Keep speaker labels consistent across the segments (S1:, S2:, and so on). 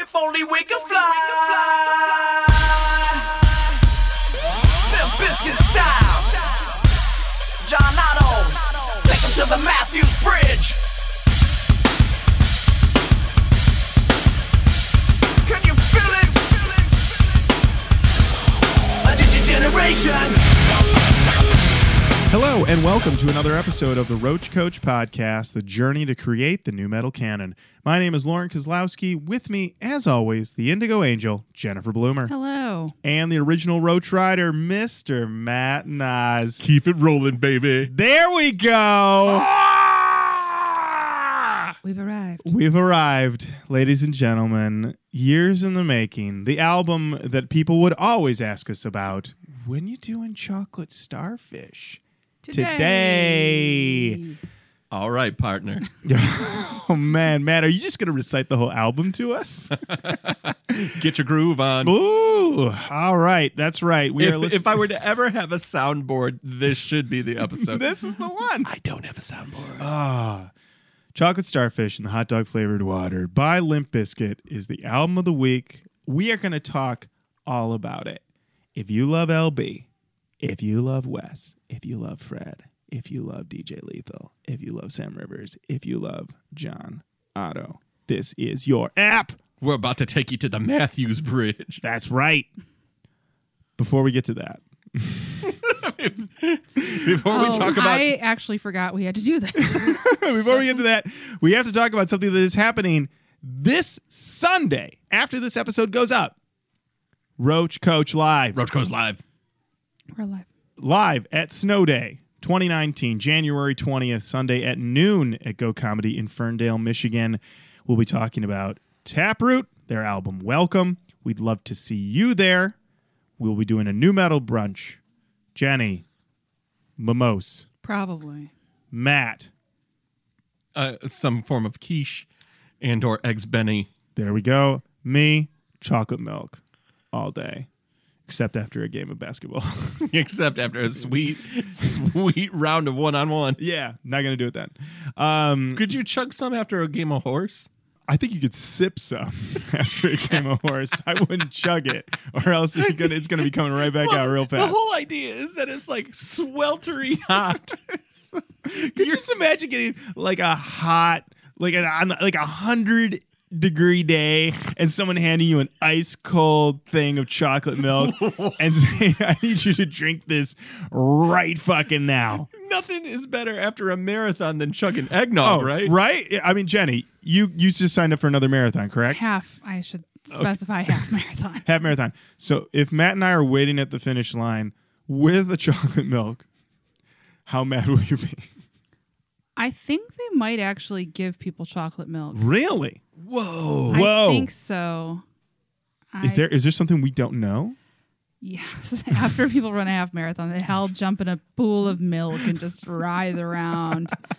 S1: If only we could fly. Limp Bizkit style. John Otto. Take him to the Matthews Bridge. Can you feel it? A digigeneration.
S2: Hello, and welcome to another episode of the Roach Coach Podcast, the journey to create the new metal canon. My name is Lauren Kozlowski. With me, as always, the Indigo Angel, Jennifer Bloomer,
S3: Hello.
S2: and the original Roach Rider, Mr. Matt Nas. Keep it rolling, baby. There we go. Ah!
S3: We've arrived.
S2: We've arrived, ladies and gentlemen. Years in the making. The album that people would always ask us about. When you doing chocolate starfish? Today.
S4: All right, partner.
S2: oh man, Matt, are you just gonna recite the whole album to us?
S4: Get your groove on.
S2: Ooh, all right, that's right. We are
S4: If, if I were to ever have a soundboard, this should be the episode.
S2: this is the one.
S4: I don't have a soundboard.
S2: Ah, chocolate starfish and the hot dog flavored water by Limp Bizkit is the album of the week. We are gonna talk all about it. If you love LB, if you love Wes, if you love Fred, if you love DJ Lethal, if you love Sam Rivers, if you love John Otto, this is your app.
S4: We're about to take you to the Matthews Bridge.
S2: That's right. Before we get to that,
S4: Before we
S3: Oh,
S4: talk about
S3: I actually forgot we had to do this.
S2: before we get to that, we have to talk about something that is happening this Sunday after this episode goes up. Roach Coach Live.
S4: Roach Coach Live.
S3: We're alive.
S2: Live at Snow Day 2019, January 20th, Sunday at noon at Go Comedy in Ferndale, Michigan. We'll be talking about Taproot, their album Welcome. We'd love to see you there. We'll be doing a new metal brunch. Jenny, Mimose,
S3: Probably.
S2: Matt,
S4: Uh, some form of quiche and or eggs Benny.
S2: There we go. Me, chocolate milk all day, except after a game of basketball.
S4: Except after a sweet, sweet round of one on one.
S2: yeah, not gonna do it then. Um,
S4: Could you chug some after a game of horse?
S2: I think you could sip some after a game of horse. I wouldn't chug it, or else it's gonna, it's gonna be coming right back out real fast.
S4: The whole idea is that it's like sweltery hot.
S2: Could you just imagine getting like a hot, like a like a hundred degree day, and someone handing you an ice cold thing of chocolate milk and saying, "I need you to drink this right fucking now."
S4: Nothing is better after a marathon than chugging eggnog, right?
S2: Oh, Right? Yeah, I mean, Jenny, you you just signed up for another marathon, correct?
S3: Half. I should specify half marathon.
S2: Half marathon. So if Matt and I are waiting at the finish line with a chocolate milk, how mad will you be?
S3: I think they might actually give people chocolate milk.
S2: Really?
S4: Whoa.
S2: Whoa.
S3: I think so.
S2: Is
S3: I-
S2: there is there something we don't know?
S3: Yes. After people run a half marathon, they all jump in a pool of milk and just writhe around.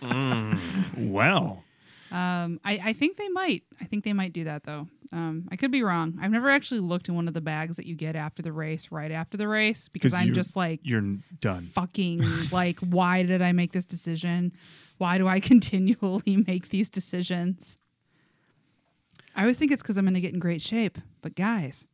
S2: Well,
S3: Um, I, I think they might. I think they might do that though. Um, I could be wrong. I've never actually looked in one of the bags that you get after the race, right after the race, because
S2: 'Cause
S3: I'm
S2: you-
S3: just like
S2: you're done.
S3: fucking like, why did I make this decision? Why do I continually make these decisions? I always think it's because I'm going to get in great shape, but guys,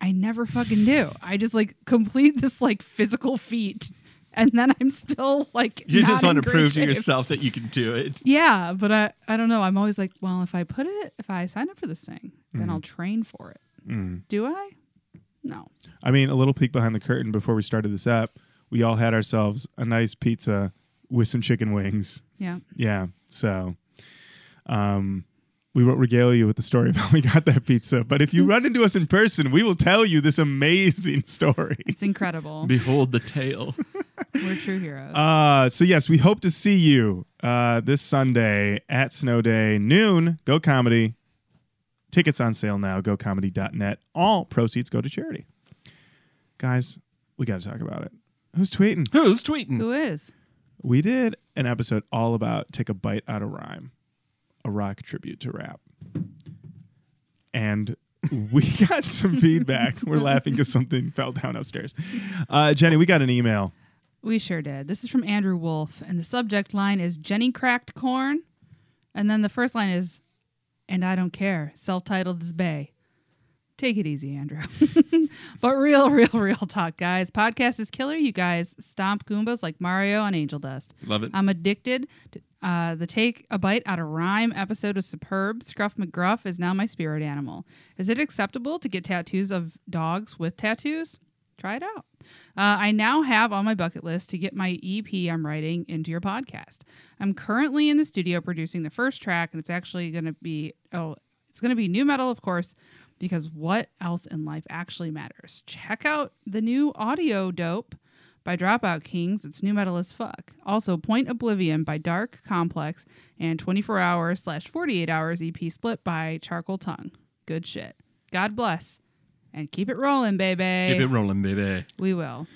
S3: I never fucking do. I just like complete this like physical feat, and then I'm still like
S4: You
S3: not
S4: just want
S3: in
S4: to
S3: great
S4: prove to yourself that you can do it.
S3: Yeah, but I I don't know. I'm always like, well, if I put it, if I sign up for this thing, then I'll train for it.
S2: Mm.
S3: Do I? No.
S2: I mean, a little peek behind the curtain before we started this app. We all had ourselves a nice pizza with some chicken wings.
S3: Yeah.
S2: Yeah. So, um, we won't regale you with the story of how we got that pizza, but if you run into us in person, we will tell you this amazing story.
S3: It's incredible.
S4: Behold the tale.
S3: We're true heroes.
S2: Uh, so yes, we hope to see you uh, this Sunday at Snow Day noon. Go comedy. Tickets on sale now. GoComedy.net. All proceeds go to charity. Guys, we got to talk about it. Who's tweeting?
S4: Who's tweeting?
S3: Who is?
S2: We did an episode all about take a bite out of rhyme, a rock tribute to rap, and we got some feedback. We're laughing because something fell down upstairs. Uh, Jenny, we got an email.
S3: We sure did. This is from Andrew Wolf, and the subject line is Jenny cracked corn, and then the first line is and I don't care. Self titled is Bay. Take it easy, Andrew. but real, real, real talk, guys. Podcast is killer. You guys stomp Goombas like Mario on Angel Dust.
S4: Love it.
S3: I'm addicted. To, uh, the Take a Bite out of Rhyme episode was superb. Scruff McGruff is now my spirit animal. Is it acceptable to get tattoos of dogs with tattoos? Try it out. Uh, I now have on my bucket list to get my EP I'm writing into your podcast. I'm currently in the studio producing the first track, and it's actually going to be oh, it's going to be new metal, of course, because what else in life actually matters? Check out the new AudioDope by Dropout Kings. It's new metal as fuck. Also, Point Oblivion by Dark Complex and 24 hours slash 48 hours EP split by Charcoal Tongue. Good shit. God bless. And keep it rolling, baby.
S4: Keep it rolling, baby.
S3: we will.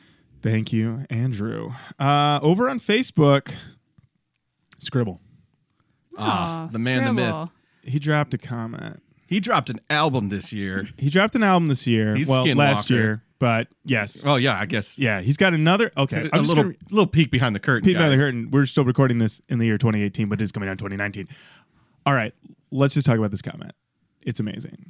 S2: Thank you, Andrew. Uh, over on Facebook, Scribble.
S4: Ah,
S3: Aw,
S4: the man, the myth.
S2: He dropped a comment.
S4: He dropped an album this year.
S2: He dropped an album this year.
S4: He's
S2: well, last
S4: Skinwalker.
S2: year, but yes.
S4: Oh yeah, I guess.
S2: Yeah, he's got another. Okay,
S4: a
S2: I'm just
S4: little
S2: gonna-
S4: little peek behind the curtain.
S2: peek behind the
S4: guys.
S2: curtain. We're still recording this in the year 2018, but it is coming out in 2019. All right, let's just talk about this comment. It's amazing.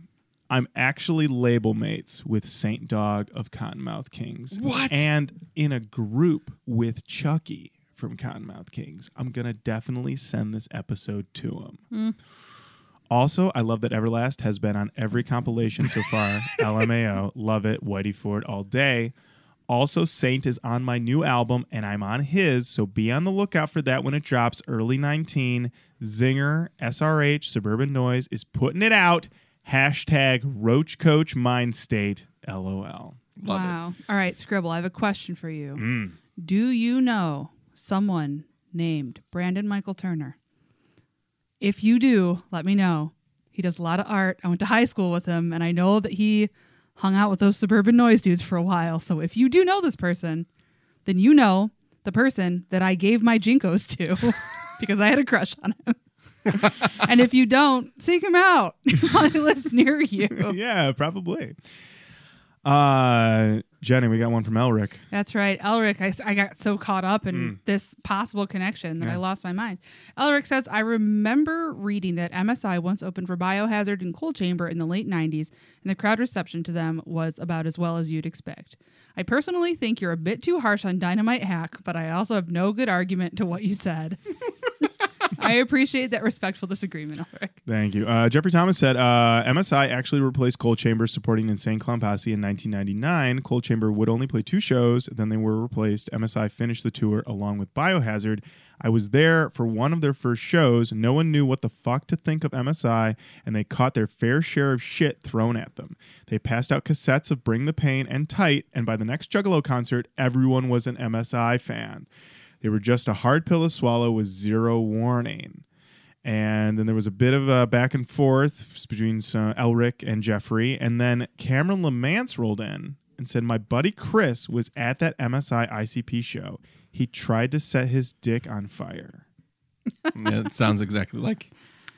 S2: I'm actually label mates with Saint Dog of Kottonmouth Kings.
S4: What?
S2: And in a group with Chucky from Kottonmouth Kings. I'm going to definitely send this episode to him. Mm. Also, I love that Everlast has been on every compilation so far. LMAO, love it. Whitey Ford all day. Also, Saint is on my new album and I'm on his, so be on the lookout for that when it drops early 19. Zinger, SRH, Suburban Noise is putting it out. Hashtag Roach Coach Mind State, LOL.
S4: Love it.
S3: wow. All right, Scribble, I have a question for you.
S2: Mm.
S3: Do you know someone named Brandon Michael Turner? If you do, let me know. He does a lot of art. I went to high school with him, and I know that he hung out with those suburban noise dudes for a while. So if you do know this person, then you know the person that I gave my Jinkos to because I had a crush on him. and if you don't, seek him out he lives near you.
S2: yeah, probably. Uh, Jenny, we got one from Elric.
S3: That's right. Elric, I, I got so caught up in mm. this possible connection that I lost my mind. Elric says, I remember reading that MSI once opened for Biohazard and Coal Chamber in the late 90s, and the crowd reception to them was about as well as you'd expect. I personally think you're a bit too harsh on Dynamite Hack, but I also have no good argument to what you said. I appreciate that respectful disagreement, Elric.
S2: Thank you. Uh, Jeffrey Thomas said uh, MSI actually replaced Coal Chamber supporting Insane Clown Posse in 1999. Coal Chamber would only play two shows, then they were replaced. MSI finished the tour along with Biohazard. I was there for one of their first shows. No one knew what the fuck to think of MSI, and they caught their fair share of shit thrown at them. They passed out cassettes of Bring the Pain and Tight, and by the next Juggalo concert, everyone was an MSI fan. They were just a hard pill to swallow with zero warning. And then there was a bit of a back and forth between uh, Elric and Jeffrey. And then Cameron Lamance rolled in and said, My buddy Chris was at that MSI ICP show. He tried to set his dick on fire.
S4: Yeah, it sounds exactly like.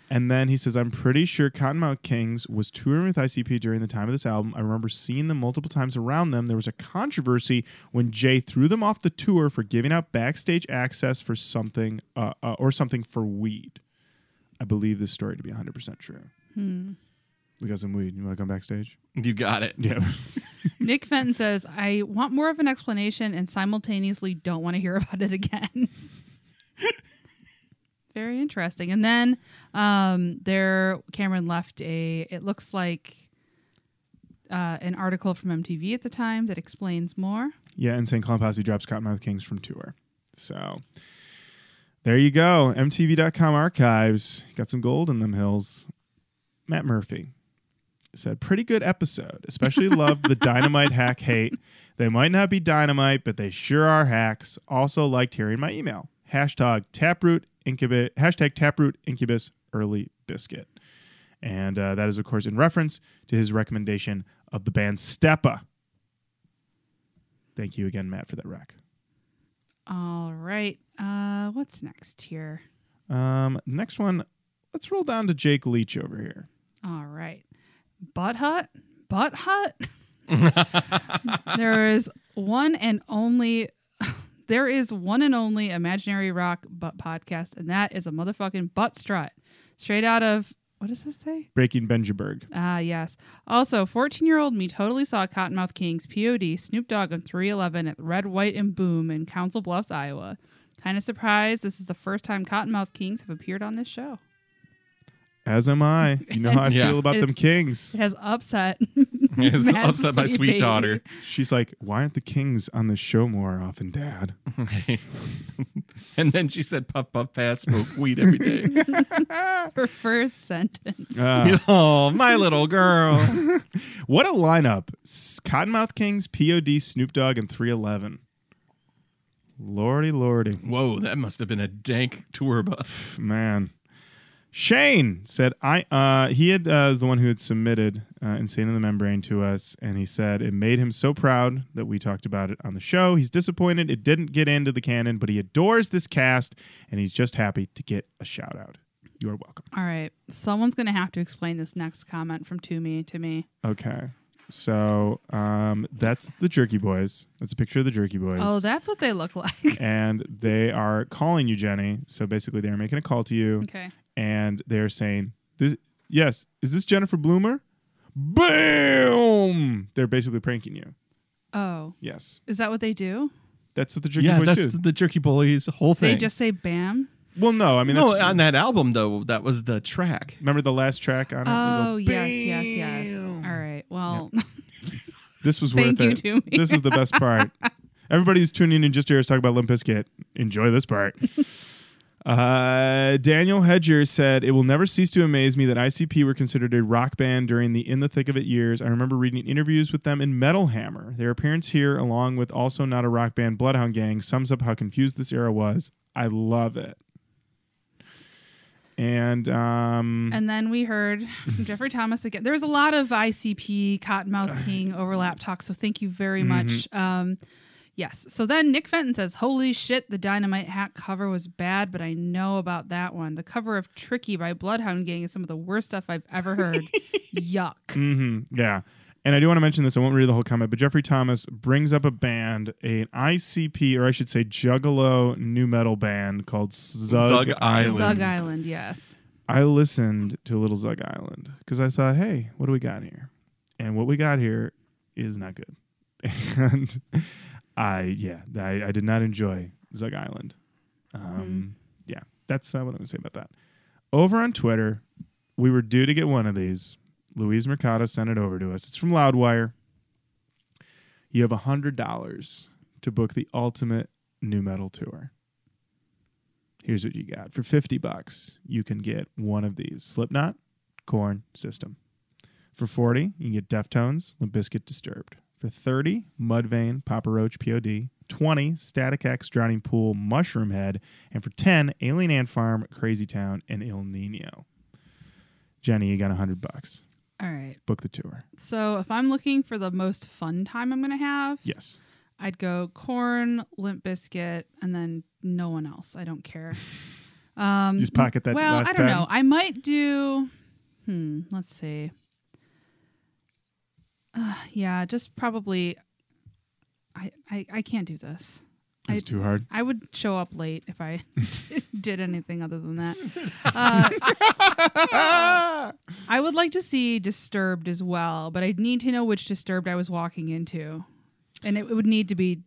S2: And then he says, I'm pretty sure Kottonmouth Kings was touring with ICP during the time of this album. I remember seeing them multiple times around them. There was a controversy when Jay threw them off the tour for giving out backstage access for something uh, uh, or something for weed. I believe this story to be 100% true. We got some weed. You want to come backstage?
S4: You got it.
S2: Yeah.
S3: Nick Fenton says, I want more of an explanation and simultaneously don't want to hear about it again. Very interesting. And then um, there, Cameron left a, it looks like uh, an article from MTV at the time that explains more.
S2: yeah, Insane Clown Posse drops Kottonmouth Kings from tour. So there you go. MTV.com archives. Got some gold in them hills. Matt Murphy said, pretty good episode. Especially loved the dynamite hack hate. They might not be dynamite, but they sure are hacks. Also liked hearing my email. Hashtag taproot incubus hashtag taproot incubus early Bizkit. And uh, that is, of course, in reference to his recommendation of the band Steppa. Thank you again, Matt, for that rec.
S3: All right. Uh, what's next here?
S2: Um, next one, let's roll down to Jake Leach over here.
S3: All right. Butt Hut? Butt Hut? there is one and only there is one and only imaginary rock butt podcast, and that is a motherfucking butt strut. Straight out of What does this say?
S2: Breaking Benjaberg.
S3: Ah, yes. Also, 14 year old me totally saw Kottonmouth Kings, POD, Snoop Dogg on 311 at Red, White, and Boom in Council Bluffs, Iowa. Kind of surprised this is the first time Kottonmouth Kings have appeared on this show.
S2: As am I. You know how I
S4: Yeah.
S2: feel about them Kings.
S3: It has upset.
S4: It's
S3: Matt's
S4: upset my sweet
S3: baby.
S4: daughter.
S2: She's like, why aren't the Kings on the show more often, Dad?
S4: and then she said, "Puff puff pass, smoke weed every day."
S3: Her first sentence.
S2: Uh,
S4: oh, my little girl.
S2: what a lineup. Kottonmouth Kings, POD, Snoop Dogg, and 311. Lordy, lordy.
S4: Whoa, that must have been a dank tour bus.
S2: Man. Shane said I uh he had uh, was the one who had submitted uh, Insane in the Membrane to us and he said it made him so proud that we talked about it on the show. He's disappointed it didn't get into the canon, but he adores this cast and he's just happy to get a shout out. You're welcome.
S3: All right. Someone's going to have to explain this next comment from Toomey to me.
S2: Okay. So um that's the Jerky Boys. That's a picture of the Jerky Boys.
S3: Oh, that's what they look like.
S2: and they are calling you Jenny. So basically they're making a call to you.
S3: okay.
S2: And they're saying, "This, yes, is this Jennifer Bloomer?" Boom! They're basically pranking you.
S3: Oh,
S2: Yes,
S3: is that what they do?
S2: that's what the Jerky
S4: yeah,
S2: Boys
S4: that's
S2: do.
S4: the Jerky Boys whole thing.
S3: They just say bam.
S2: well, no, I mean,
S4: no,
S2: that's,
S4: on that album though, that was the track.
S2: remember the last track on it? They go,
S3: Oh, yes, yes, yes. All right. Well,
S2: This was
S3: Thank
S2: worth
S3: you,
S2: it.
S3: Toomey.
S2: This is the best part. Everybody who's tuning in just to hear us talk about Limp Bizkit, enjoy this part. Uh, Daniel Hedger said, It will never cease to amaze me that ICP were considered a rock band during the In the Thick of It years. I remember reading interviews with them in Metal Hammer. Their appearance here, along with also not a rock band Bloodhound Gang, sums up how confused this era was. I love it. And, um,
S3: and then we heard from Jeffrey Thomas again. There's a lot of ICP Kottonmouth King overlap talk, so thank you very
S2: Mm-hmm.
S3: much. Um, yes. So then Nick Fenton says, "Holy shit, the Dynamite Hack cover was bad, but I know about that one. The cover of Tricky by Bloodhound Gang is some of the worst stuff I've ever heard. Yuck."
S2: hmm Yeah. And I do want to mention this. I won't read the whole comment, but Jeffrey Thomas brings up a band, an ICP, or I should say Juggalo new metal band called Zug,
S4: Zug
S2: Island.
S4: Island.
S3: Zug Island, yes.
S2: I listened to Little Zug Island because I thought, hey, what do we got here? And what we got here is not good. And I, yeah, I, I did not enjoy Zug Island. Um, Yeah, that's uh, what I'm to say about that. Over on Twitter, we were due to get one of these. Louise Mercado sent it over to us. It's from Loudwire. You have a $100 to book the ultimate new metal tour. Here's what you got. For 50 bucks, you can get one of these Slipknot, Korn, System. For 40, you can get Deftones, Limp Bizkit, Disturbed. For 30, Mudvayne, Papa Roach, POD. 20, Static X, Drowning Pool, Mushroomhead. And for 10, Alien Ant Farm, Crazy Town, and Ill Niño. Jenny, you got 100 bucks.
S3: All right.
S2: Book the tour.
S3: So if I'm looking for the most fun time I'm going to have,
S2: Yes.
S3: I'd go Korn, Limp Bizkit, and then no one else. I don't care. Um,
S2: Just pocket that
S3: Well,
S2: last
S3: I don't
S2: 10.
S3: know. I might do. Hmm. Let's see. Uh, yeah, just probably. I, I I can't do this.
S2: It's
S3: I-
S2: too hard.
S3: I would show up late if I did anything other than that. Uh, I would like to see Disturbed as well, but I'd need to know which Disturbed I was walking into, and it, it would need to be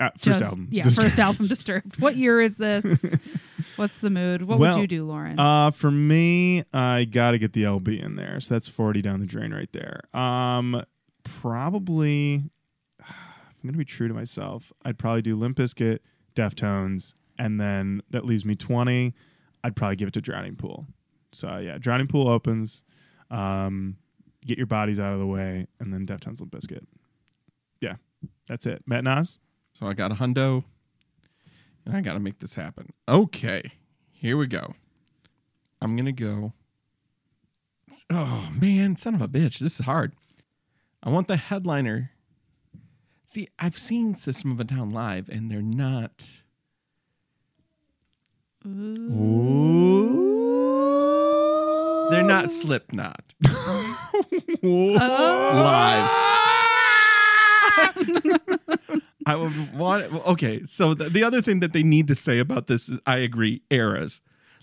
S2: Uh, first
S3: just
S2: album.
S3: yeah,
S2: Disturbed.
S3: first album Disturbed. What year is this? What's the mood? What
S2: Well,
S3: would you do, Lauren?
S2: Uh, for me, I got to get the LB in there. So that's 40 down the drain right there. Um, probably, I'm going to be true to myself. I'd probably do Limp Bizkit, Deftones, and then that leaves me 20. I'd probably give it to Drowning Pool. So yeah, Drowning Pool opens. Um, get your bodies out of the way, and then Deftones, Limp Bizkit. Yeah, that's it. Matt Nas?
S4: So I got a hundo, and I got to make this happen. Okay, here we go. I'm gonna go. Oh man, son of a bitch, this is hard. I want the headliner. See, I've seen System of a Down live, and they're not. They're not Slipknot oh. live. I would want. Okay, so the, the other thing that they need to say about this is, I agree, eras.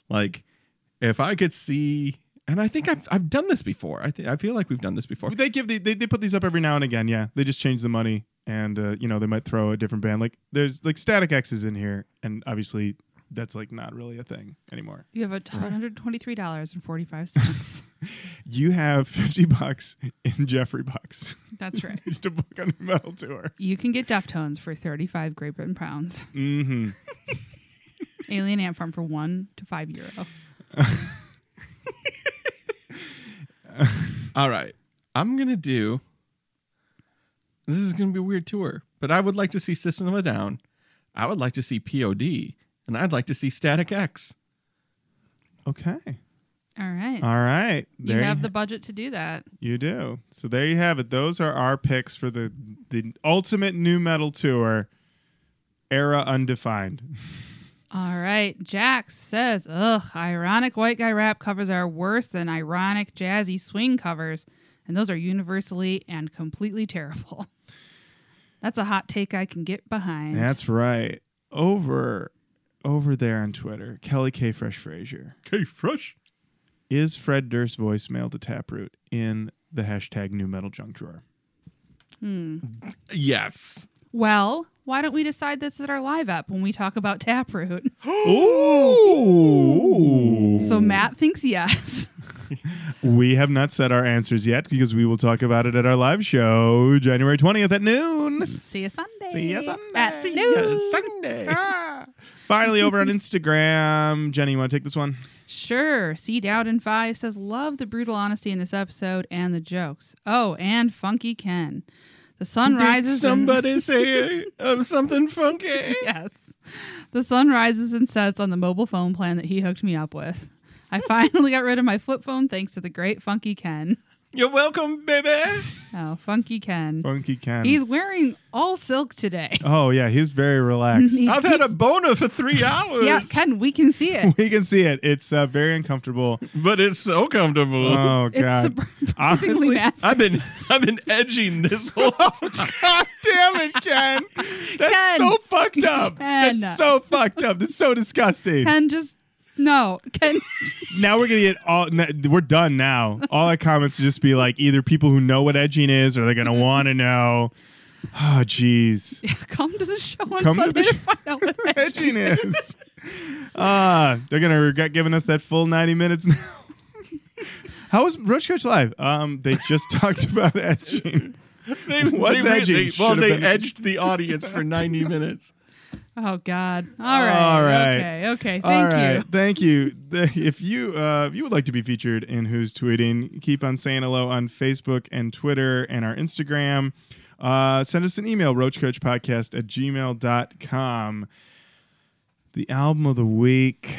S4: Like, if I could see, And I think I've I've done this before. I think I feel like we've done this before.
S2: They give the, they they put these up every now and again. Yeah, they just change the money, and uh, you know they might throw a different band. Like there's like Static X is in here, and obviously that's like not really a thing anymore.
S3: You have a hundred twenty-three dollars and forty-five cents.
S2: You have fifty bucks in Jeffrey bucks.
S3: That's right.
S2: Just to book on a new metal tour.
S3: You can get Deftones for thirty-five Great Britain pounds.
S2: Mm-hmm.
S3: Alien Ant Farm for one to five euro.
S4: All right. I'm going to do This is going to be a weird tour, but I would like to see System of a Down. I would like to see POD, and I'd like to see Static X.
S2: Okay.
S3: All right.
S2: All right.
S3: you
S2: There
S3: have the budget to do that.
S2: You do. So there you have it. Those are our picks for the the ultimate new metal tour. Era undefined.
S3: All right. Jax says, ugh, ironic white guy rap covers are worse than ironic jazzy swing covers, and those are universally and completely terrible. That's a hot take I can get behind.
S2: That's right. Over over there on Twitter, Kelly K Fresh Frazier.
S4: K. fresh.
S2: Is Fred Durst voicemail to Taproot in the hashtag new metal junk drawer?
S3: Hmm.
S4: Yes.
S3: Well, why don't we decide this at our live app when we talk about Taproot?
S2: Ooh.
S3: So Matt thinks yes.
S2: We have not set our answers yet because we will talk about it at our live show January 20th at noon.
S3: See you Sunday.
S2: See you Sunday.
S3: At
S2: See
S3: noon.
S2: ya Sunday. Finally, over on Instagram. Jenny, you want to take this one?
S3: Sure. C Dowden five says love the brutal honesty in this episode and the jokes. Oh, and Funky Ken. The sun rises.
S4: Did
S3: and-
S4: somebody say uh, something funky?
S3: yes. The sun rises and sets on the mobile phone plan that he hooked me up with. I finally got rid of my flip phone thanks to the great Funky Ken.
S4: You're welcome, baby.
S3: Oh, Funky Ken.
S2: Funky Ken.
S3: He's wearing all silk today.
S2: oh, yeah, he's very relaxed.
S3: He
S4: I've had a boner for three hours.
S3: Yeah, Ken, we can see it.
S2: we can see it. It's uh, very uncomfortable.
S4: but it's so comfortable.
S2: Oh,
S3: It's
S2: God.
S3: surprisingly
S2: Honestly,
S3: massive.
S4: I've been I've been edging this whole.
S2: God damn it, Ken. That's
S3: Ken.
S2: so fucked up.
S3: Ken.
S2: That's so fucked up. That's so disgusting.
S3: Ken, just no. Ken,
S2: now we're gonna get all. We're done now. All our comments will just be like either people who know what edging is, or they're gonna want to know. Oh, jeez.
S3: Yeah, come to the show on
S2: Come to
S3: Sunday
S2: the
S3: to,
S2: sh-
S3: find out what
S2: edging is. Ah, they're gonna regret giving us that full ninety minutes now. How was Roach Coach Live? Um, they just talked about edging.
S4: They,
S2: What's
S4: they
S2: edging?
S4: they- well,
S2: Should've
S4: they
S2: been-
S4: edged the audience for ninety minutes.
S3: Oh God! All right.
S2: All right.
S3: Okay. Okay. Thank
S2: All right,
S3: you.
S2: thank you. If you uh, if you would like to be featured in Who's Tweeting, keep on saying hello on Facebook and Twitter and our Instagram. Uh, send us an email, roachcoachpodcast at gmail.com. The album of the week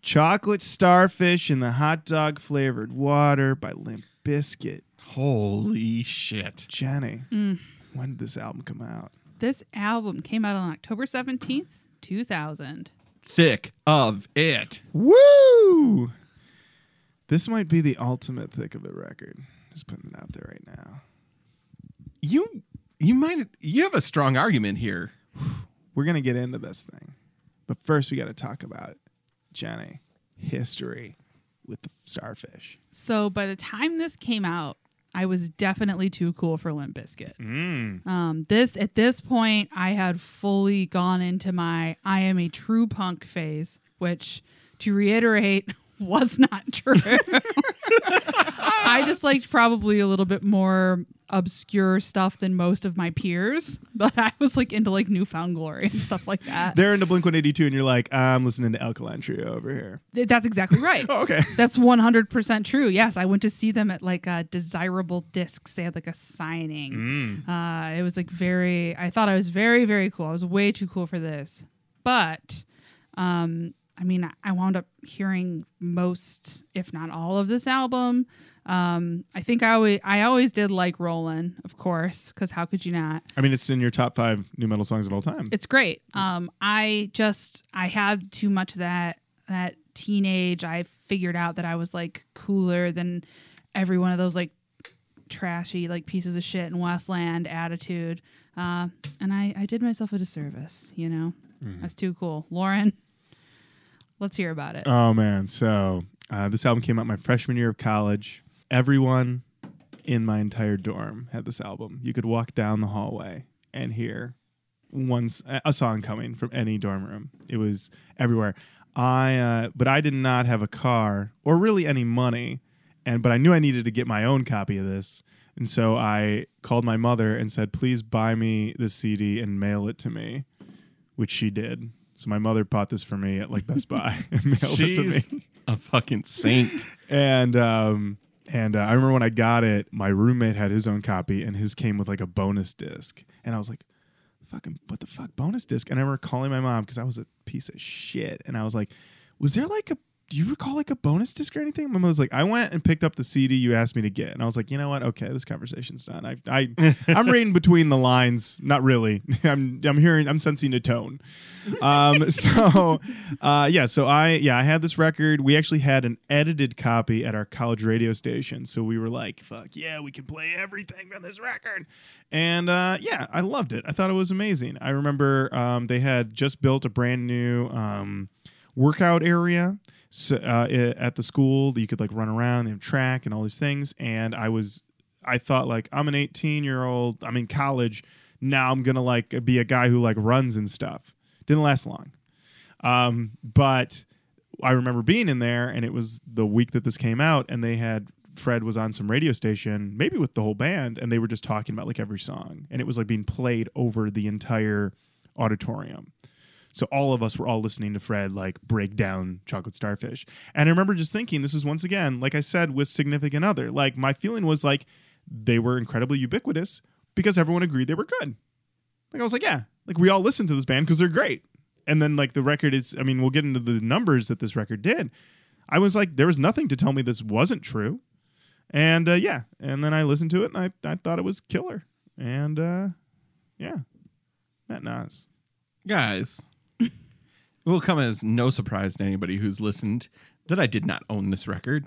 S2: Chocolate Starfish in the Hot Dog Flavored Water by Limp Bizkit.
S4: Holy shit!
S2: Jenny,
S3: Mm.
S2: when did this album come out?
S3: This album came out on October seventeenth, two thousand.
S4: Thick of it.
S2: Woo! This might be the ultimate thick of it record. Just putting it out there right now.
S4: You you might you have a strong argument here.
S2: We're gonna get into this thing, but first we got to talk about Jenny history with the starfish.
S3: So by the time this came out, I was definitely too cool for Limp Bizkit.
S2: Mm.
S3: Um, this at this point, I had fully gone into my I am a true punk phase, which, to reiterate, was not true. I just liked probably a little bit more obscure stuff than most of my peers, but I was like into like New Found Glory and stuff like that.
S2: They're into Blink 182, and you're like, I'm listening to Alkaline Trio over here.
S3: Th- That's exactly right.
S2: Oh, okay.
S3: That's 100% true. Yes, I went to see them at like a desirable discs. They had like a signing.
S2: Mm.
S3: Uh, it was like very, I thought I was very, very cool. I was way too cool for this. But, um, I mean, I- I wound up hearing most, if not all of this album. Um, I think I always, I always did like Rollin', of course, because how could you not?
S2: I mean, it's in your top five new metal songs of all time.
S3: It's great. Um, I just I had too much of that that teenage. I figured out that I was like cooler than every one of those like trashy like pieces of shit in Westland attitude. Uh, and I I did myself a disservice. You know, I was too cool. Lauren, let's hear about it.
S2: Oh man, so Uh, this album came out my freshman year of college. Everyone in my entire dorm had this album. You could walk down the hallway and hear one s- a song coming from any dorm room. It was everywhere. I uh, but I did not have a car or really any money, and but I knew I needed to get my own copy of this, and so I called my mother and said, "Please buy me the CD and mail it to me," which she did. So my mother bought this for me at like Best Buy and mailed it to me
S4: a fucking saint.
S2: and um and uh, I remember when I got it, my roommate had his own copy, and his came with like a bonus disc, and I was like, "Fucking what the fuck, bonus disc?" And I remember calling my mom because I was a piece of shit, and I was like, "Was there like a do you recall like a bonus disc or anything?" My mom was like, "I went and picked up the CD you asked me to get," and I was like, "You know what? Okay, this conversation's done. I I I'm reading between the lines. Not really. I'm I'm hearing. I'm sensing a tone. Um. So, uh. Yeah. So I yeah I had this record. We actually had an edited copy at our college radio station. So we were like, fuck yeah, we can play everything from this record. And uh, yeah, I loved it. I thought it was amazing. I remember um, they had just built a brand new um, workout area so, uh, at the school you could like run around. They have track and all these things. And I was, I thought like I'm an 18 year old. I'm in college now. I'm gonna like be a guy who like runs and stuff. Didn't last long. Um, but I remember being in there, and it was the week that this came out, and they had Fred was on some radio station, maybe with the whole band, and they were just talking about like every song, and it was like being played over the entire auditorium. So all of us were all listening to Fred like break down Chocolate Starfish. And I remember just thinking, this is once again, like I said, with Significant Other. Like my feeling was like they were incredibly ubiquitous because everyone agreed they were good. Like I was like, yeah, like we all listened to this band because they're great. And then like the record is, I mean, we'll get into the numbers that this record did. I was like, there was nothing to tell me this wasn't true. And uh, yeah, and then I listened to it and I, I thought it was killer. And uh, yeah, Matt Nas.
S4: Guys, it will come as no surprise to anybody who's listened that I did not own this record.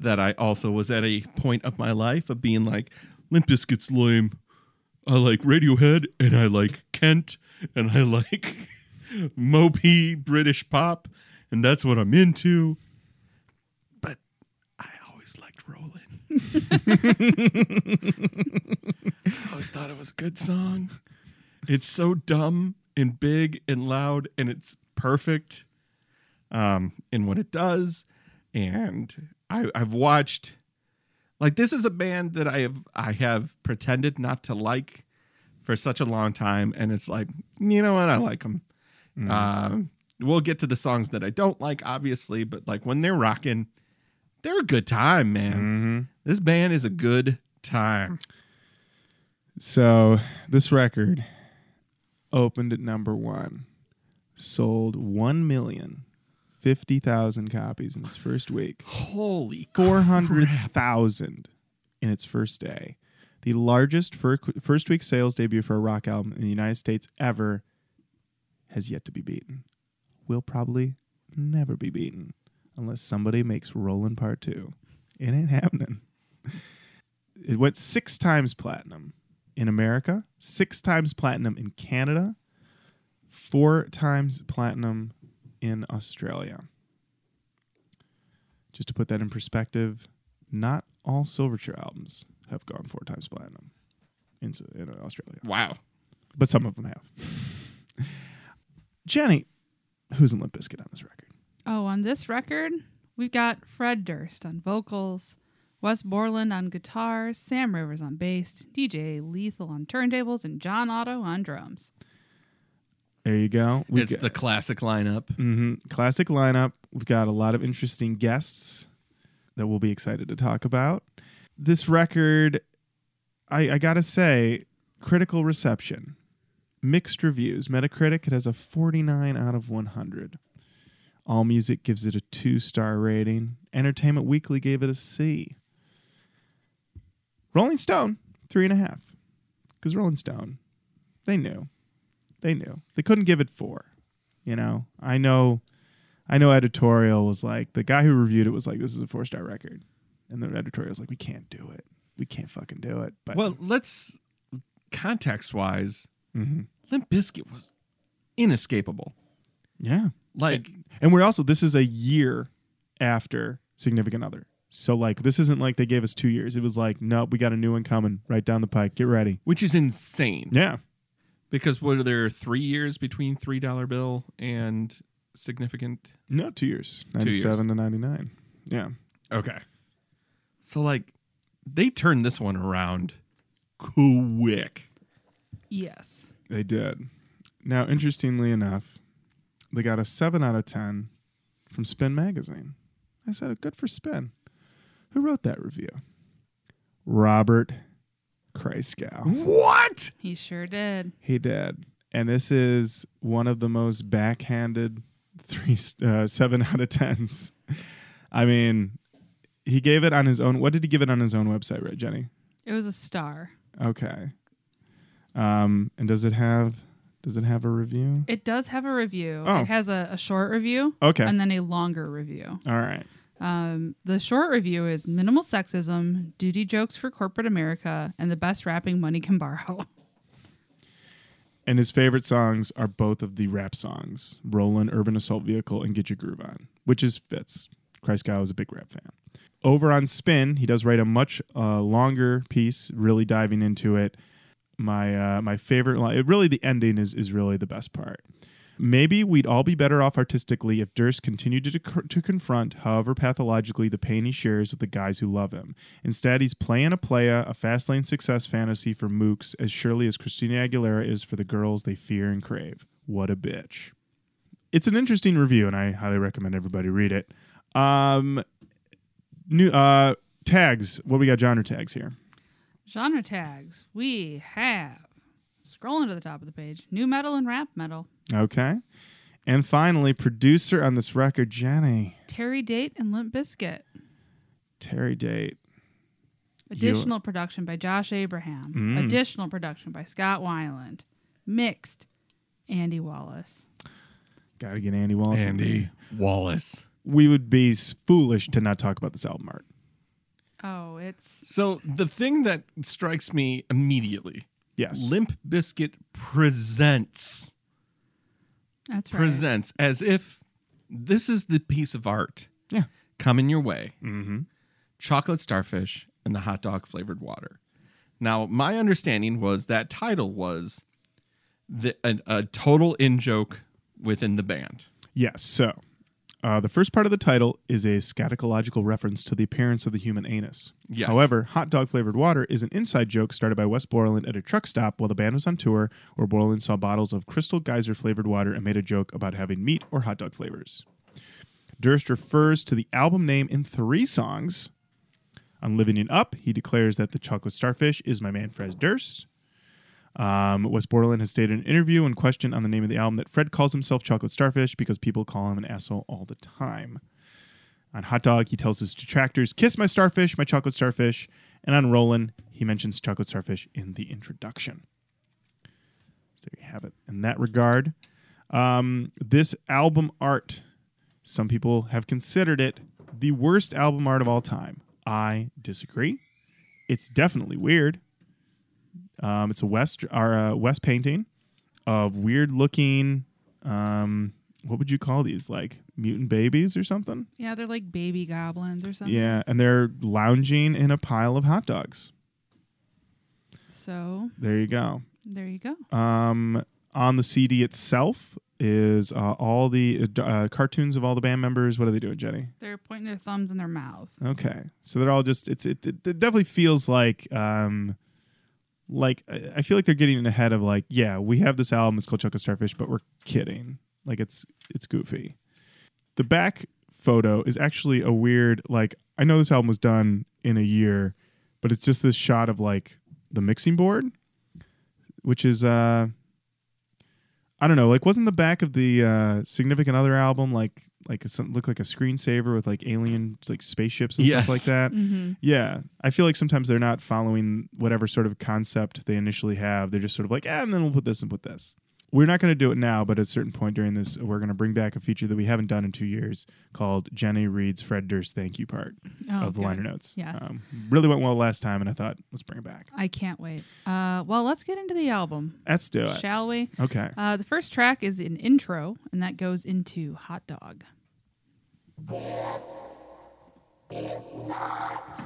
S4: That I also was at a point of my life of being like, Limp Bizkit's lame. I like Radiohead and I like Kent and I like mopey British pop and that's what I'm into. But I always liked Rollin'. I always thought it was a good song. It's so dumb and big and loud and it's perfect um, in what it does. And I, I've watched like this is a band that I have I have pretended not to like for such a long time, and it's like you know what I like them. Um, we'll get to the songs that I don't like, obviously, but like when they're rocking, they're a good time, man.
S2: Mm-hmm.
S4: This band is a good time.
S2: So this record opened at number one, sold one million fifty thousand copies in its first week,
S4: Holy
S2: four hundred thousand in its first day, the largest first week sales debut for a rock album in the United States ever, has yet to be beaten. Will probably never be beaten unless somebody makes Rollin' Part Two. It ain't happening. It went six times platinum in America, six times platinum in Canada, four times platinum in Australia. Just to put that in perspective, not all Silverchair albums have gone four times platinum in, in Australia,
S4: Wow.
S2: but some of them have. Jenny, who's in Limp Bizkit on this record?
S3: Oh, on this record, we've got Fred Durst on vocals, Wes Borland on guitars, Sam Rivers on bass, DJ Lethal on turntables, and John Otto on drums.
S2: There you go. We've
S4: it's
S2: got-
S4: the classic lineup.
S2: hmm Classic lineup. We've got a lot of interesting guests that we'll be excited to talk about. This record, I, I gotta say, critical reception, mixed reviews. Metacritic it has a 49 out of 100. All Music gives it a two star rating. Entertainment Weekly gave it a C. Rolling Stone three and a half, because Rolling Stone, they knew, they knew they couldn't give it four. You know, I know, I know. Editorial was like the guy who reviewed it was like, "This is a four star record," and the editorial was like, "We can't do it. We can't fucking do it." But
S4: Well, let's context wise,
S2: mhm.
S4: Limp Bizkit was inescapable.
S2: yeah,
S4: Like
S2: and we're also this is a year after Significant Other. So like this isn't like they gave us two years. It was like, nope, we got a new one coming right down the pike. Get ready.
S4: which is insane.
S2: Yeah.
S4: Because what are there three years between three dollar bill and significant?
S2: No, two years.
S4: years.
S2: 97 to 99. Yeah.
S4: Okay. So like they turned this one around quick.
S3: Yes.
S2: They did. Now, interestingly enough, they got a 7 out of 10 from Spin Magazine. I said, good for Spin. Who wrote that review? Robert Christgau.
S4: What?
S3: He sure did.
S2: He did. And this is one of the most backhanded three uh, 7 out of 10s. I mean, he gave it on his own. What did he give it on his own website, right, Jenny?
S3: It was a star.
S2: Okay. Um, and does it have does it have a review?
S3: It does have a review.
S2: Oh.
S3: It has a, a short review
S2: Okay.
S3: and then a longer review.
S2: All right.
S3: Um, the short review is minimal sexism, duty jokes for corporate America, and the best rapping money can borrow.
S2: And his favorite songs are both of the rap songs, Rollin', Urban Assault Vehicle, and Get Your Groove On, which is fits. Christgau was a big rap fan. Over on Spin, he does write a much uh, longer piece, really diving into it. My uh, my favorite line, really the ending is is really the best part. Maybe we'd all be better off artistically if Durst continued to, to confront, however pathologically, the pain he shares with the guys who love him. Instead, he's playing a playa, a fast lane success fantasy for mooks as surely as Christina Aguilera is for the girls they fear and crave. What a bitch. It's an interesting review, and I highly recommend everybody read it. Um, new uh, tags. What we got? Genre tags here.
S3: Genre tags. We have scrolling to the top of the page, new metal and rap metal.
S2: Okay. And finally, producer on this record, Jenny
S3: Terry Date and Limp Bizkit.
S2: Terry Date.
S3: Additional production by Josh Abraham.
S2: Mm.
S3: Additional production by Scott Weiland. Mixed Andy Wallace.
S2: Got to get Andy Wallace. in
S4: Andy Wallace.
S2: We would be foolish to not talk about this album art.
S3: Oh, it's
S4: So the thing that strikes me immediately,
S2: Yes.
S4: Limp Bizkit presents
S3: that's right.
S4: presents as if this is the piece of art
S2: Yeah.
S4: coming your way.
S2: Mm-hmm.
S4: chocolate starfish and the hot dog flavored water. Now, my understanding was that title was the, a, a total in joke within the band.
S2: Yes. So, uh, the first part of the title is a scatological reference to the appearance of the human anus.
S4: Yes.
S2: However, hot dog flavored water is an inside joke started by Wes Borland at a truck stop while the band was on tour, where Borland saw bottles of Crystal Geyser flavored water and made a joke about having meat or hot dog flavors. Durst refers to the album name in three songs. On Living It Up, he declares that the chocolate starfish is my man Fred Durst. Um, Wes Borland has stated in an interview and question on the name of the album that Fred calls himself Chocolate Starfish because people call him an asshole all the time. On Hot Dog, he tells his detractors, Kiss my starfish, my chocolate starfish. And on Rollin', he mentions chocolate starfish in the introduction. So there you have it. In that regard, um, this album art, some people have considered it the worst album art of all time. I disagree. It's definitely weird. Um, it's a West or a West painting of weird looking. Um, what would you call these? Like mutant babies or something?
S3: Yeah, they're like baby goblins or something.
S2: Yeah, and they're lounging in a pile of hot dogs.
S3: So
S2: There you go.
S3: there you go.
S2: Um, on the CD itself is uh, all the uh, cartoons of all the band members. What are they doing, Jenny?
S3: They're pointing their thumbs in their mouth.
S2: Okay, so they're all just. It's it. It, it definitely feels like. Um, like I feel like they're getting ahead of like, yeah, we have this album. It's called Chocolate Starfish, but we're kidding. Like it's it's goofy. The back photo is actually a weird. Like I know this album was done in a year, but it's just this shot of like the mixing board, which is uh, I don't know. Like wasn't the back of the uh, Significant Other album like like a, some, look like a screensaver with like alien like spaceships and
S4: Yes.
S2: stuff like that?
S3: Mm-hmm.
S2: Yeah, I feel like sometimes they're not following whatever sort of concept they initially have. They're just sort of like, ah, and then we'll put this and put this. We're not going to do it now, but at a certain point during this, we're going to bring back a feature that we haven't done in two years called Jenny reads Fred Durst thank you part
S3: Oh,
S2: of the
S3: good.
S2: liner notes.
S3: Yes.
S2: um, really went well last time, and I thought let's bring it back.
S3: I can't wait. Uh, well, let's get into the album,
S2: Let's do it.
S3: shall we?
S2: Okay.
S3: Uh, the first track is an intro, and that goes into Hot Dog.
S5: This
S6: is not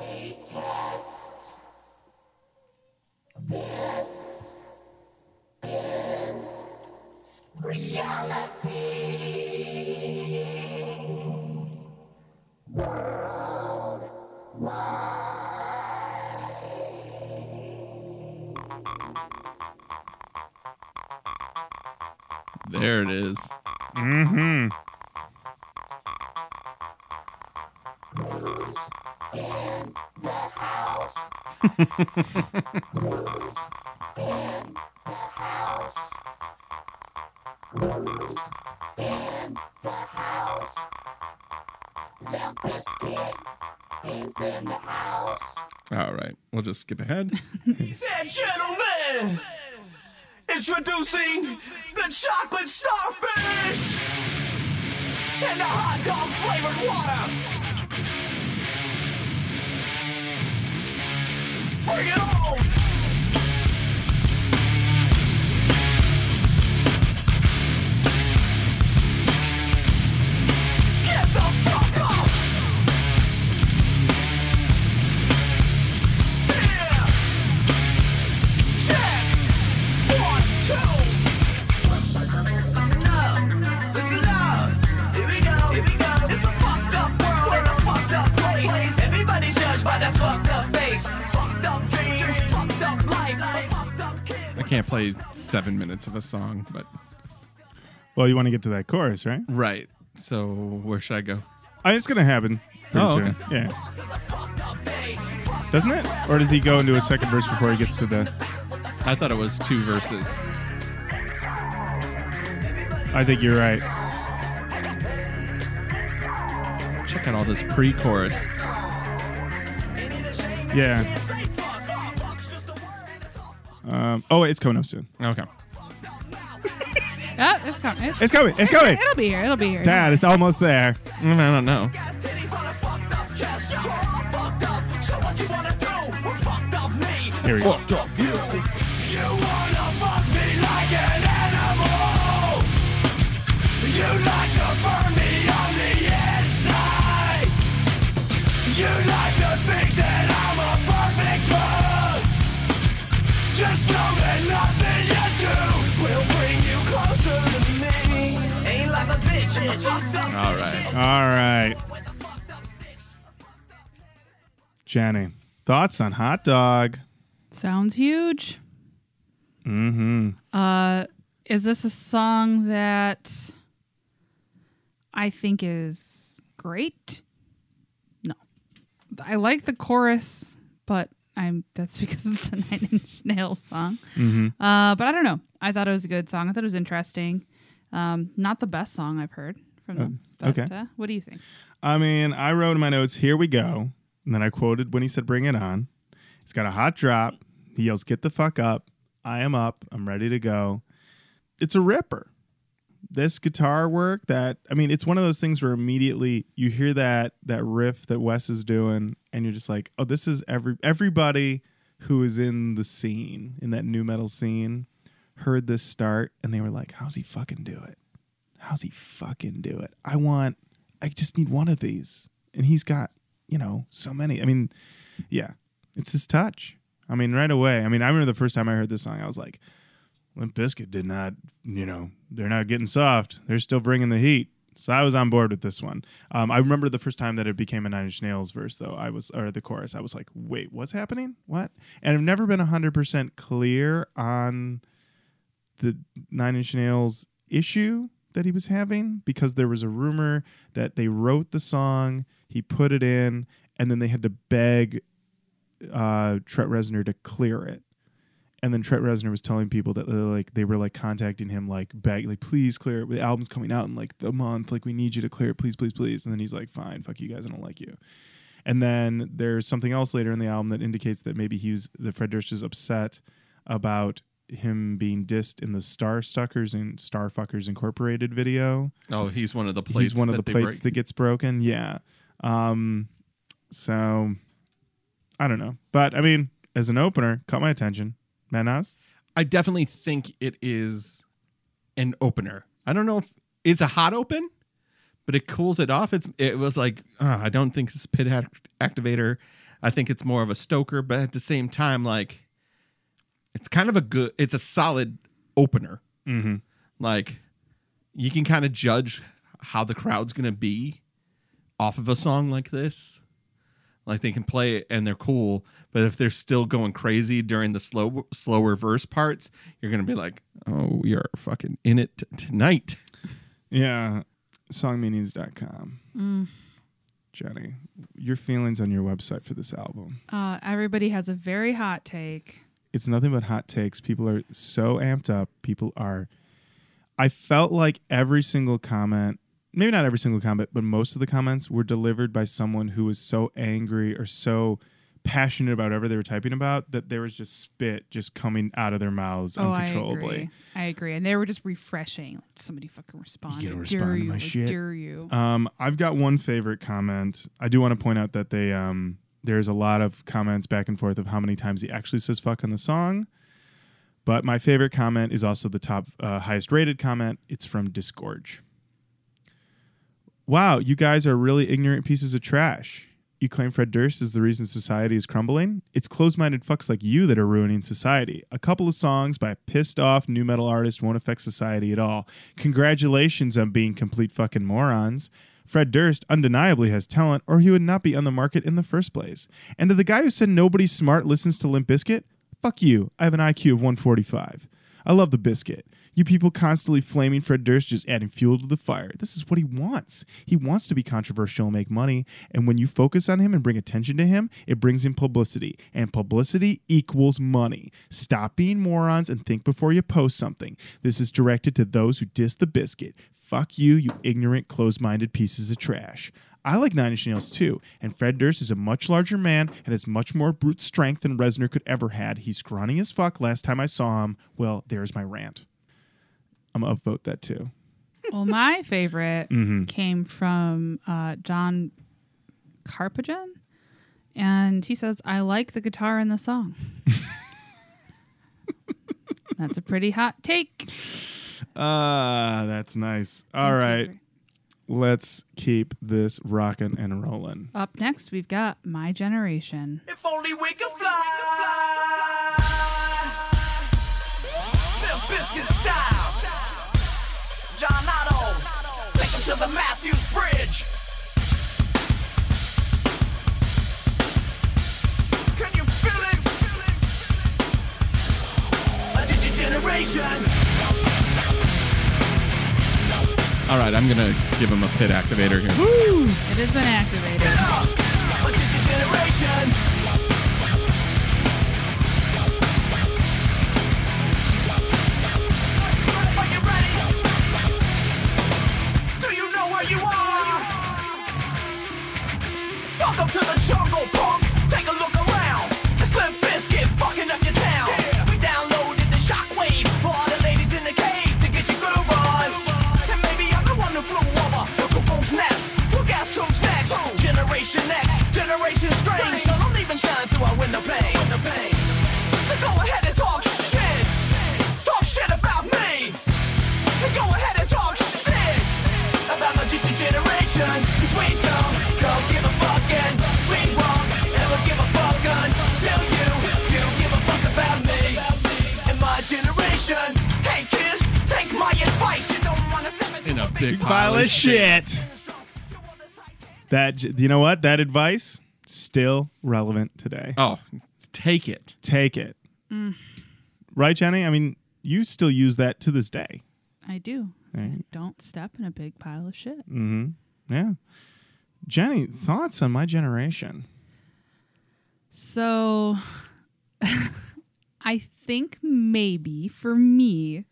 S6: a test. This is reality.
S4: There it is.
S2: Mm-hmm.
S6: In the house. Who's in the house? Who's in the house? Limp Bizkit is in the house.
S4: All right. We'll just skip ahead.
S7: Ladies and gentlemen, introducing the chocolate starfish and the hot dog flavored water. Bring it on!
S4: Seven minutes of a song, but
S2: Well, you want to get to that chorus, right?
S4: right. So where should I go?
S2: Uh, it's gonna happen. Pretty
S4: Oh,
S2: soon.
S4: okay.
S2: Yeah. Doesn't it? Or does he go into a second verse before he gets to the?
S4: I thought it was two verses.
S2: I think you're right.
S4: Check out all this pre-chorus.
S2: Yeah. Um, oh, it's coming up soon.
S4: Okay.
S3: Oh, it's coming. It's,
S2: It's coming. It's coming.
S3: It'll be here. It'll be here.
S2: Dad, it's almost there.
S4: Mm, I don't know.
S7: Titties on a fucked up chest. You're all fucked up. So what you wanna do? We're fucked up me.
S2: Here we go.
S7: You wanna fuck me like an animal. You like Just know that nothing you do will bring you closer to me. Ain't like a bitch. It's fucked up.
S4: All right.
S2: All right. Jenny, thoughts on hot dog?
S3: Sounds huge.
S2: Mm-hmm.
S3: Uh, is this a song that I think is great? No, I like the chorus, but I'm that's because it's a Nine Inch Nails song.
S2: Mm-hmm.
S3: Uh, but I don't know. I thought it was a good song. I thought it was interesting. Um, not the best song I've heard from them.
S2: Uh,
S3: but,
S2: okay.
S3: Uh, what do you think?
S2: I mean, I wrote in my notes, here we go. And then I quoted when he said, bring it on. It's got a hot drop. He yells, get the fuck up. I am up. I'm ready to go. It's a ripper. This guitar work that, I mean, it's one of those things where immediately you hear that, that riff that Wes is doing and you're just like, oh, this is every, everybody who is in the scene, in that new metal scene, heard this start and they were like, how's he fucking do it? How's he fucking do it? I want, I just need one of these. And he's got, you know, so many. I mean, yeah, it's his touch. I mean, right away. I mean, I remember the first time I heard this song, I was like, Limp Bizkit did not, you know, they're not getting soft. They're still bringing the heat. So I was on board with this one. Um, I remember the first time that it became a Nine Inch Nails verse, though. I was, or the chorus. I was like, wait, what's happening? What? And I've never been hundred percent clear on the Nine Inch Nails issue that he was having because there was a rumor that they wrote the song, he put it in, and then they had to beg uh, Trent Reznor to clear it. And then Trent Reznor was telling people that uh, like they were like contacting him like beg like please clear it. The album's coming out in like the month. Like we need you to clear it, please, please, please. And then he's like, fine, fuck you guys, I don't like you. And then there's something else later in the album that indicates that maybe he was that Fred Durst is upset about him being dissed in the Star Stuckers and Starfuckers Incorporated video.
S4: Oh, he's one of the plates.
S2: He's one of the plates
S4: break.
S2: that gets broken. Yeah. Um, so I don't know, but I mean, as an opener, caught my attention. Matt Nas?
S4: I definitely think it is an opener. I don't know if it's a hot open, but it cools it off. It's it was like uh, I don't think it's a pit act- activator. I think it's more of a stoker, but at the same time, like it's kind of a good. It's a solid opener.
S2: Mm-hmm.
S4: Like you can kind of judge how the crowd's gonna be off of a song like this. Like they can play it and they're cool, but if they're still going crazy during the slow slower verse parts, you're gonna be like, "Oh, you're fucking in it t- tonight."
S2: Yeah. Songmeanings.com.
S3: Mm.
S2: Jenny, your feelings on your website for this album.
S3: Uh, everybody has a very hot take.
S2: It's nothing but hot takes. People are so amped up. People are. I felt like every single comment, maybe not every single comment, but most of the comments were delivered by someone who was so angry or so passionate about whatever they were typing about that there was just spit just coming out of their mouths
S3: Oh, I
S2: uncontrollably.
S3: agree. I agree. And they were just refreshing. Like, somebody fucking respond.
S2: You gotta respond
S3: dare
S2: to
S3: you.
S2: my
S3: I
S2: shit.
S3: dare you.
S2: Um, I've got one favorite comment. I do want to point out that they um, there's a lot of comments back and forth of how many times he actually says "fuck" on the song. But my favorite comment is also the top uh, highest rated comment. It's from Disgorge. Wow, you guys are really ignorant pieces of trash. You claim Fred Durst is the reason society is crumbling? It's closed minded fucks like you that are ruining society. A couple of songs by a pissed off new metal artist won't affect society at all. Congratulations on being complete fucking morons. Fred Durst undeniably has talent, or he would not be on the market in the first place. And to the guy who said nobody smart listens to Limp Bizkit, fuck you. I have an IQ of 145. I love the Bizkit. You people constantly flaming Fred Durst just adding fuel to the fire. This is what he wants. He wants to be controversial and make money. And when you focus on him and bring attention to him, it brings in publicity. And publicity equals money. Stop being morons and think before you post something. This is directed to those who diss the Bizkit. Fuck you, you ignorant, closed minded pieces of trash. I like Nine Inch Nails too, and Fred Durst is a much larger man and has much more brute strength than Reznor could ever had. He's scrawny as fuck last time I saw him. Well, there's my rant. I'm gonna upvote that too.
S3: well, my favorite
S2: Mhm.
S3: came from uh, John Carpagen. And he says, I like the guitar in the song. That's a pretty hot take.
S2: Ah, that's nice. All
S3: Thank you.
S2: let's keep this rocking and rolling.
S3: Up next, we've got My Generation.
S1: If only we could fly. Limp Bizkit style. To the Matthews Bridge. Can you feel it? A digigeneration.
S4: All right, I'm gonna give him a pit activator here.
S3: It has been activated.
S1: Even shine through our window pane. So go ahead and talk shit. Talk shit about me. And go ahead and talk shit about my future generation. Cause we don't go give a fuck and we won't ever give a fuck until you, you give a fuck about me and my generation. Hey kid, take my advice. You don't wanna step into
S4: In a big
S2: Pile of shit. That you know what? That advice still relevant today.
S4: Oh, take it.
S2: Take it.
S3: Mm.
S2: Right, Jenny? I mean, you still use that to this day.
S3: I do. So
S2: Right.
S3: Don't step in a big pile of shit.
S2: Mm-hmm. Yeah. Jenny, thoughts on my generation?
S3: So I think maybe for me,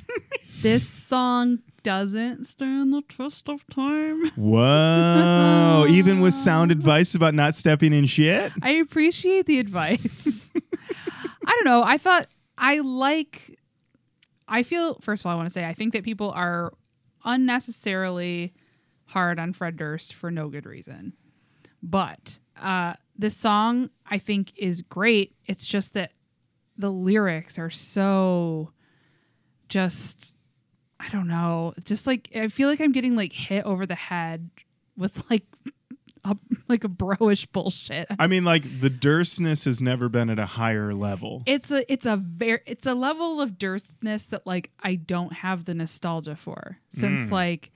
S3: this song doesn't stand the test of time.
S2: Whoa. Even with sound advice about not stepping in shit?
S3: I appreciate the advice. I don't know. I thought I like. I feel first of all, I want to say I think that people are unnecessarily hard on Fred Durst for no good reason. But uh, this song I think is great. It's just that the lyrics are so just I don't know. Just like I feel like I'm getting like hit over the head with like a, like a broish bullshit.
S2: I mean, like the Durstness has never been at a higher level.
S3: It's a it's a very it's a level of dirtness that like I don't have the nostalgia for since
S2: Mm.
S3: like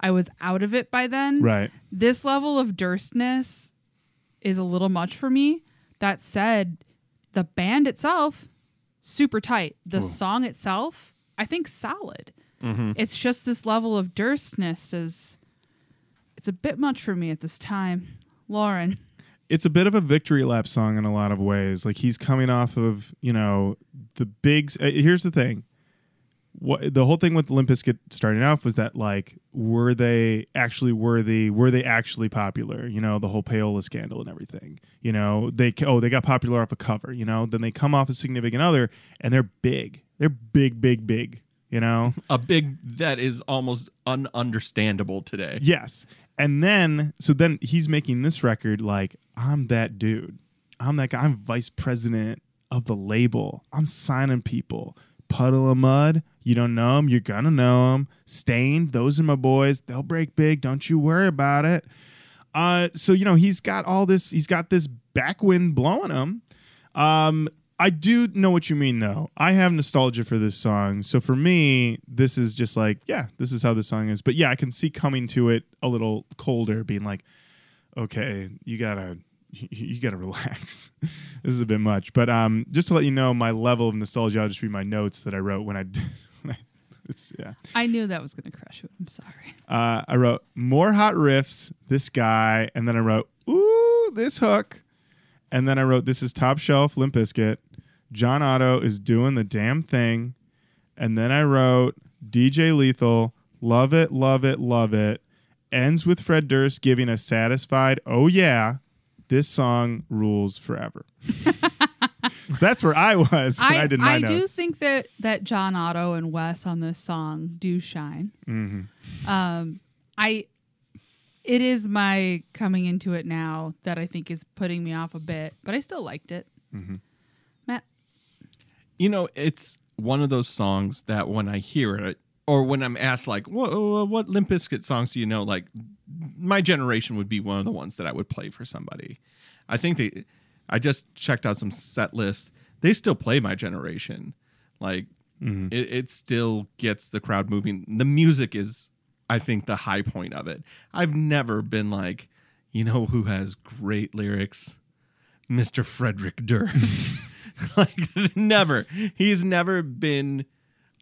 S3: I was out of it by then.
S2: right.
S3: This level of dirtness is a little much for me. That said, the band itself super tight. The
S2: Ooh.
S3: song itself, I think solid.
S4: Mm-hmm.
S3: It's just this level of dirtness is it's a bit much for me at this time. Lauren.
S2: It's a bit of a victory lap song in a lot of ways. Like he's coming off of, you know, the big. Uh, here's the thing. What the whole thing with Limp Bizkit starting off was that like were they actually worthy? Were they actually popular? You know, the whole payola scandal and everything. You know, they oh they got popular off a cover. You know, then they come off a significant other and they're big. They're big, big, big. You know,
S4: A big that is almost ununderstandable today.
S2: Yes. And then, so then he's making this record like, I'm that dude. I'm that guy. I'm vice president of the label. I'm signing people. Puddle of Mudd, you don't know them. You're to know them. Staind, those are my boys. They'll break big. Don't you worry about it. Uh, so, you know, he's got all this, he's got this backwind blowing him. Um, I do know what you mean, though. I have nostalgia for this song. So for me, this is just like, yeah, this is how the song is. But yeah, I can see coming to it a little colder, being like, okay, you gotta, you, you gotta relax. this is a bit much. But um, just to let you know, my level of nostalgia, I'll just read my notes that I wrote when I. when I- It's yeah.
S3: I knew that was gonna crush you. I'm sorry.
S2: Uh, I wrote more hot riffs. This guy, and then I wrote ooh this hook, and then I wrote this is top shelf Limp Bizkit. John Otto is doing the damn thing, and then I wrote DJ Lethal. Love it, love it, love it. Ends with Fred Durst giving a satisfied oh yeah. This song rules forever. so that's where I was when I, did my
S3: do
S2: notes.
S3: think that that John Otto and Wes on this song do shine.
S2: hmm
S3: Um, I it is my coming into it now that I think is putting me off a bit, but I still liked it.
S2: Mhm.
S4: You know, it's one of those songs that when I hear it, or when I'm asked, like, what, what Limp Bizkit songs do you know? Like, my generation would be one of the ones that I would play for somebody. I think they, I just checked out some set lists. They still play my generation. Like,
S2: Mhm.
S4: it, it still gets the crowd moving. The music is, I think, the high point of it. I've never been like, you know, who has great lyrics? Mr. Frederick Durst. like, never. He's never been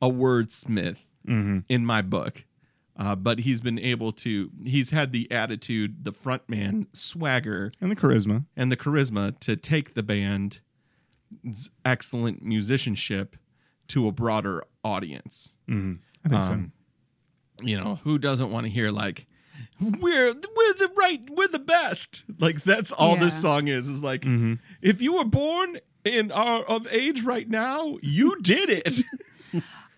S4: a wordsmith
S2: Mhm.
S4: in my book. Uh, but he's been able to, he's had the attitude, the frontman swagger,
S2: And the charisma.
S4: and the charisma to take the band's excellent musicianship to a broader audience.
S2: hmm I think so.
S4: Um, you know, who doesn't want to hear like we're we're the right, we're the best. Like that's all this song is. Is like
S2: hmm
S4: if you were born and are of age right now, you did it.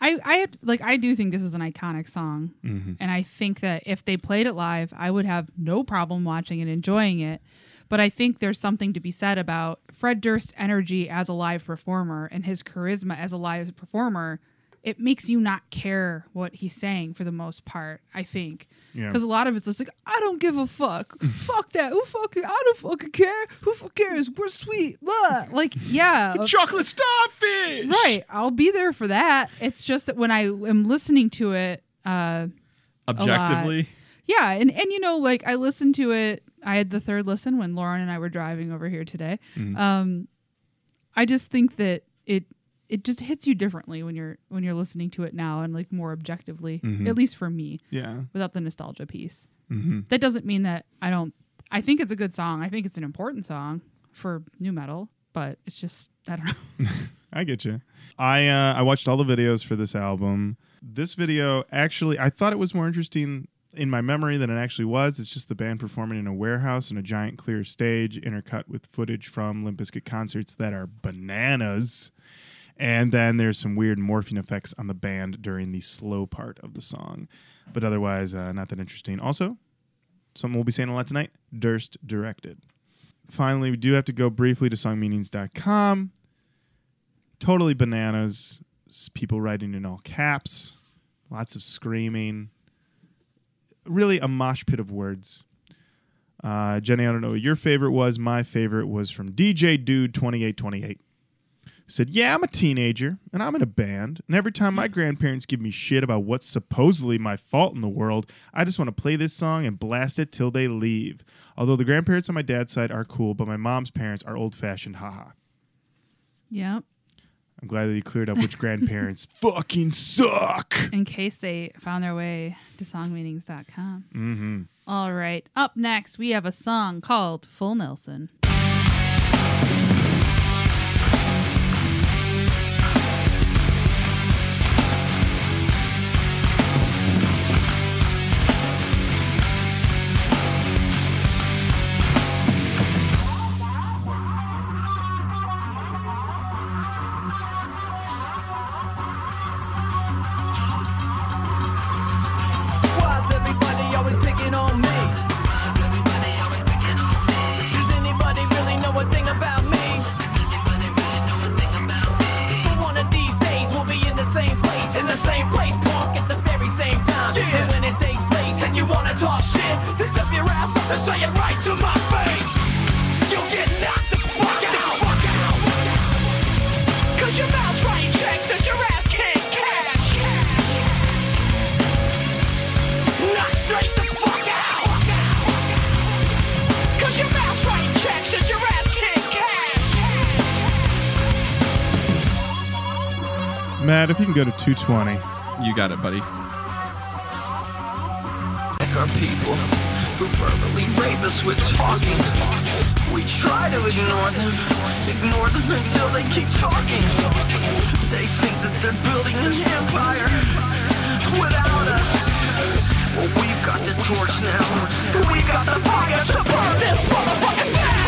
S3: I I have, like I do think this is an iconic song,
S2: hmm
S3: and I think that if they played it live, I would have no problem watching and enjoying it. But I think there's something to be said about Fred Durst's energy as a live performer and his charisma as a live performer. It makes you not care what he's saying for the most part. I think
S2: Yeah.
S3: because a lot of it's just like I don't give a fuck. fuck that. Who fucking? I don't fucking care. Who fucking cares? We're sweet. Blah. Like yeah,
S4: Chocolate starfish.
S3: right. I'll be there for that. It's just that when I am listening to it, uh,
S4: Objectively,
S3: yeah, and and you know, like I listened to it. I had the third listen when Lauren and I were driving over here today.
S2: Mhm.
S3: Um, I just think that it it just hits you differently when you're when you're listening to it now and like more objectively.
S2: Mhm.
S3: At least for me,
S2: Yeah.
S3: without the nostalgia piece.
S2: hmm
S3: That doesn't mean that I don't. I think it's a good song. I think it's an important song for new metal, but it's just I don't know.
S2: I get you. I uh, I watched all the videos for this album. This video actually, I thought it was more interesting in my memory than it actually was. It's just the band performing in a warehouse in a giant clear stage, intercut with footage from Limp Bizkit concerts that are bananas. And then there's some weird morphing effects on the band during the slow part of the song, but otherwise uh, not that interesting. Also, something we'll be saying a lot tonight: Durst directed. Finally, we do have to go briefly to songmeanings.com totally bananas. People writing in all caps. lots of screaming. Really a mosh pit of words. Uh, Jenny, I don't know what your favorite was. My favorite was from DJ Dude 2828. Said, Yeah, I'm a teenager and I'm in a band. And every time my grandparents give me shit about what's supposedly my fault in the world, I just want to play this song and blast it till they leave. Although the grandparents on my dad's side are cool, but my mom's parents are old fashioned. Haha.
S3: Yep.
S2: I'm glad that he cleared up which grandparents fucking suck.
S3: In case they found their way to songmeanings.com.
S2: Mm-hmm.
S3: All right. Up next, we have a song called Full Nelson.
S2: Can go to 220.
S4: You got it, buddy.
S7: our people who verbally rape us with talking. We try to ignore them, ignore them until they keep talking. They think that they're building an empire without us. Well, we've got the torch now. We've got the fire to burn this motherfucker down. Down,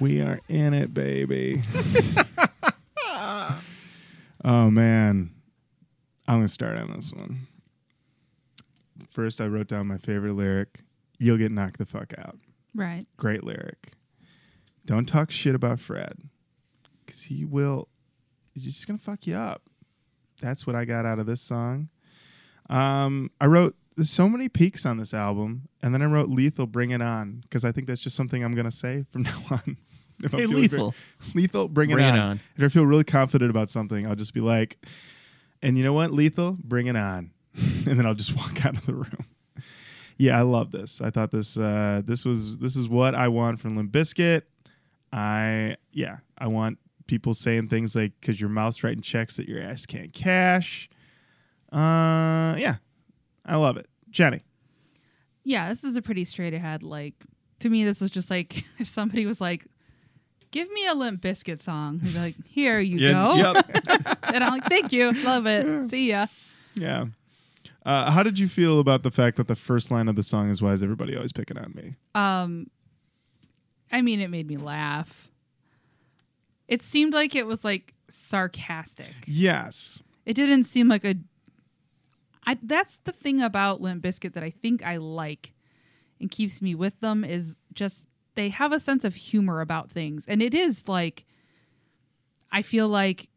S2: We are in it, baby. oh man. I'm gonna start on this one. First I wrote down my favorite lyric. You'll get knocked the fuck out.
S3: Right.
S2: Great lyric. Don't talk shit about Fred. Cause he will he's just gonna fuck you up. That's what I got out of this song. Um, I wrote there's so many peaks on this album, and then I wrote Lethal Bring It On, because I think that's just something I'm gonna say from now on. If I'm
S4: Hey, Lethal.
S2: very- Lethal, bring,
S4: Bring
S2: it,
S4: it
S2: on.
S4: on.
S2: If I feel really confident about something, I'll just be like, and you know what, Lethal, bring it on. and then I'll just walk out of the room. Yeah, I love this. I thought this uh, this was this is what I want from Limp Bizkit. I yeah, I want people saying things like "cause your mouth's writing checks that your ass can't cash." Uh, yeah, I love it, Jenny.
S3: Yeah, this is a pretty straight ahead. Like to me, this is just like if somebody was like, "Give me a Limp Bizkit song," I'd be like, "Here you
S4: Yeah,
S3: go."
S4: Yep.
S3: and I'm like, "Thank you, love it. See ya."
S2: Yeah. Uh, how did you feel about the fact that the first line of the song is "Why is everybody always picking on me"?
S3: Um, I mean, it made me laugh. It seemed like it was like sarcastic.
S2: Yes.
S3: It didn't seem like a. I that's the thing about Limp Bizkit that I think I like and keeps me with them is just they have a sense of humor about things, and it is like. I feel like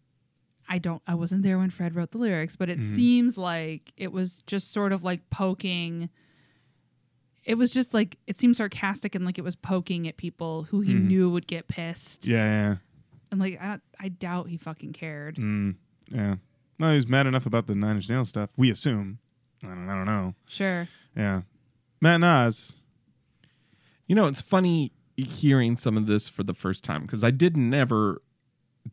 S3: I don't I wasn't there when Fred wrote the lyrics, but it seems like it was just sort of like poking it was just like it seemed sarcastic and like it was poking at people who he
S2: Mhm.
S3: knew would get pissed.
S2: Yeah.
S3: And like I I doubt he fucking cared.
S2: Yeah. Mm, yeah. Well, he's mad enough about the Nine Inch Nails stuff. We assume. I don't, I don't know.
S3: Sure.
S2: Yeah. Matt Nas.
S4: You know, it's funny hearing some of this for the first time because I did never,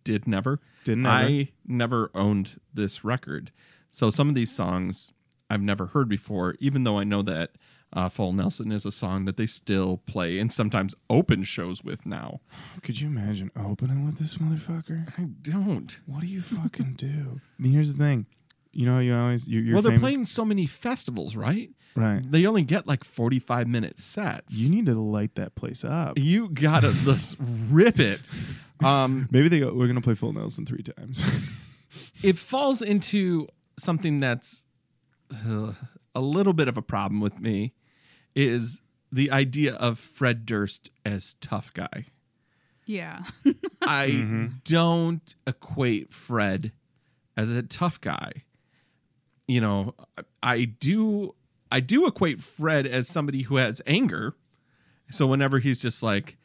S4: did never,
S2: Didn't ever.
S4: I never owned this record. So some of these songs I've never heard before, even though I know that uh, Full Nelson is a song that they still play and sometimes open shows with now.
S2: Could you imagine opening with this motherfucker?
S4: I don't.
S2: What do you fucking do? Here's the thing. You know, you always you, you're
S4: well, they're
S2: famous-
S4: playing so many festivals, right?
S2: Right.
S4: They only get like 45 minute sets.
S2: You need to light that place up.
S4: you gotta just rip it. Um,
S2: Maybe they go. We're gonna play Full Nelson three times.
S4: it falls into something that's uh, a little bit of a problem with me is the idea of Fred Durst as tough guy.
S3: Yeah.
S4: I
S2: Mhm.
S4: don't equate Fred as a tough guy. You know, I- I do I do equate Fred as somebody who has anger. So whenever he's just like,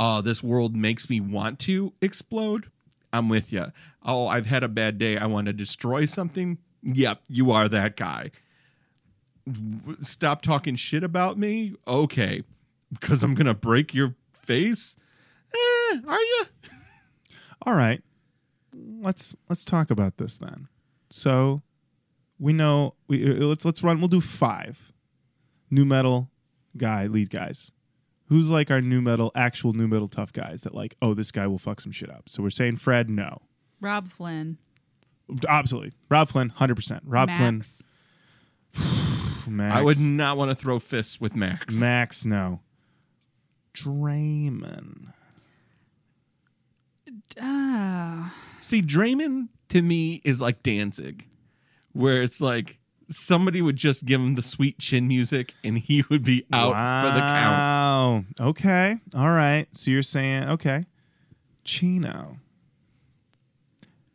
S4: "Oh, this world makes me want to explode," I'm with you. Oh, I've had a bad day. I want to destroy something. Yep, you are that guy. Stop talking shit about me. Okay, because I'm gonna break your face. Eh, are you?
S2: All right. Let's let's talk about this then. So we know we uh, let's let's run. We'll do five new metal guy lead guys. Who's like our new metal actual new metal tough guys that like oh this guy will fuck some shit up. So we're saying Fred no.
S3: Robb Flynn.
S2: Absolutely. Robb Flynn 100%. Rob
S3: Max.
S2: Flynn Max.
S4: I would not want to throw fists with Max.
S2: Max no. Draymond.
S3: Ah.
S4: See, Draymond to me is like Danzig, where it's like somebody would just give him the sweet chin music and he would be out for the count.
S2: Wow. Okay. All right. So you're saying okay. Chino.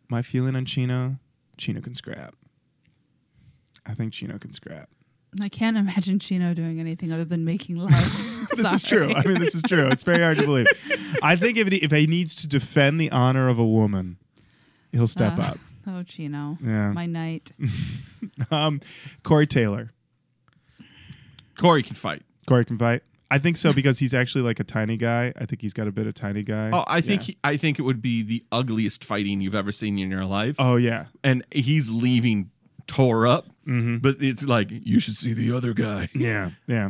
S2: My feeling on Chino, Chino can scrap. I think Chino can scrap.
S3: I can't imagine Chino doing anything other than making love.
S2: This is true. I mean, this is true. It's very hard to believe. I think if he, if he needs to defend the honor of a woman, he'll step
S3: Uh,
S2: up.
S3: Oh, Chino.
S2: Yeah.
S3: My knight.
S2: Um, Corey Taylor.
S4: Corey can fight.
S2: Corey can fight. I think so because he's actually like a tiny guy. I think he's got a bit of tiny guy.
S4: Oh, I think
S2: Yeah.
S4: he, I think it would be the ugliest fighting you've ever seen in your life.
S2: oh yeah.
S4: And he's leaving tore up,
S2: Mm-hmm.
S4: but it's like you should see the other guy.
S2: Yeah. Yeah.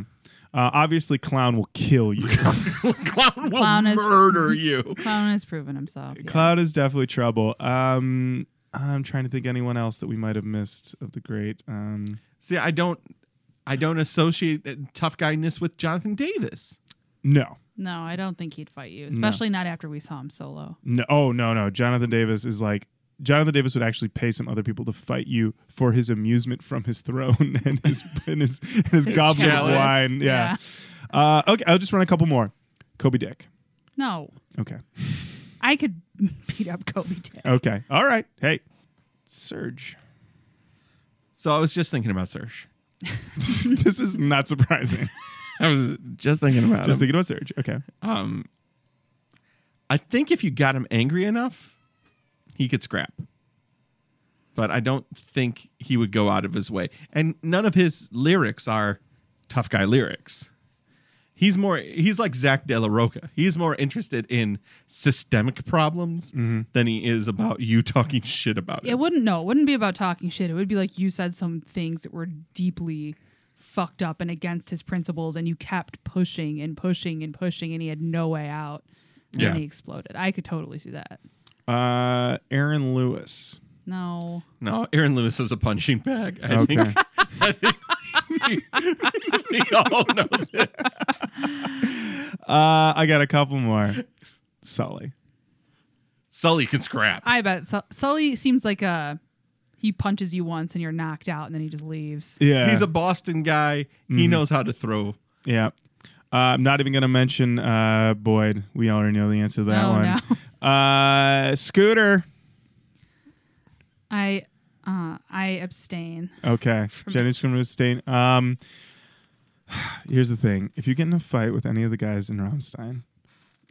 S2: Uh, obviously, clown will kill you.
S4: Clown will
S3: Clown is-
S4: murder you.
S3: Clown has proven himself. yeah.
S2: Clown is definitely trouble. Um, I'm trying to think anyone else that we might have missed of the great. Um,
S4: See, I don't, I don't associate uh, tough guyness with Jonathan Davis.
S2: no,
S3: No, I don't think he'd fight you, especially not after we saw him solo.
S2: no, oh no, no. Jonathan Davis is like Jonathan Davis would actually pay some other people to fight you for his amusement from his throne and his and his, and his,
S3: His
S2: goblet of
S3: chalice.
S2: wine. Yeah. Uh, okay, I'll just run a couple more. Coby Dick.
S3: No,
S2: Okay.
S3: I could beat up Coby Dick.
S2: Okay. All right. Hey, Serj.
S4: So I was just thinking about Serj.
S2: this is not surprising.
S4: I was just thinking about
S2: Just
S4: him.
S2: thinking about Serj. Okay.
S4: Um, I think if you got him angry enough, he could scrap. But I don't think he would go out of his way. And none of his lyrics are tough guy lyrics. He's more he's like Zack de la Rocha. He's more interested in systemic problems than he is about you talking shit about
S3: It
S4: it.
S3: wouldn't. No, it wouldn't be about talking shit. It would be like you said some things that were deeply fucked up and against his principles, and you kept pushing and pushing and pushing, and he had no way out. And
S4: Yeah.
S3: he exploded. I could totally see that.
S2: Uh, Aaron Lewis.
S3: No,
S4: No, Aaron Lewis is a punching bag. I
S2: Okay.
S4: think, I think we, we all know this.
S2: Uh, I got a couple more. Sully.
S4: Sully can scrap.
S3: I bet Su- Sully seems like a he punches you once and you're knocked out, and then he just leaves.
S2: Yeah.
S4: He's a Boston guy.
S2: Mm-hmm.
S4: He knows how to throw.
S2: yeah. Uh, I'm not even going to mention uh, Boyd. We already know the answer to that
S3: Oh,
S2: one. Uh, Scooter.
S3: I uh, I abstain.
S2: Okay. Jenny's going to abstain. Um, here's the thing: if you get in a fight with any of the guys in Rammstein,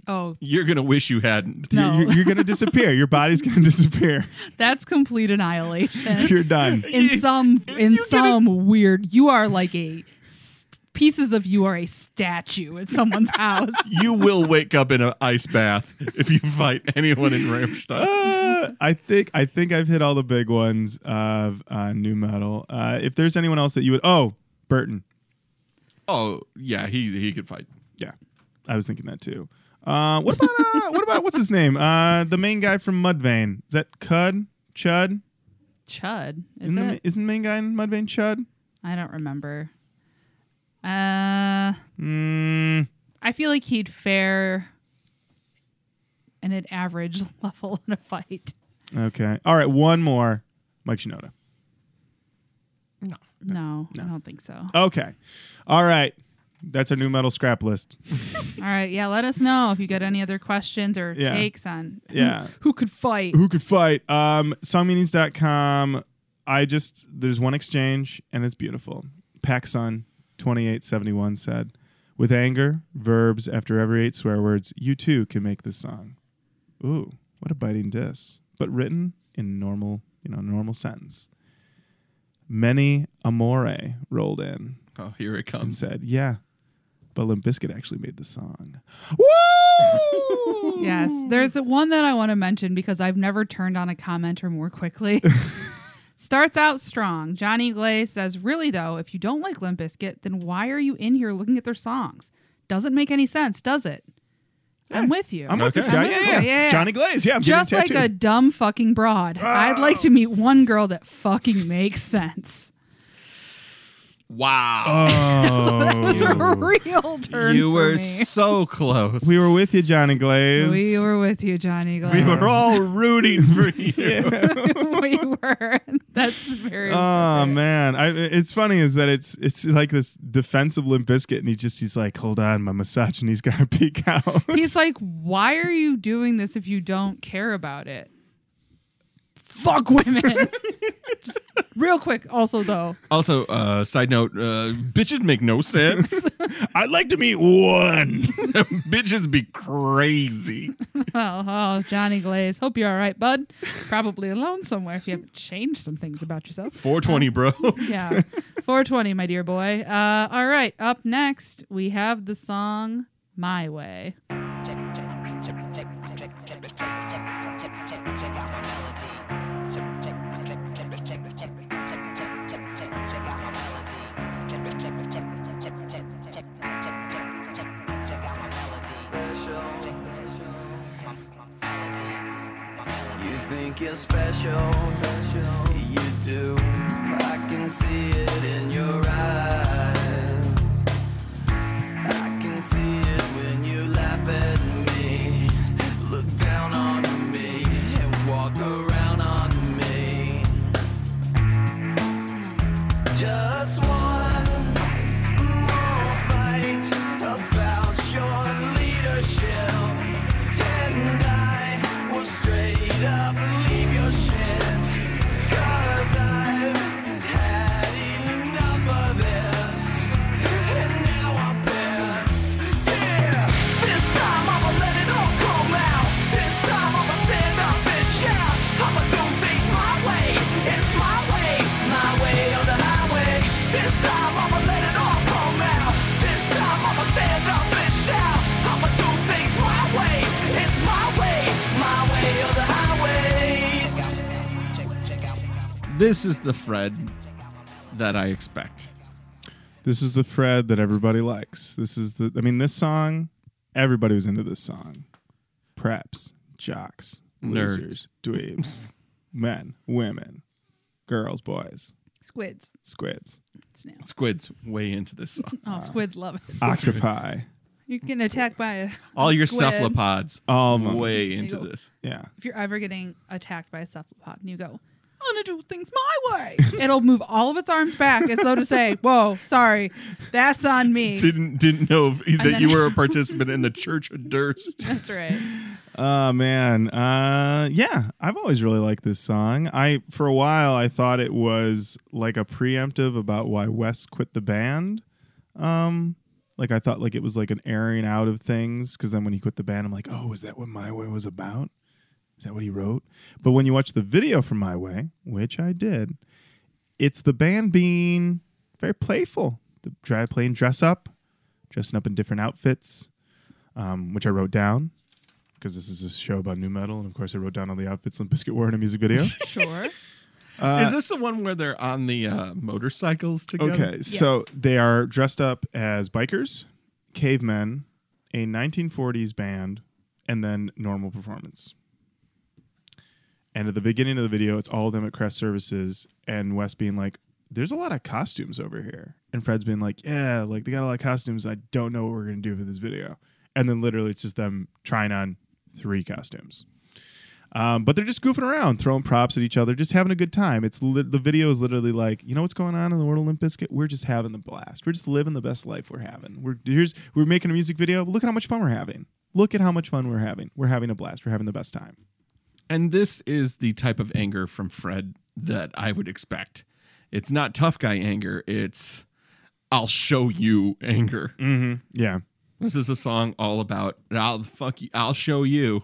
S3: Oh,
S4: You're gonna wish you hadn't.
S3: No.
S2: you're, you're going to disappear. Your body's going to disappear.
S3: that's complete annihilation.
S2: You're done.
S3: in some in some weird you are like a s- pieces of you are a statue at someone's house
S4: You will wake up in an ice bath if you fight anyone in Rammstein.
S2: Uh, I think I think I've hit all the big ones of uh, new metal. Uh, if there's anyone else that you would, oh, Burton.
S4: Oh yeah, he he could fight.
S2: Yeah, I was thinking that too. Uh, what about uh, what about what's his name? Uh, the main guy from Mudvayne. Is that Kud? Chud?
S3: Chud. Is
S2: isn't, the,
S3: it?
S2: isn't the main guy in Mudvayne Chud?
S3: I don't remember. Uh,
S2: Mm,
S3: I feel like he'd fare in an average level in a fight.
S2: okay. All right. One more. Mike Shinoda.
S4: No.
S3: No,
S2: No.
S3: I don't think so.
S2: Okay. All right. That's our new metal scrap list.
S3: All right, yeah, let us know if you got any other questions or
S2: Yeah.
S3: takes on
S2: Yeah.
S3: who, could fight.
S2: Who could fight? Um, songmeanings.com. I just, there's one exchange and it's beautiful. PacSun 2871 said, with anger, verbs after every eight swear words, you too can make this song. Ooh, what a biting diss. But written in normal, you know, normal sentence. Many Amore rolled in
S4: Oh, here it
S2: and
S4: comes.
S2: said, yeah, but Limp Bizkit actually made the song. Woo!
S3: Yes, there's one that I want to mention because I've never turned on a commenter more quickly. Starts out strong. Johnny Glaze says, "Really though, if you don't like Limp Bizkit, then why are you in here looking at their songs? Doesn't make any sense, does it?" I'm with you.
S2: I'm with this guy. Yeah,
S3: with
S2: yeah.
S3: Yeah, yeah.
S2: Johnny Glaze. Yeah, I'm
S3: Just like
S2: tattooed.
S3: a dumb fucking broad. I'd like ah. to meet one girl that fucking makes sense.
S4: Wow.
S2: Oh,
S3: that was a real turn.
S4: you
S3: for
S4: were
S3: me.
S4: so close.
S2: we were with you, Johnny Glaze.
S3: We were with you, Johnny Glaze.
S4: We were all rooting for you.
S3: we were. That's very.
S2: Oh
S3: appropriate.
S2: man, I, it's funny is that it's it's like this defensive Limp Bizkit, and he just he's like, hold on, my misogyny's got to peek out.
S3: He's like, why are you doing this if you don't care about it? Fuck women. Just real quick, also though,
S4: Also, uh, side note, uh, bitches make no sense.
S2: I'd like to meet one.
S4: bitches be crazy.
S3: oh, oh, Johnny Glaze. Hope you're all right, bud. Probably alone somewhere if you haven't changed some things about yourself.
S4: 420, bro.
S3: Yeah, 420, my dear boy. Uh, all right, up next we have the song "My Way."
S7: You think you're special, you do. I can see it in your eyes. This
S4: is the Fred that I expect.
S2: this is the Fred that everybody likes. This is the. I mean, this song. Everybody was into this song. Preps, jocks,
S4: Nerds.
S2: losers, dweebs, men, women, girls, boys,
S3: Squids.
S2: squids,
S3: Snails.
S4: Squid's way into this song.
S3: Oh, uh, squids love it.
S2: octopi.
S3: You're getting attacked by a
S4: All
S3: a
S4: your
S3: squid.
S4: cephalopods
S2: All of 'em.
S4: way into
S3: go.
S4: this.
S2: Yeah.
S3: If you're ever getting attacked by a cephalopod and you go, I'm gonna do things my way, it'll move all of its arms back as though to say, "Whoa, sorry, that's on me."
S4: Didn't didn't know if, that you were a participant in the Church of Durst.
S3: That's right.
S2: Oh man, uh, yeah, I've always really liked this song. I for a while I thought it was like a preemptive about why Wes quit the band. Um, like I thought like it was like an airing out of things because then when he quit the band, I'm like, oh, is that what My Way was about? Is that what he wrote? But when you watch the video for My Way, which I did, it's the band being very playful. The dry playing dress up, dressing up in different outfits, um, which I wrote down because this is a show about new metal, and of course I wrote down all the outfits Limp Bizkit wore in a music video.
S3: Sure.
S2: Uh,
S4: is this the one where they're on the uh, motorcycles together?
S2: okay, so they are dressed up as bikers, cavemen, a 1940s band, and then normal performance. And at the beginning of the video, it's all of them at Crest Services, and Wes being like, "There's a lot of costumes over here," and Fred's being like, "Yeah, like they got a lot of costumes. I don't know what we're gonna do for this video." And then literally, it's just them trying on three costumes. Um, but they're just goofing around, throwing props at each other, just having a good time. It's li- the video is literally like, you know what's going on in the world of? We're just having the blast. We're just living the best life we're having. We're here's we're making a music video. Look at how much fun we're having. Look at how much fun we're having. We're having a blast. We're having the best time.
S4: And this is the type of anger from Fred that I would expect. It's not tough guy anger, it's I'll show you anger.
S2: Mm-hmm. Yeah.
S4: This is a song all about I'll fuck you, I'll show you.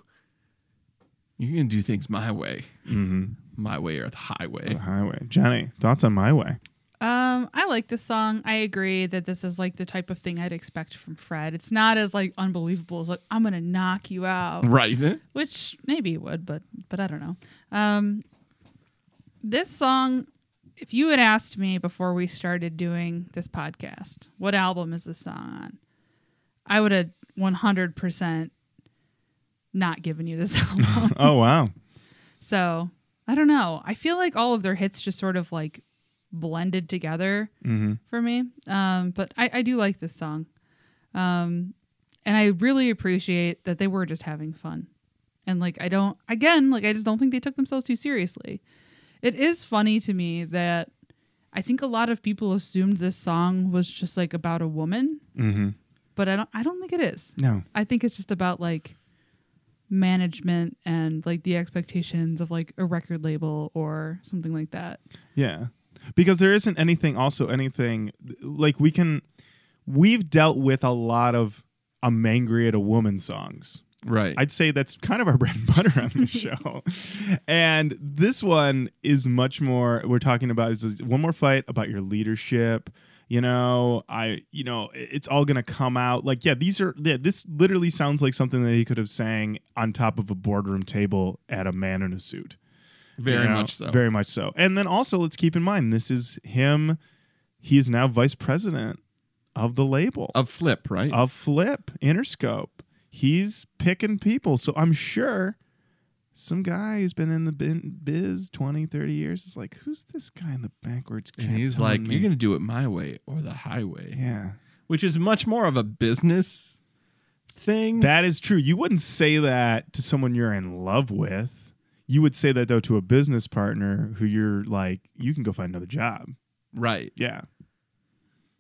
S4: You're gonna do things my way.
S2: Mm-hmm.
S4: My way or the highway.
S2: The highway. Jenny, thoughts on my way?
S3: Um, I like this song. I agree that this is like the type of thing I'd expect from Fred. It's not as like unbelievable as like I'm gonna knock you out,
S4: Right.
S3: which maybe it would, but but I don't know. Um, this song, if you had asked me before we started doing this podcast, what album is this song on? I would have 100 percent not given you this album.
S2: Oh wow.
S3: so I don't know. I feel like all of their hits just sort of like blended together
S2: Mm-hmm.
S3: for me. Um, but I, I do like this song. Um, and I really appreciate that they were just having fun. And like, I don't, again, like, I just don't think they took themselves too seriously. It is funny to me that I think a lot of people assumed this song was just like about a woman,
S2: Mm-hmm.
S3: but I don't, I don't think it is.
S2: No.
S3: I think it's just about like management and like the expectations of like a record label or something like that.
S2: Yeah. Because there isn't anything also anything like we can we've dealt with a lot of I'm angry at a woman songs.
S4: Right.
S2: I'd say that's kind of our bread and butter on the show. and this one is much more we're talking about is is one more fight about your leadership. You know, I you know, it's all gonna come out. Like, yeah, these are yeah, this literally sounds like something that he could have sang on top of a boardroom table at a man in a suit.
S4: Very
S2: You know,
S4: much so.
S2: Very much so. And then also, let's keep in mind, this is him. He is now vice president of the label
S4: of flip, right?
S2: of Flip Interscope. He's picking people. So I'm sure some guy who's been in the biz 20, 30 years is like, who's this guy in the backwards
S4: and
S2: camp
S4: he's like,
S2: me?
S4: You're gonna do it my way or the highway.
S2: Yeah.
S4: Which is much more of a business thing.
S2: That is true. You wouldn't say that to someone you're in love with. You would say that, though, to a business partner who you're like, you can go find another job.
S4: right.
S2: Yeah.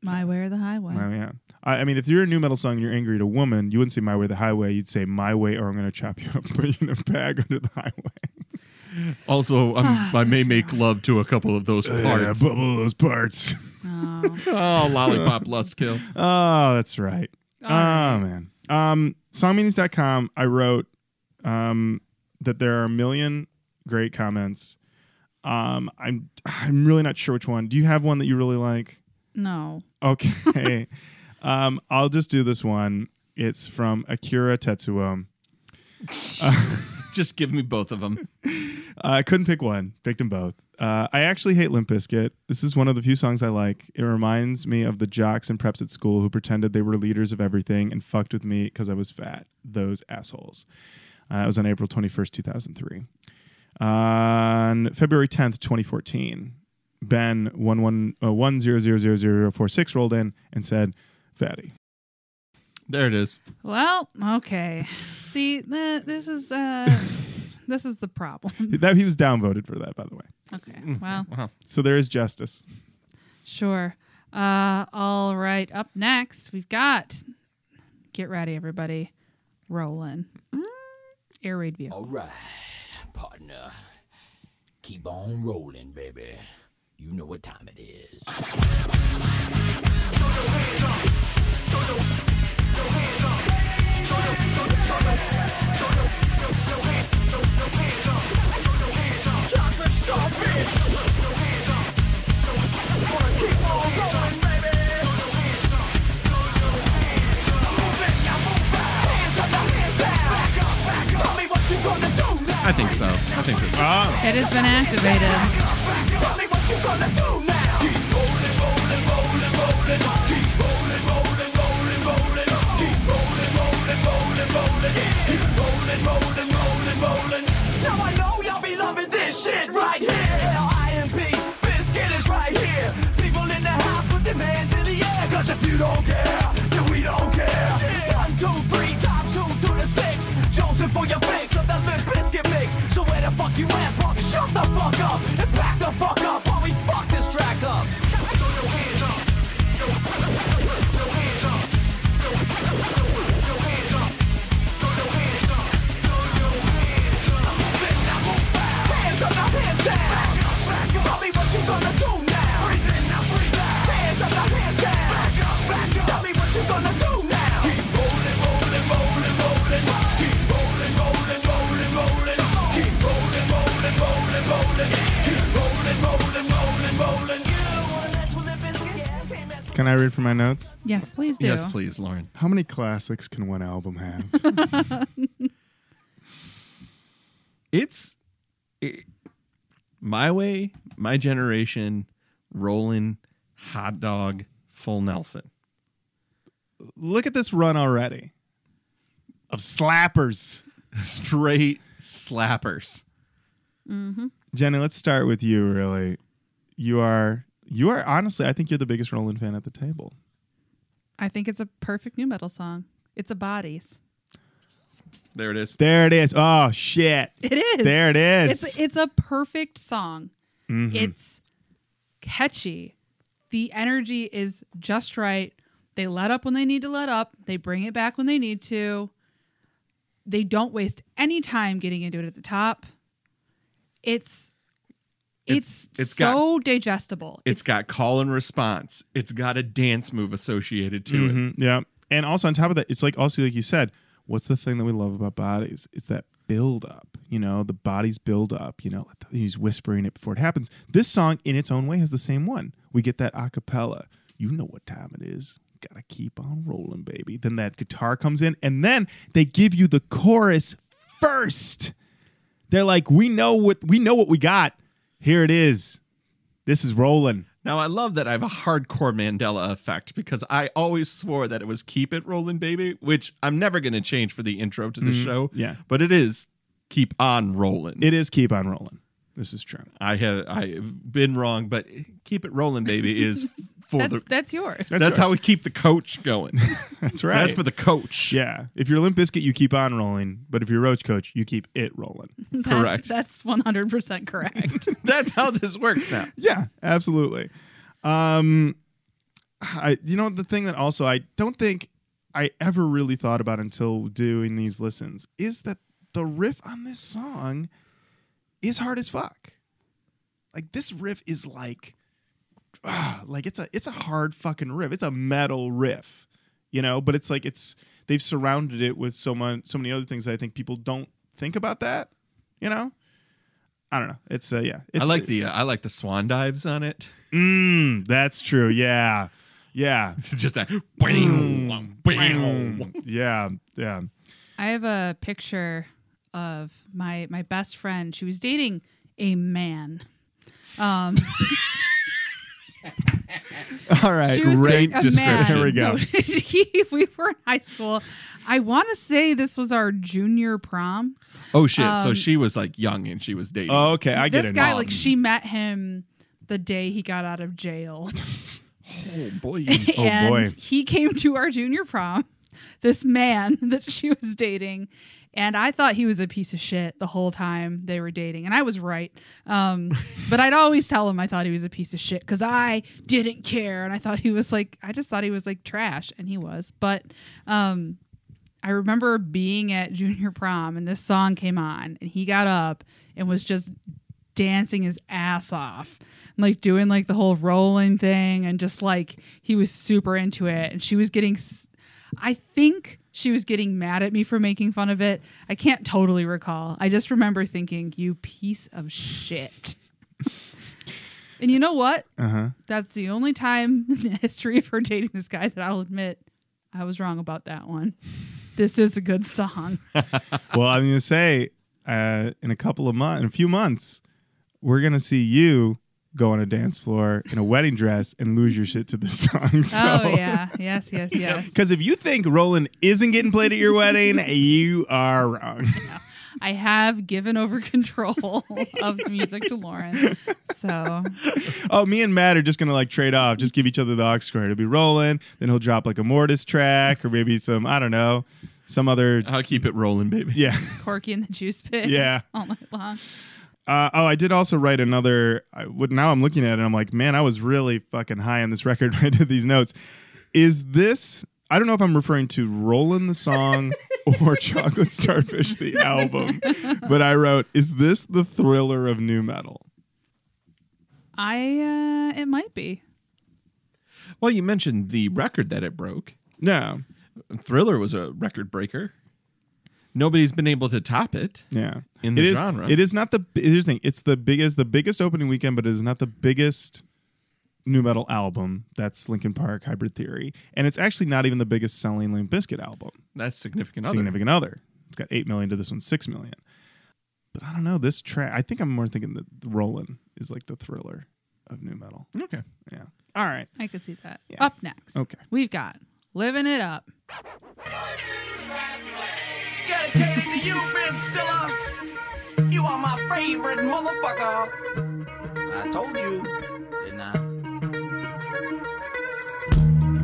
S3: My way or the highway.
S2: Oh, yeah. I, I mean, if you're a nu metal song and you're angry at a woman, you wouldn't say my way or the highway. You'd say my way, or I'm going to chop you up, and put you in a bag under the highway.
S4: Also, I'm, I may make love to a couple of those
S2: Yeah,
S4: parts.
S2: bubble those parts.
S3: Oh.
S4: oh, lollipop lust kill.
S2: Oh, that's right.
S3: All
S2: oh
S3: right.
S2: man. Um, songmeanings.com. I wrote um that there are a million great comments. Um, I'm I'm really not sure which one. Do you have one that you really like?
S3: No.
S2: Okay. um, I'll just do this one. It's from Akira Tetsuo.
S4: Just give me both of them.
S2: I couldn't pick one. Picked them both. Uh, I actually hate Limp Bizkit. This is one of the few songs I like. It reminds me of the jocks and preps at school who pretended they were leaders of everything and fucked with me because I was fat. Those assholes. Uh, it was on April 21st, 2003. On February 10th, 2014, Ben one one uh, one zero zero zero zero four six rolled in and said, "Fatty."
S4: There it is.
S3: Well, okay. See, th- this is uh this is the problem.
S2: That he was downvoted for that, by the way.
S3: Okay. Well,
S4: Wow.
S2: So there is justice.
S3: sure. Uh all right. Up next, we've got Get ready everybody. Rolling. Air raid view.
S7: All right, partner. Keep on rolling, baby. You know what time it is. Chocolate starfish. Wanna keep on rolling,
S4: here. think so. I think
S7: put their hands in the air. Cause if you don't care, then we don't care. One, two, three, times two to the six. Jonesing for your fix of the Limp Bizkit mix. So where fuck you punk? Shut the fuck up and back the fuck up while we fuck this track up.
S2: Can I read from my notes?
S3: Yes, please do.
S4: Yes, please, Lauren.
S2: How many classics can one album have?
S4: It's it, my way, my generation, rolling hot dog, full Nelson.
S2: Look at this run already of slappers.
S4: Straight slappers. Mm-hmm.
S2: Jenny, let's start with you. Really, you are you are honestly. I think you're the biggest Rollin' fan at the table.
S3: I think it's a perfect nu metal song. It's a bodies.
S4: There it is.
S2: There it is. Oh shit!
S3: It is.
S2: There it is.
S3: It's it's a perfect song.
S2: Mhm.
S3: It's catchy. The energy is just right. They let up when they need to let up. They bring it back when they need to. They don't waste any time getting into it at the top. It's it's
S4: It's- it's got-
S3: so digestible.
S4: It's got call and response. It's got a dance move associated to it.
S2: Mhm, Yeah, and also on top of that, it's like also like you said, what's the thing that we love about bodies? It's that build up. You know, the bodies build up. You know, he's whispering it before it happens. This song, in its own way, has the same one. We get that a cappella. You know what time it is. Gotta keep on rolling, baby. Then that guitar comes in, and then they give you the chorus first. They're like, we know what we know what we got. Here it is. This is rolling.
S4: Now I love that I have a hardcore Mandela effect because I always swore that it was "Keep It Rolling, Baby," which I'm never going to change for the intro to the
S2: Mhm,
S4: show.
S2: yeah.
S4: but it is "Keep On Rolling."
S2: It is keep on rolling. This is true.
S4: I have I've been wrong, but "Keep It Rolling, Baby" is for
S3: that's
S4: the.
S3: that's yours.
S4: That's,
S2: right.
S4: how we keep the coach going.
S2: That's right.
S4: That's for the coach.
S2: Yeah. If you're Limp Bizkit, you keep on rolling. But if you're Roach Coach, you keep it rolling.
S3: That-
S4: correct.
S3: That's one hundred percent correct.
S4: That's how this works now.
S2: yeah, absolutely. Um, I you know the thing that also I don't think I ever really thought about until doing these listens is that the riff on this song is hard as fuck. Like this riff is like ah, like it's a it's a hard fucking riff. It's a metal riff, you know. But it's like it's they've surrounded it with so much so many other things. That I think people don't think about that, you know. I don't know. It's uh, yeah. It's,
S4: I like the uh, I like the swan dives on it.
S2: Mm, that's true. Yeah. Yeah.
S4: Just that.
S2: Mm, yeah. Yeah.
S3: I have a picture of my my best friend. She was dating a man. Um,
S2: All right. Great
S3: dating
S2: description. Here we go.
S3: He- we were in high school. I want to say this was our junior prom.
S4: Oh shit! so
S3: Um,
S4: she was like young and she was dating.
S2: Oh, okay. I get
S3: this
S2: it.
S3: guy,
S2: now.
S3: like, she met him the day he got out of jail.
S4: oh boy.
S2: Oh, boy.
S3: he came to our junior prom, this man that she was dating. And I thought he was a piece of shit the whole time they were dating. And I was right. Um, but I'd always tell him I thought he was a piece of shit because I didn't care. And I thought he was like, I just thought he was like trash. And he was. But um, I remember being at junior prom and this song came on and he got up and was just dancing his ass off like doing like the whole rolling thing and just like he was super into it and she was getting s- i think she was getting mad at me for making fun of it. I can't totally recall. I just remember thinking you piece of shit. And you know what?
S2: Uh huh.
S3: that's the only time in the history of her dating this guy that i'll admit i was wrong about that one. This is a good song.
S2: Well, I'm gonna say, uh, in a couple of months, in a few months, we're gonna see you go on a dance floor in a wedding dress and lose your shit to this song. Oh, so.
S3: oh yeah yes yes yes
S2: Because if you think Rollin' isn't getting played at your wedding, you are wrong.
S3: I have given over control of the music to Lauren. So
S2: Oh, me and Matt are just gonna like trade off, just give each other the aux cord. It'll be rolling, then he'll drop like a Mortis track or maybe some I don't know, some other
S4: I'll keep it rolling, baby.
S2: yeah.
S3: Corky and the Juice Pit.
S2: Yeah.
S3: All night long.
S2: Uh, oh, I did also write another. I, what, now I'm looking at it, and I'm like, man, I was really fucking high on this record when I did these notes. Is this? I don't know if I'm referring to "Rollin' the Song" or "Chocolate Starfish" the album, but I wrote, "Is this the thriller of nu metal?"
S3: I uh it might be.
S4: Well, you mentioned the record that it broke.
S2: Yeah,
S4: Thriller was a record breaker. Nobody's been able to top it.
S2: yeah.
S4: In the
S2: It is-
S4: genre.
S2: it is not the. Here's the thing: it's the biggest, the biggest opening weekend, but it is not the biggest nu metal album. That's Linkin Park, Hybrid Theory, and it's actually not even the biggest selling Limp Bizkit album.
S4: That's significant. Other.
S2: significant other. It's got eight million to this one, six million. But I don't know this track. I think I'm more thinking that Rollin' is like the thriller of nu metal.
S4: Okay.
S2: Yeah. All right.
S3: I could see that.
S2: Yeah.
S3: Up next.
S2: Okay.
S3: We've got Living It Up.
S7: Dedicated to you, Ben Stiller. You are my favorite motherfucker. I told you, didn't I?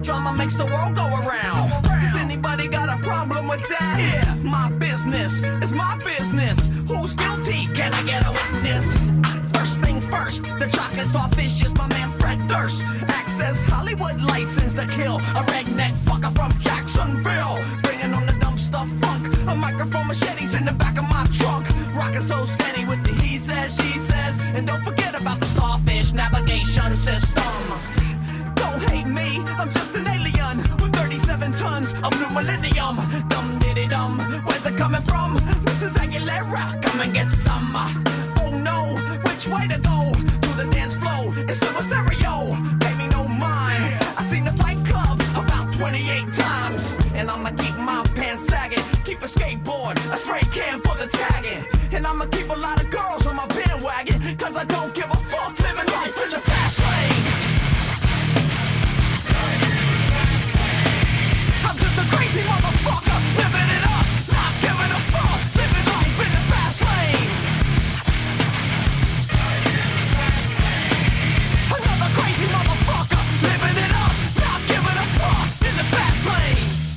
S7: Drama makes the world go around. Does anybody got a problem with that? Yeah, my business is my business. Who's guilty? Can I get a witness? First things first, the chocolate starfish is my man Fred Durst. Access Hollywood license to kill a redneck fucker from Jacksonville. Bringing on the dumpster funk. A microphone machetes in the back of my trunk. Rocking so steady with the he says, she says. And don't forget about the starfish navigation system. Don't hate me, I'm just an alien with 37 tons of new millennium. Dum diddy dum, where's it coming from? Mrs. Aguilera, come and get some. Oh no, which way to go? To the dance floor, it's still a stereo. Pay me no mind. I seen the fight club about 28 times. And I'ma keep my pants sagging, keep a skateboard, a spray can for the tagging. And I'ma keep a lot of girls on my bandwagon, cause I don't give a fuck living life in the fast lane. I'm just a crazy motherfucker,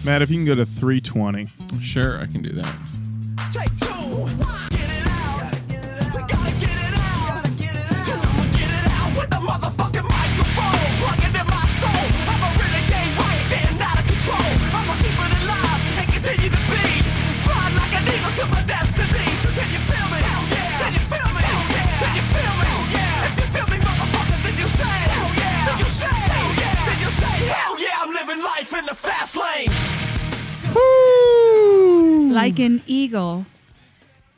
S2: Matt, if you can go to 320.
S4: Sure, I can do that.
S7: Take two. Get it out. We gotta get it out. And I'ma get it out with the motherfucking microphone. Plug it in my soul. I'm a renegade right there, not out of control. I'ma keep it alive and continue to be. Fly like an eagle to my destiny. So can you feel me? Can you feel me? Can you feel me? If you feel me, motherfucker, then you say. Then you say. Then you say. Hell yeah, I'm living life in the fast lane.
S3: Like an eagle.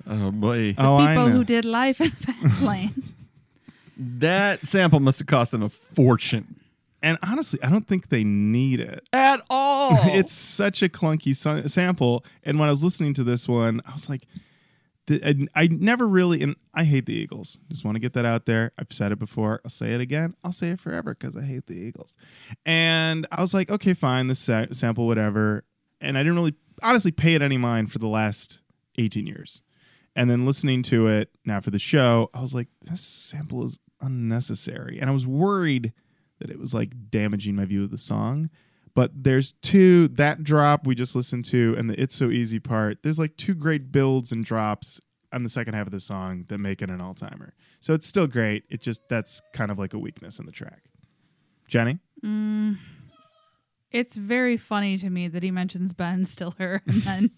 S4: Oh boy,
S2: oh, I
S3: People
S2: know.
S3: who did life in the fast lane.
S4: that sample must have cost them a fortune.
S2: and honestly, I don't think they need it.
S4: At all.
S2: it's such a clunky sa- sample. And when I was listening to this one, I was like, th- I, I never really, and I hate the Eagles. Just want to get that out there. I've said it before. I'll say it again. I'll say it forever because I hate the Eagles. And I was like, okay, fine, this sa- sample, whatever. And I didn't really, honestly, pay it any mind for the last 18 years. And then listening to it now for the show, I was like, this sample is unnecessary. And I was worried that it was like damaging my view of the song. But there's two that drop we just listened to and the It's So Easy part. There's like two great builds and drops on the second half of the song that make it an all timer. So it's still great. It just that's kind of like a weakness in the track. Jenny? Mm.
S3: It's very funny to me that he mentions Ben Stiller and then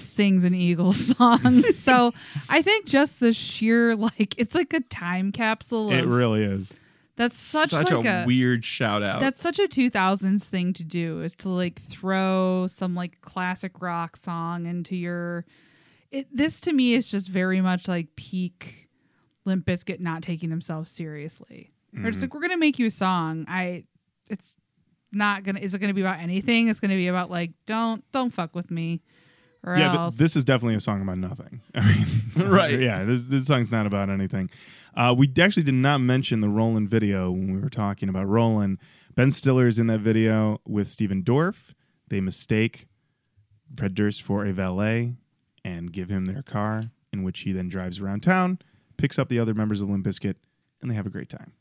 S3: sings an Eagles song. so I think just the sheer like it's like a time capsule.
S2: It
S3: Of,
S2: really is.
S3: that's such,
S4: such
S3: like
S4: a,
S3: a,
S4: weird shout out.
S3: That's such a 2000s thing to do is to like throw some like classic rock song into your. It, this to me is just very much like peak Limp Bizkit not taking themselves seriously. They're just mm-hmm. like, we're gonna make you a song. I, it's not gonna. Is it gonna be about anything? It's gonna be about like, don't don't fuck with me, or
S2: yeah,
S3: else.
S2: but this is definitely a song about nothing. I mean,
S4: Right.
S2: Yeah, this this song's not about anything. Uh, we actually did not mention the Rollin' video when we were talking about Rollin'. Ben Stiller is in that video with Stephen Dorff. They mistake Fred Durst for a valet, and give him their car, in which he then drives around town, picks up the other members of Limp Bizkit, and they have a great time.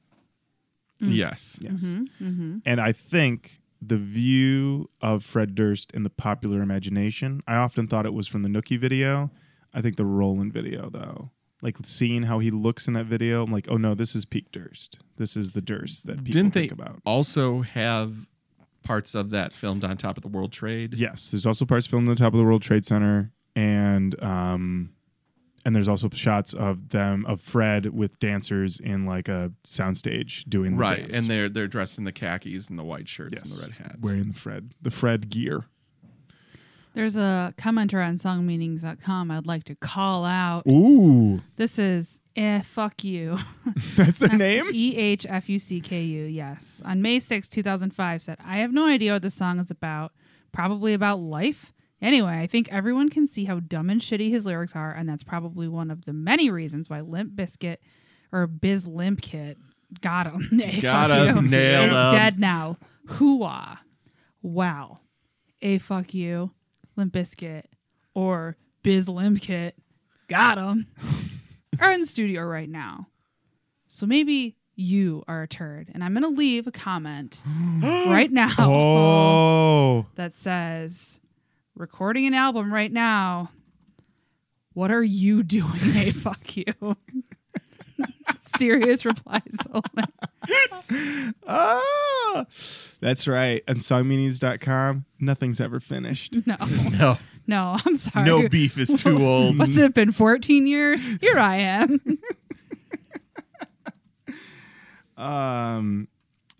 S4: Yes.
S2: Yes.
S3: Mm-hmm.
S2: And I think the view of Fred Durst in the popular imagination, I often thought it was from the Nookie video. I think the Rollin' video, though, like seeing how he looks in that video, I'm like, oh no, this is peak Durst. This is the Durst that people
S4: Didn't they
S2: think about.
S4: also have parts of that filmed on top of the World Trade?
S2: Yes, there's also parts filmed on the top of the World Trade Center, and um, and there's also shots of them of Fred with dancers in like a soundstage doing the
S4: Right,
S2: dance.
S4: and they're they're dressed in the khakis and the white shirts
S2: yes,
S4: and the red hats.
S2: wearing the Fred the Fred gear.
S3: There's a commenter on songmeanings.com I'd like to call out.
S2: Ooh,
S3: This is eh, fuck you.
S2: that's their name.
S3: E H F U C K U, yes. On May 6, 2005, said, I have no idea what the song is about. Probably about life. Anyway, I think everyone can see how dumb and shitty his lyrics are, and that's probably one of the many reasons why Limp Bizkit or Biz Limp Kit got him.
S4: Got him, nailed him.
S3: dead now. Hooah. Wow. A fuck you, Limp Bizkit or Biz Limp Kit got him are in the studio right now. So maybe you are a turd. And I'm going to leave a comment right now
S2: Oh,
S3: that says, recording an album right now. What are you doing? Hey, fuck you. Serious replies only.
S2: ah, that's right. And songmeanings.com, nothing's ever finished.
S3: No,
S4: No,
S3: no, I'm sorry.
S4: no beef is too old.
S3: What's it been? 14 years? Here I am.
S2: Um,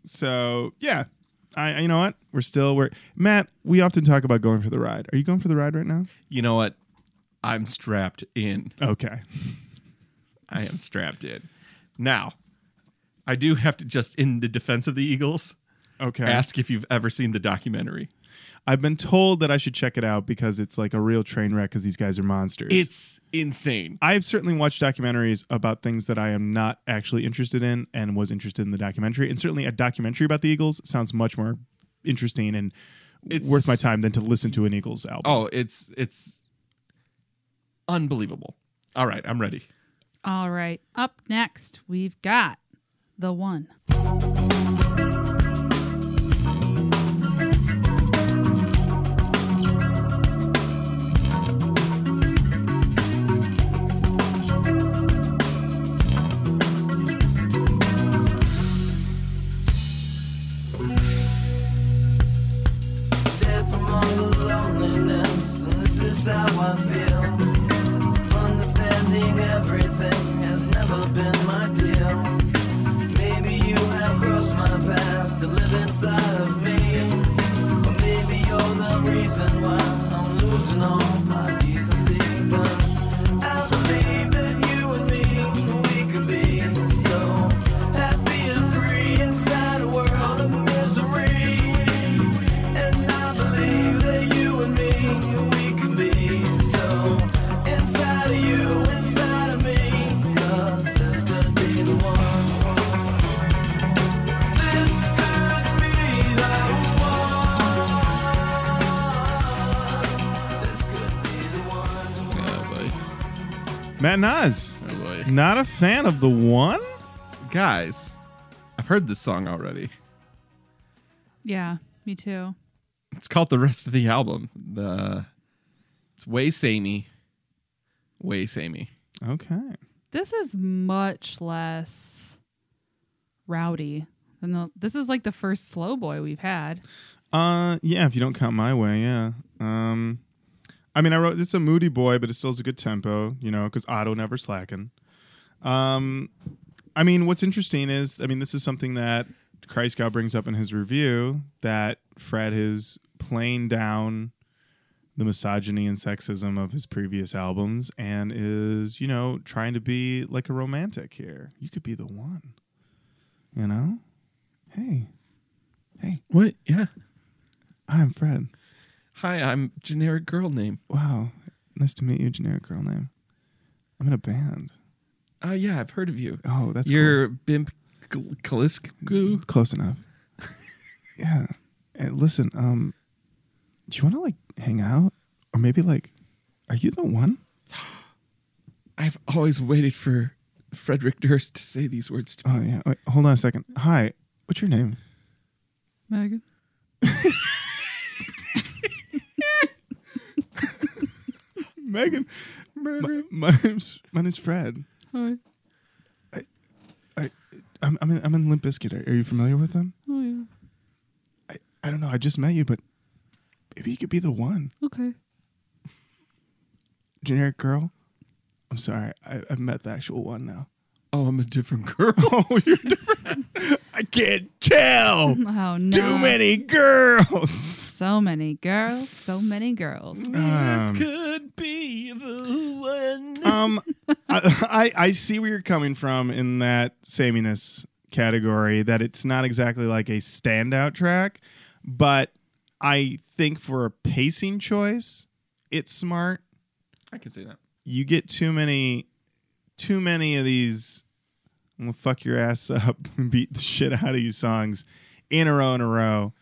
S2: so yeah, I you know what? We're still we're Matt. We often talk about going for the ride. Are you going for the ride right now?
S4: You know what? I'm strapped in.
S2: Okay.
S4: I am strapped in. Now, I do have to just, in the defense of the Eagles,
S2: Okay.
S4: ask if you've ever seen the documentary.
S2: I've been told that I should check it out because it's like a real train wreck because these guys are monsters.
S4: It's insane.
S2: I've certainly watched documentaries about things that I am not actually interested in and was interested in the documentary. And certainly a documentary about the Eagles sounds much more interesting and
S4: It's-
S2: worth my time than to listen to an Eagles album.
S4: Oh, it's it's unbelievable. All right, I'm ready.
S3: All right. Up next, we've got the one.
S2: Matt Nas,
S4: Oh boy.
S2: not a fan of the one?
S4: Guys, I've heard this song already.
S3: Yeah, me too.
S4: It's called the rest of the album. The it's way samey. Way samey.
S2: Okay.
S3: This is much less rowdy than the. This is like the first slow boy we've had.
S2: Uh, yeah. If you don't count my way, yeah. Um, I mean, I wrote it's a moody boy, but it still has a good tempo, you know, because Otto never slacking. Um, I mean, what's interesting is, I mean, this is something that Christgau brings up in his review that Fred is playing down the misogyny and sexism of his previous albums and is, you know, trying to be like a romantic here. You could be the one, you know? Hey, hey,
S4: What? Yeah.
S2: I'm Fred.
S4: Hi, I'm generic girl name.
S2: Wow. Nice to meet you, generic girl name. I'm in a band.
S4: Oh yeah, I've heard of you.
S2: Oh, that's
S4: You're Bimp Kal- Kalisku.
S2: close enough. yeah. And listen, um, do you want to like hang out, or maybe like Are you the one?
S4: I've always waited for Frederick Durst to say these words to me.
S2: Oh yeah. Wait, hold on a second. Hi. What's your name?
S3: Megan.
S2: Megan. My, my name's my name's Fred.
S3: Hi.
S2: I I'm I'm in, I'm in Limp Bizkit. Are, are you familiar with them?
S3: Oh yeah.
S2: I, I don't know. I just met you, but maybe you could be the one.
S3: Okay.
S2: Generic girl. I'm sorry. I, I've met the actual one now.
S4: Oh, I'm a different girl.
S2: Oh, you're different. I can't tell.
S3: Oh no.
S2: Too many girls.
S3: So many girls. So many girls.
S2: Um,
S4: could be the one.
S2: um, I, I I see where you're coming from in that sameness category. That it's not exactly like a standout track, but I think for a pacing choice, it's smart.
S4: I can see that.
S2: You get too many, too many of these. I'm gonna fuck your ass up and beat the shit out of you songs in a row in a row.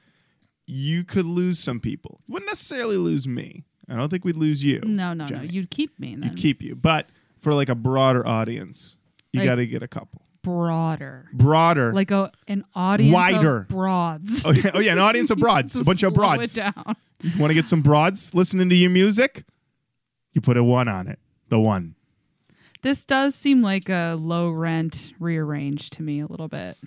S2: You could lose some people. Wouldn't necessarily lose me. I don't think we'd lose you.
S3: No, no, no. You'd keep me then.
S2: You'd keep you. But for like a broader audience, you
S3: Like-
S2: got to get a couple.
S3: broader.
S2: Broader.
S3: Like a an audience
S2: Wider.
S3: of broads.
S2: oh, yeah, oh, yeah, an audience of broads. A bunch of
S3: slow it
S2: broads.
S3: down.
S2: You want to get some broads listening to your music? You put a one on it. The one.
S3: This does seem like a low rent rearrange to me a little bit.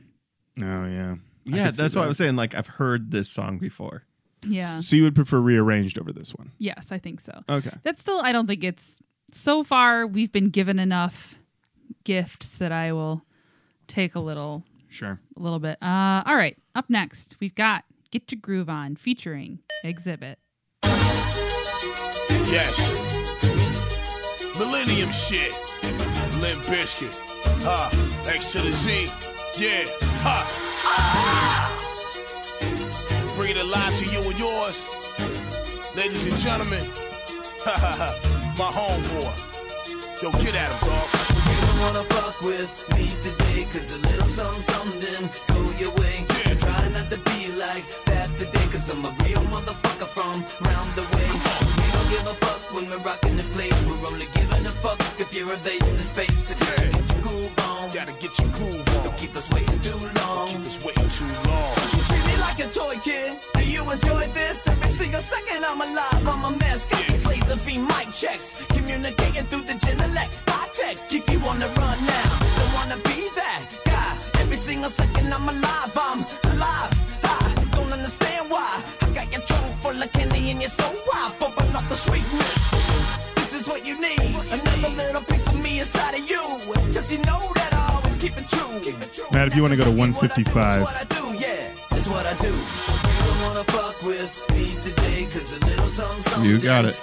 S2: Oh, yeah. I
S4: Yeah, that's what I was saying. Like I've heard this song before.
S3: Yeah.
S2: So you would prefer rearranged over this one?
S3: Yes, I think so.
S2: Okay.
S3: That's still I don't think it's so far we've been given enough gifts that I will take a little
S2: Sure.
S3: a little bit. Uh all right. Up next, we've got Get Your Groove On featuring Xzibit.
S1: Yes. Millennium shit. Limp Bizkit. Ha. X to the Z. Yeah. Ha. Bring it alive to you and yours. Ladies and gentlemen. Ha ha ha. My homeboy. Yo, get at him, dog.
S7: You don't wanna fuck with me today, cause a little something, something go your way.
S1: Yeah.
S7: Try not to be like that today, cause I'm a real motherfucker from round the way. We don't give a fuck when we're rocking the place. We're only giving a fuck if you're invading the space. Every second I'm alive, I'm a mess. Got these laser beam mic checks. Communicating through the Genelec. High tech, keep you on the run now. Don't wanna be that guy. Every single second I'm alive, I'm alive. I don't understand why. I got your trunk full of candy and you're so wild. Bumping up the sweetness. This is what you need. Another little piece of me inside of you. Cause you know that I always keep it true.
S2: Matt, if you wanna go to 155.
S7: You
S4: got it.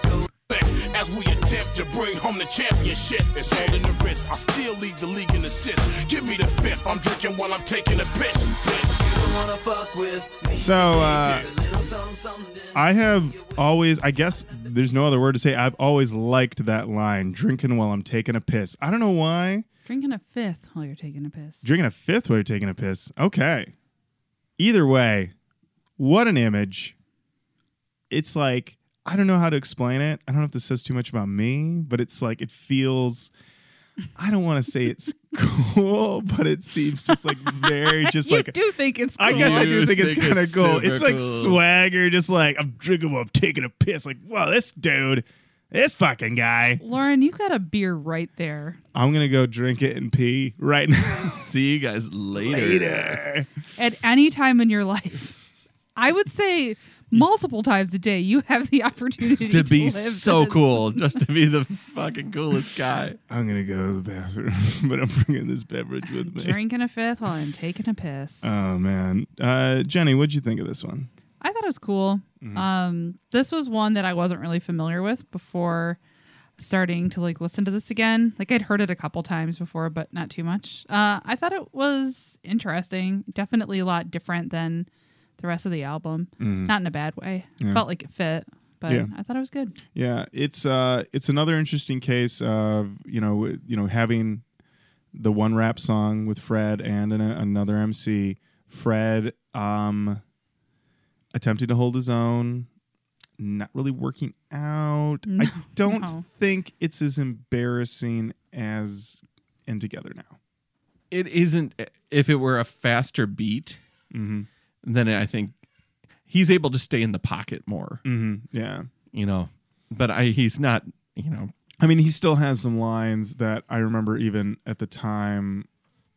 S1: As we attempt to bring home the championship, it's all in the wrist. I still lead the league in assists. Give me the fifth. I'm drinking while I'm taking a piss. Bitch.
S7: You don't wanna fuck with me
S2: So, uh,
S7: today, 'cause a little something, something.
S2: I have always, I guess there's no other word to say. I've always liked that line drinking while I'm taking a piss. I don't know why.
S3: Drinking a fifth while you're taking a piss.
S2: Drinking a fifth while you're taking a piss. Okay. Either way, what an image. It's like, I don't know how to explain it. I don't know if this says too much about me, but it's like, it feels, I don't want to say it's cool, but it seems just like very, just
S3: you
S2: like,
S3: do think it's cool.
S2: I guess I do
S4: You
S2: think it's
S4: think
S2: kind of cool. It's like
S4: cool.
S2: swagger, just like I'm drinking while I'm taking a piss. Like, wow, this dude, this fucking guy.
S3: Lauren, you got a beer right there.
S2: I'm gonna go drink it and pee right now.
S4: See you guys later.
S2: Later.
S3: At any time in your life. I would say multiple times a day you have the opportunity
S4: To be
S3: live
S4: so
S3: this.
S4: cool, just to be the fucking coolest guy.
S2: I'm gonna go to the bathroom, but I'm bringing this beverage with me.
S3: Drinking a fifth while I'm taking a piss.
S2: Oh man, uh, Jenny, what'd you think of this one?
S3: I thought it was cool.
S2: Mm-hmm.
S3: Um, this was one that I wasn't really familiar with before starting to like listen to this again. Like I'd heard it a couple times before, but not too much. Uh, I thought it was interesting. Definitely a lot different than the rest of the album. Not in a bad way.
S2: Mm. Yeah.
S3: Felt like it fit, but
S2: Yeah.
S3: I thought it was good.
S2: Yeah, it's uh, it's another interesting case of you know, you know, having the one rap song with Fred and an, another MC. Fred um, attempting to hold his own, not really working out.
S3: No,
S2: I don't
S3: no.
S2: think it's as embarrassing as in Together Now.
S4: It isn't. If it were a faster beat,
S2: Mm-hmm.
S4: Then I think he's able to stay in the pocket more.
S2: Mm-hmm. Yeah.
S4: You know, but I he's not. You know,
S2: I mean, he still has some lines that I remember even at the time.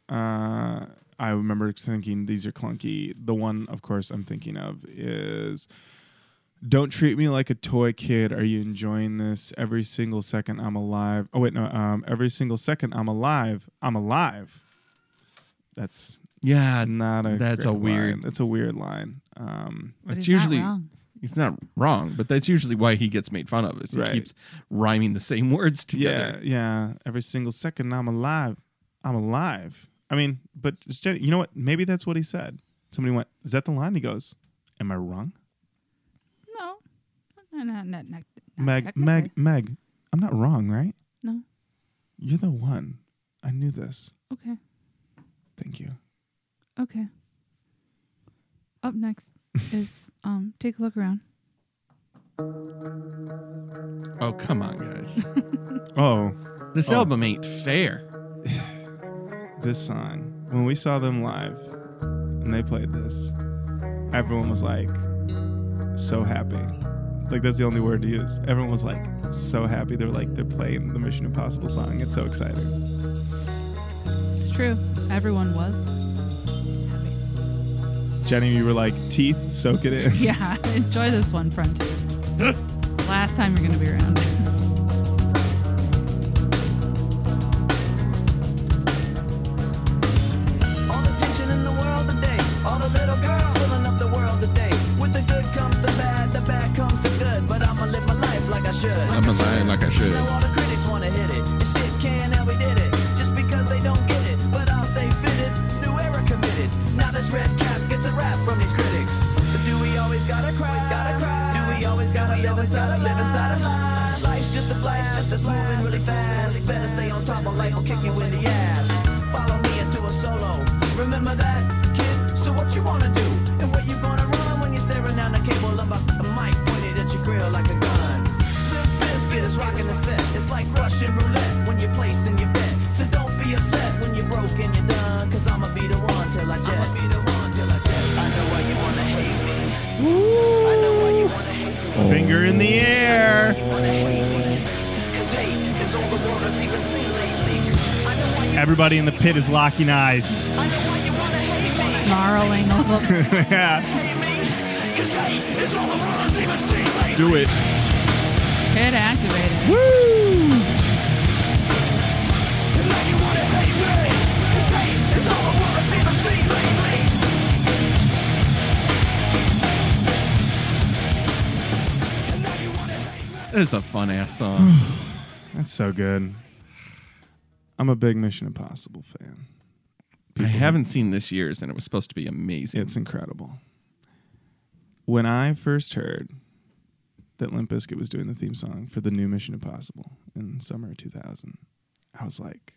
S2: Uh, I remember thinking these are clunky. The one, of course, I'm thinking of is Don't treat me like a toy kid. Are you enjoying this? Every single second I'm alive. Oh, wait, no. Um, every single second I'm alive. I'm alive. That's
S4: yeah,
S2: not a.
S4: That's a weird-
S2: line. That's a weird line. Um,
S3: But
S4: It's
S3: he's not
S4: usually
S3: wrong.
S4: he's not wrong, but that's usually why he gets made fun of. Is he
S2: Right.
S4: keeps rhyming the same words together.
S2: yeah. Yeah. Every single second I'm alive. I'm alive. I mean, but just, you know what? Maybe that's what he said. Somebody went, "Is that the line?" He goes, "Am I wrong?"
S3: No. No, no, no, no,
S2: Meg. Meg, Meg. I'm not wrong, right?
S3: No.
S2: You're the one. I knew this.
S3: Okay.
S2: Thank you.
S3: Okay. Up next is um take a look around.
S4: Oh come on, guys!
S2: Oh,
S4: This
S2: Oh.
S4: album ain't fair.
S2: this song. When we saw them live and they played this, everyone was like so happy. Like that's the only word to use. Everyone was like so happy. They're like they're playing the Mission Impossible song. It's so exciting.
S3: It's true. Everyone was happy.
S2: Jenny, you were like teeth, soak it in.
S3: Yeah. Enjoy this one, front two. Last time you're gonna be around.
S7: All the world has even seen lately. And now you wanna hate me.
S4: This is a fun ass song.
S2: That's so good. I'm a big Mission Impossible fan.
S4: I haven't seen this year's, and it was supposed to be amazing.
S2: It's incredible. When I first heard that Limp Bizkit was doing the theme song for the new Mission Impossible in summer of 2000, I was like,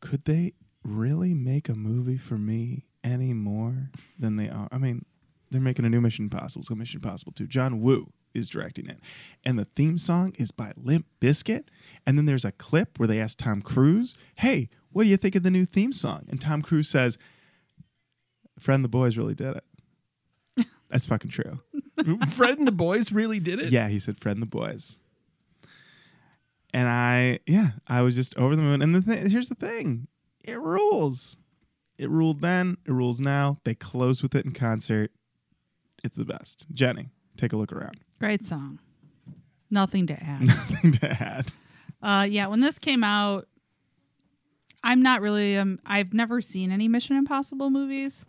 S2: could they really make a movie for me any more than they are? I mean, they're making a new Mission Impossible. It's So Mission Impossible 2. John Woo is directing it. And the theme song is by Limp Bizkit. And then there's a clip where they ask Tom Cruise, hey, what do you think of the new theme song? And Tom Cruise says, Friend the Boys really did it. That's fucking true.
S4: Fred and the boys really did it.
S2: Yeah, he said Friend the Boys. And I, yeah, I was just over the moon. And the th- here's the thing it rules. It ruled then, it rules now. They close with it in concert. It's the best. Jenny, take a look around.
S3: Great song. Nothing to add.
S2: Nothing to add.
S3: Uh, yeah, when this came out, I'm not really. Um, I've never seen any Mission Impossible movies.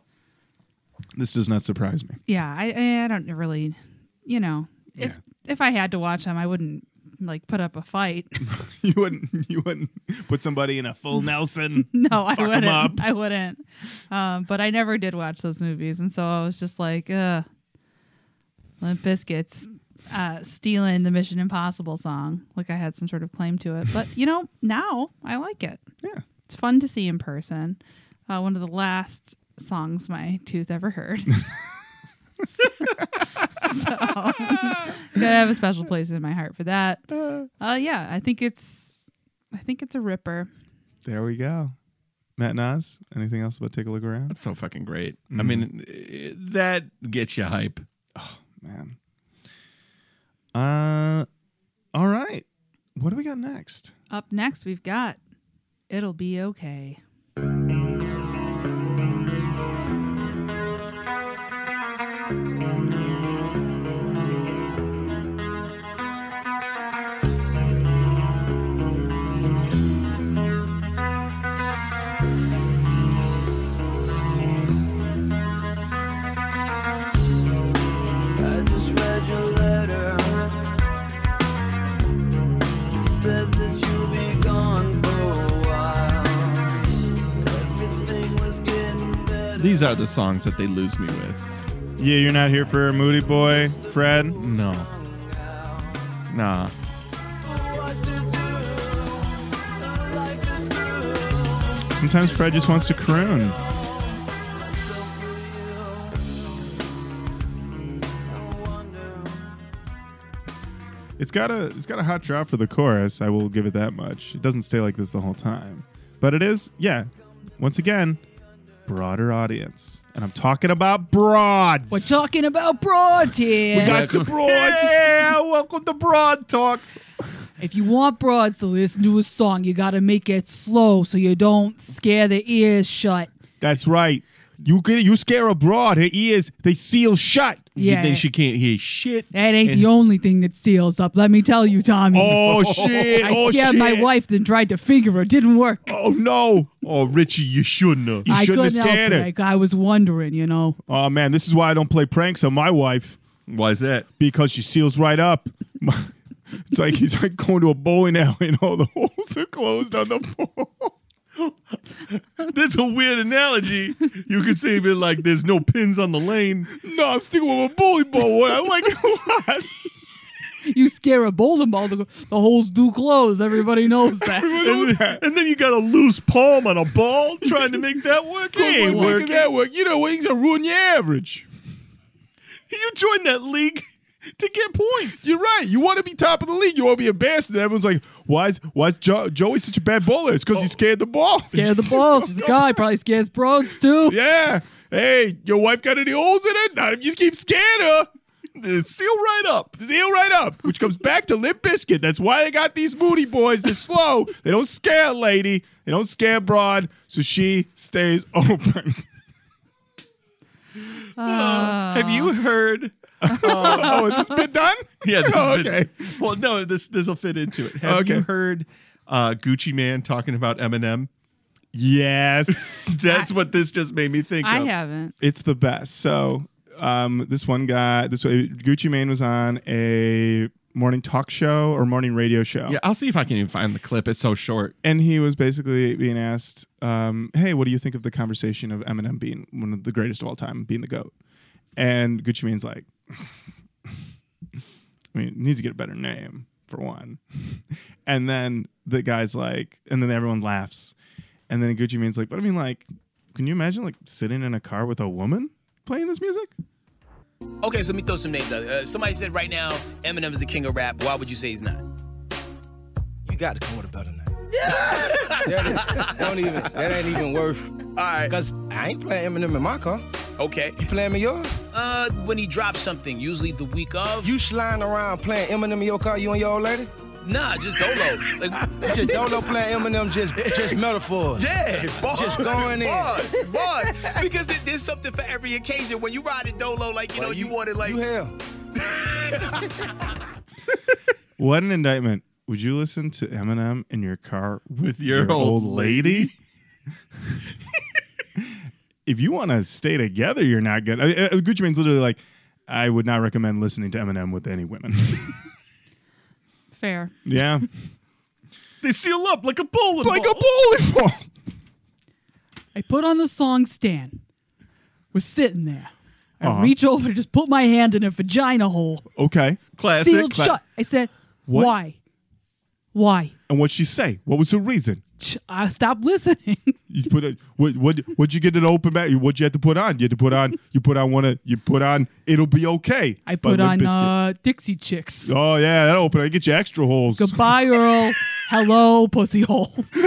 S2: This does not surprise me.
S3: Yeah, I, I don't really, you know, if
S2: Yeah.
S3: if I had to watch them, I wouldn't like put up a fight.
S2: You wouldn't you wouldn't put somebody in a full Nelson.
S3: no, I wouldn't.
S2: up.
S3: I wouldn't. Um, but I never did watch those movies, and so I was just like, uh, Limp Bizkits uh, stealing the Mission Impossible song, like I had some sort of claim to it. But you know, now I like it.
S2: Yeah.
S3: It's fun to see in person. Uh, one of the last songs my tooth ever heard. so, Gotta have a special place in my heart for that. Uh, yeah, I think it's, I think it's a ripper.
S2: There we go. Matt Nas, anything else about take a look around?
S4: That's so fucking great. I
S2: Mhm.
S4: mean, that gets you hype.
S2: Oh, man. Uh all right. What do we got next?
S3: Up next, we've got "It'll Be Okay."
S4: These are the songs that they lose me with.
S2: Yeah, you're not here for Moody Boy, Fred.
S4: No. Nah.
S8: What to do? Life is through.
S2: Sometimes Fred just wants to croon. It's got a it's got a hot drop for the chorus. I will give it that much. It doesn't stay like this the whole time, but it is yeah. Once again, broader audience, and I'm talking about broads.
S3: We're talking about broads here.
S2: we got some broads.
S4: Yeah, welcome to Broad Talk.
S3: If you want broads to listen to a song, you gotta make it slow so you don't scare their ears shut.
S2: That's right. You get you scare a broad, her ears they seal shut.
S3: Yeah,
S4: Then she can't hear shit.
S3: that ain't
S4: and-
S3: the only thing that seals up. Let me tell you, Tommy.
S2: Oh, oh shit!
S3: I
S2: oh
S3: scared
S2: shit!
S3: my wife and tried to finger her. Didn't work.
S2: Oh no!
S4: Oh, Richie, you shouldn't have.
S2: You
S3: I
S2: shouldn't have
S3: couldn't help
S2: scared
S3: it.
S2: her.
S3: Like, I was wondering, you know.
S2: Oh man, this is why I don't play pranks on my wife
S4: Why is that?
S2: because she seals right up. It's like it's like going to a bowling alley and all the holes are closed on the ball.
S4: That's a weird analogy. You could say it like there's no pins on the lane.
S2: No, I'm sticking with my bowling ball. One. I like it a lot.
S3: You scare a bowling ball, the, the holes do close. Everybody knows that.
S2: Everyone knows
S4: And,
S2: that.
S4: and then you got a loose palm on a ball trying to make that work. It
S2: Look,
S4: ain't
S2: we're
S4: working.
S2: that work. You know what? You're gonna ruin your average.
S4: You joined that league to get points.
S2: You're right. You want to be top of the league. You want to be a bastard. everyone's like, "Why is why is jo- Joey such a bad bowler? It's because he scared the ball.
S3: Scare the balls. She's a guy. Probably scares broads too.
S2: Yeah. Hey, your wife got any holes in it? Not if you just keep scaring her.
S4: Seal right up.
S2: Seal right up. Which comes back to Limp Bizkit. That's why they got these moody boys. They're slow. They don't scare a lady. They don't scare broad. So she stays open.
S3: Uh,
S4: Have you heard?
S2: oh, is this bit done?
S4: Yeah. This
S2: Oh,
S4: fits-
S2: okay.
S4: Well, no. This this will fit into it. Have
S2: Okay.
S4: you heard uh, Gucci Mane talking about Eminem?
S2: Yes.
S4: That's what this just made me think
S3: I
S4: of.
S3: haven't.
S2: it's the best. So, um, this one guy, this way, Gucci Mane was on a morning talk show or morning radio show.
S4: Yeah, I'll see if I can even find the clip. It's so short.
S2: and he was basically being asked, um, "Hey, what do you think of the conversation of Eminem being one of the greatest of all time, being the goat?" And Gucci Mane's like, "I mean, it needs to get a better name for one." and then the guy's like, and then everyone laughs, and then Gucci Mane's like, "But I mean, like, can you imagine like sitting in a car with a woman playing this music?"
S9: Okay, so let me throw some names out. Uh, somebody said right now Eminem is the king of rap. Why would you say he's not?
S10: You got to come with a better name. that, don't even, that ain't even worth.
S9: All right.
S10: Cause I ain't playing Eminem in my car.
S9: Okay.
S10: You playing me yours?
S9: Uh, when he drops something, usually the week of.
S10: You sliding around playing Eminem in your car, you and your old lady?
S9: Nah, just Dolo. Like,
S10: Just don't know playing Eminem, just just metaphors.
S9: yeah, bars,
S10: Just going in.
S9: bars, bars. Because there- there's something for every occasion. When you ride it Dolo, like you know,
S10: Well,
S9: you, wanted like
S10: You hell.
S2: What an indictment! Would you listen to Eminem in your car with
S4: your old lady?
S2: If you want to stay together, you're not good. I uh, Gucci Mane's literally like, I would not recommend listening to Eminem with any women.
S3: Fair.
S2: yeah,
S4: They seal up like a bowling
S2: like
S4: ball.
S2: a bowling ball.
S3: I put on the song Stan. We're sitting there. I
S2: Uh-huh.
S3: reach over to just put my hand in a vagina hole.
S2: Okay,
S4: Classic.
S3: Sealed
S2: Cla-
S3: shut. I said,
S2: What?
S3: why? Why?
S2: and what'd she say? What was her reason?
S3: I stopped listening.
S2: You put it. what what what'd you get an open back? What'd you have to put on? You had to put on you put on one of you put on it'll be okay.
S3: I put on uh, Dixie Chicks.
S2: Oh yeah, that'll open. I get you extra holes.
S3: Goodbye, Earl. Hello, pussy hole.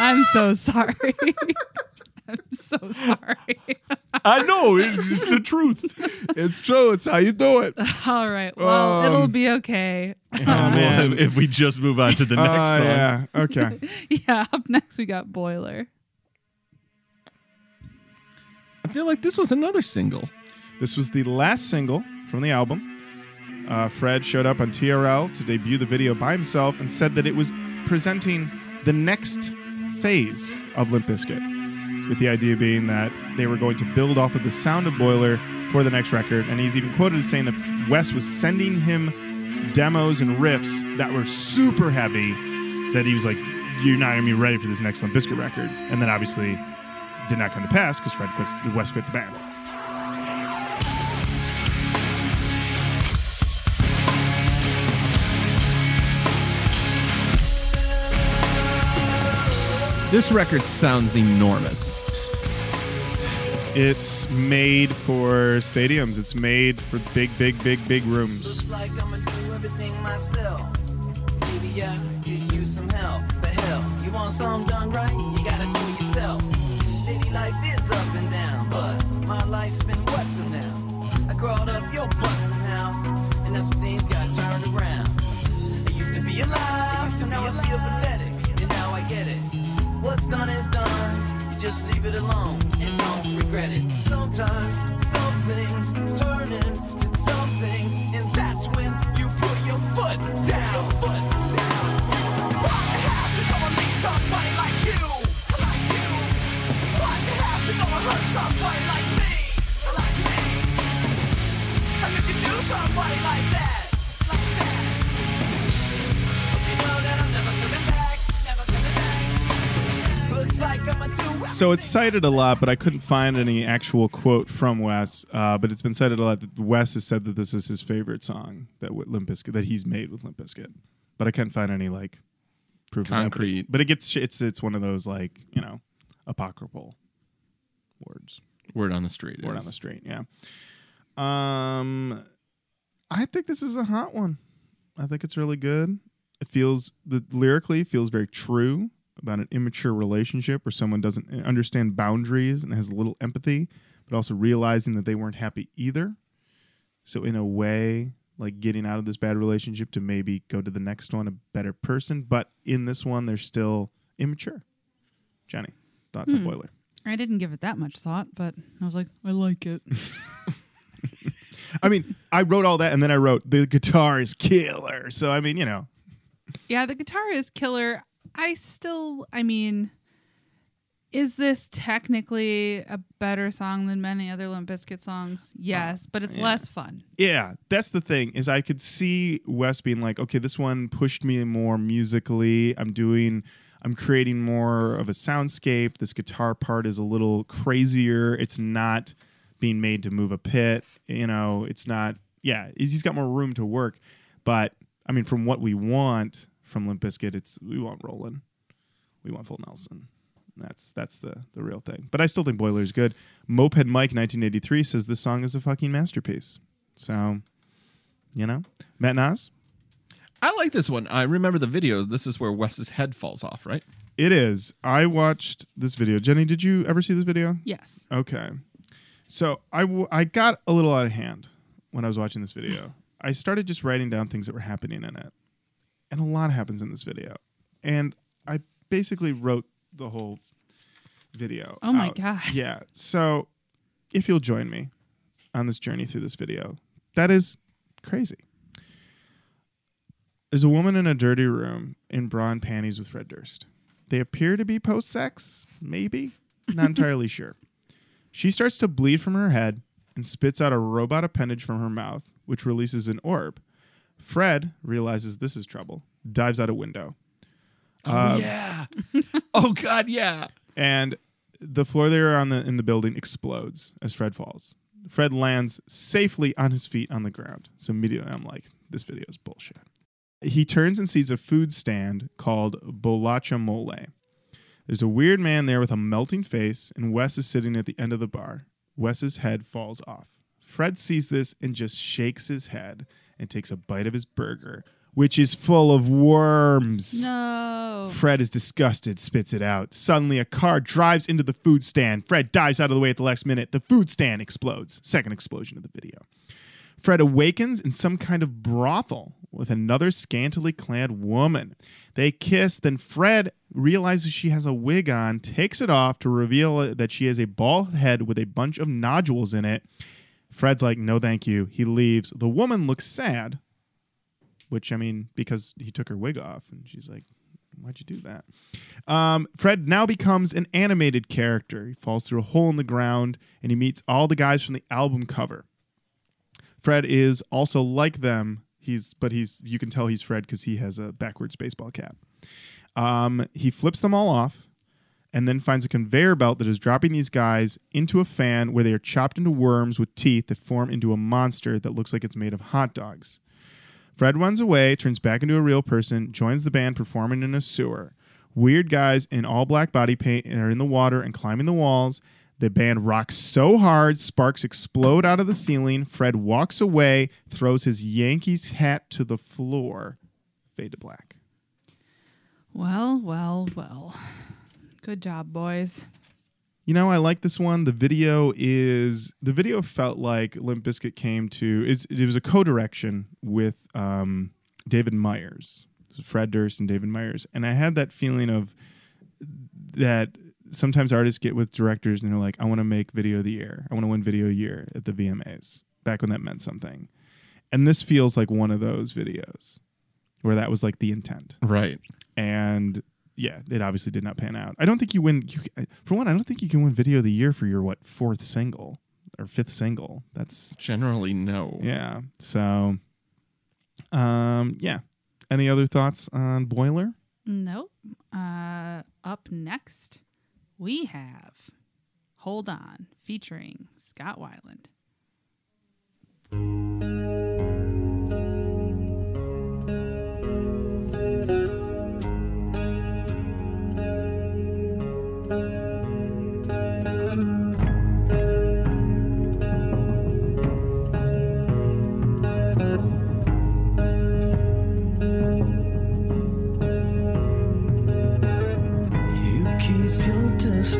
S3: I'm so sorry. I'm so sorry.
S2: I know it's the truth. It's true. It's how you do it.
S3: All right. Well, it'll
S2: Um,
S3: be okay.
S2: Oh man.
S4: If, if we just move on to the next
S2: Uh,
S4: song.
S2: yeah. Okay.
S3: yeah. Up next, we got Boiler.
S4: I feel like this was another single.
S2: This was the last single from the album. Uh, Fred showed up on TRL to debut the video by himself and said that it was presenting the next phase of Limp Bizkit, with the idea being that they were going to build off of the sound of Boiler for the next record. And he's even quoted as saying that Wes was sending him demos and riffs that were super heavy that he was like, you're not going to be ready for this next Limp Bizkit record. And then obviously did not come to pass because Fred quit, Wes quit the band.
S4: This record sounds enormous.
S2: It's made for stadiums. It's made for big, big, big, big rooms.
S7: Like I'ma do everything myself. Maybe help. Hell, you want something done right? You gotta do it yourself. Life is up and down, but my life's been what now? I crawled up your butt somehow, and that's when things got turned around. I used to be alive, now I feel pathetic, and now I get it. What's done is done. You just leave it alone regret it. Sometimes some things turn into dumb things,
S2: So it's cited a lot, but I couldn't find any actual quote from Wes. Uh, but it's been cited a lot that Wes has said that this is his favorite song that with Limp Bizkit, that he's made with Limp Bizkit. But I can't find any like proof of that. But it-
S4: Concrete.
S2: But it gets it's it's one of those like you know apocryphal words.
S4: Word on the street.
S2: Word
S4: is.
S2: on the street, yeah. Um, I think this is a hot one. I think it's really good. It feels the lyrically feels very true about an immature relationship where someone doesn't understand boundaries and has little empathy, but also realizing that they weren't happy either. So in a way, like getting out of this bad relationship to maybe go to the next one a better person, but in this one they're still immature. Jenny, thoughts on
S3: Hmm.
S2: Boiler?
S3: I didn't give it that much thought, but I was like, I like it.
S2: I mean, I wrote all that, and then I wrote the guitar is killer. So I mean, you know,
S3: yeah, the guitar is killer. I still, I mean, is this technically a better song than many other Limp Bizkit songs? Uh, yes, but it's
S2: yeah.
S3: less fun.
S2: yeah, that's the thing is I could see Wes being like, okay, this one pushed me more musically. I'm doing, I'm creating more of a soundscape. This guitar part is a little crazier. It's not being made to move a pit. You know, it's not. Yeah, he's he's got more room to work. But I mean, from what we want from Limp Bizkit, it's we want Rollin', we want Full Nelson. That's that's the the real thing. But I still think Boiler's good. Moped Mike 1983 says this song is a fucking masterpiece. So, you know, Matt Nas,
S4: I like this one. I remember the videos. This is where Wes's head falls off, right?
S2: it is. I watched this video. Jenny, did you ever see this video?
S3: Yes.
S2: Okay. So I, w- I got a little out of hand when I was watching this video. I started just writing down things that were happening in it. And a lot happens in this video. And I basically wrote the whole video.
S3: Oh my
S2: out.
S3: God.
S2: Yeah. So if you'll join me on this journey through this video, that is crazy. There's a woman in a dirty room in bra and panties with Fred Durst. They appear to be post sex, maybe. Not entirely sure. She starts to bleed from her head and spits out a robot appendage from her mouth, which releases an orb. Fred realizes this is trouble, dives out a window. Um,
S4: yeah. oh God, yeah.
S2: and the floor there on the in the building explodes as Fred falls. Fred lands safely on his feet on the ground. So immediately I'm like, this video is bullshit. He turns and sees a food stand called Bolacha Mole. There's a weird man there with a melting face, and Wes is sitting at the end of the bar. Wes's head falls off. Fred sees this and just shakes his head and takes a bite of his burger, which is full of worms.
S3: No.
S2: Fred is disgusted, spits it out. Suddenly, a car drives into the food stand. Fred dives out of the way at the last minute. The food stand explodes. Second explosion of the video. Fred awakens in some kind of brothel with another scantily clad woman. They kiss, then Fred realizes she has a wig on, takes it off to reveal that she has a bald head with a bunch of nodules in it. Fred's like, no, thank you. He leaves. The woman looks sad, which, I mean, because he took her wig off, and she's like, Why'd you do that? Um, Fred now becomes an animated character. He falls through a hole in the ground and he meets all the guys from the album cover. Fred is also like them. He's but he's you can tell he's Fred because he has a backwards baseball cap. Um, he flips them all off and then finds a conveyor belt that is dropping these guys into a fan where they are chopped into worms with teeth that form into a monster that looks like it's made of hot dogs. Fred runs away, turns back into a real person, joins the band performing in a sewer. Weird guys in all black body paint are in the water and climbing the walls. The band rocks so hard, sparks explode out of the ceiling. Fred walks away, throws his Yankees hat to the floor. Fade to black.
S3: Well, well, well. Good job, boys.
S2: You know, I like this one. The video is the video felt like Limp Bizkit came to. It's, it was a co-direction with um, David Meyers, Fred Durst and David Meyers, and I had that feeling of that. Sometimes artists get with directors and they're like, "I want to make video of the year. I want to win video the year at the VMAs." Back when that meant something, and this feels like one of those videos where that was like the intent
S4: Right.
S2: and yeah, it obviously did not pan out. I don't think you win. You, for one, I don't think you can win video of the year for your what fourth single or fifth single. That's
S4: Generally, no.
S2: yeah. So, um, yeah. Any other thoughts on Boiler?
S3: Nope. Uh, up next, we have Hold On featuring Scott Weiland.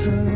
S11: Distance,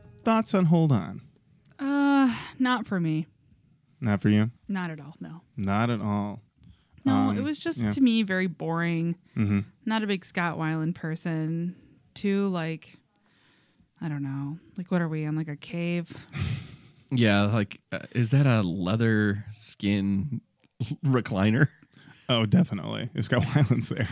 S2: thoughts on Hold On?
S3: Uh, not for me.
S2: Not for you.
S3: Not at all. No.
S2: Not at all.
S3: No,
S2: Um,
S3: it was just
S2: yeah.
S3: to me very boring.
S2: Mm-hmm.
S3: Not a big Scott Weiland person. Too like, I don't know. Like, what are we in? Like a cave?
S4: Yeah, like uh, is that a leather skin recliner?
S2: Oh, definitely. It's got Weiland's there.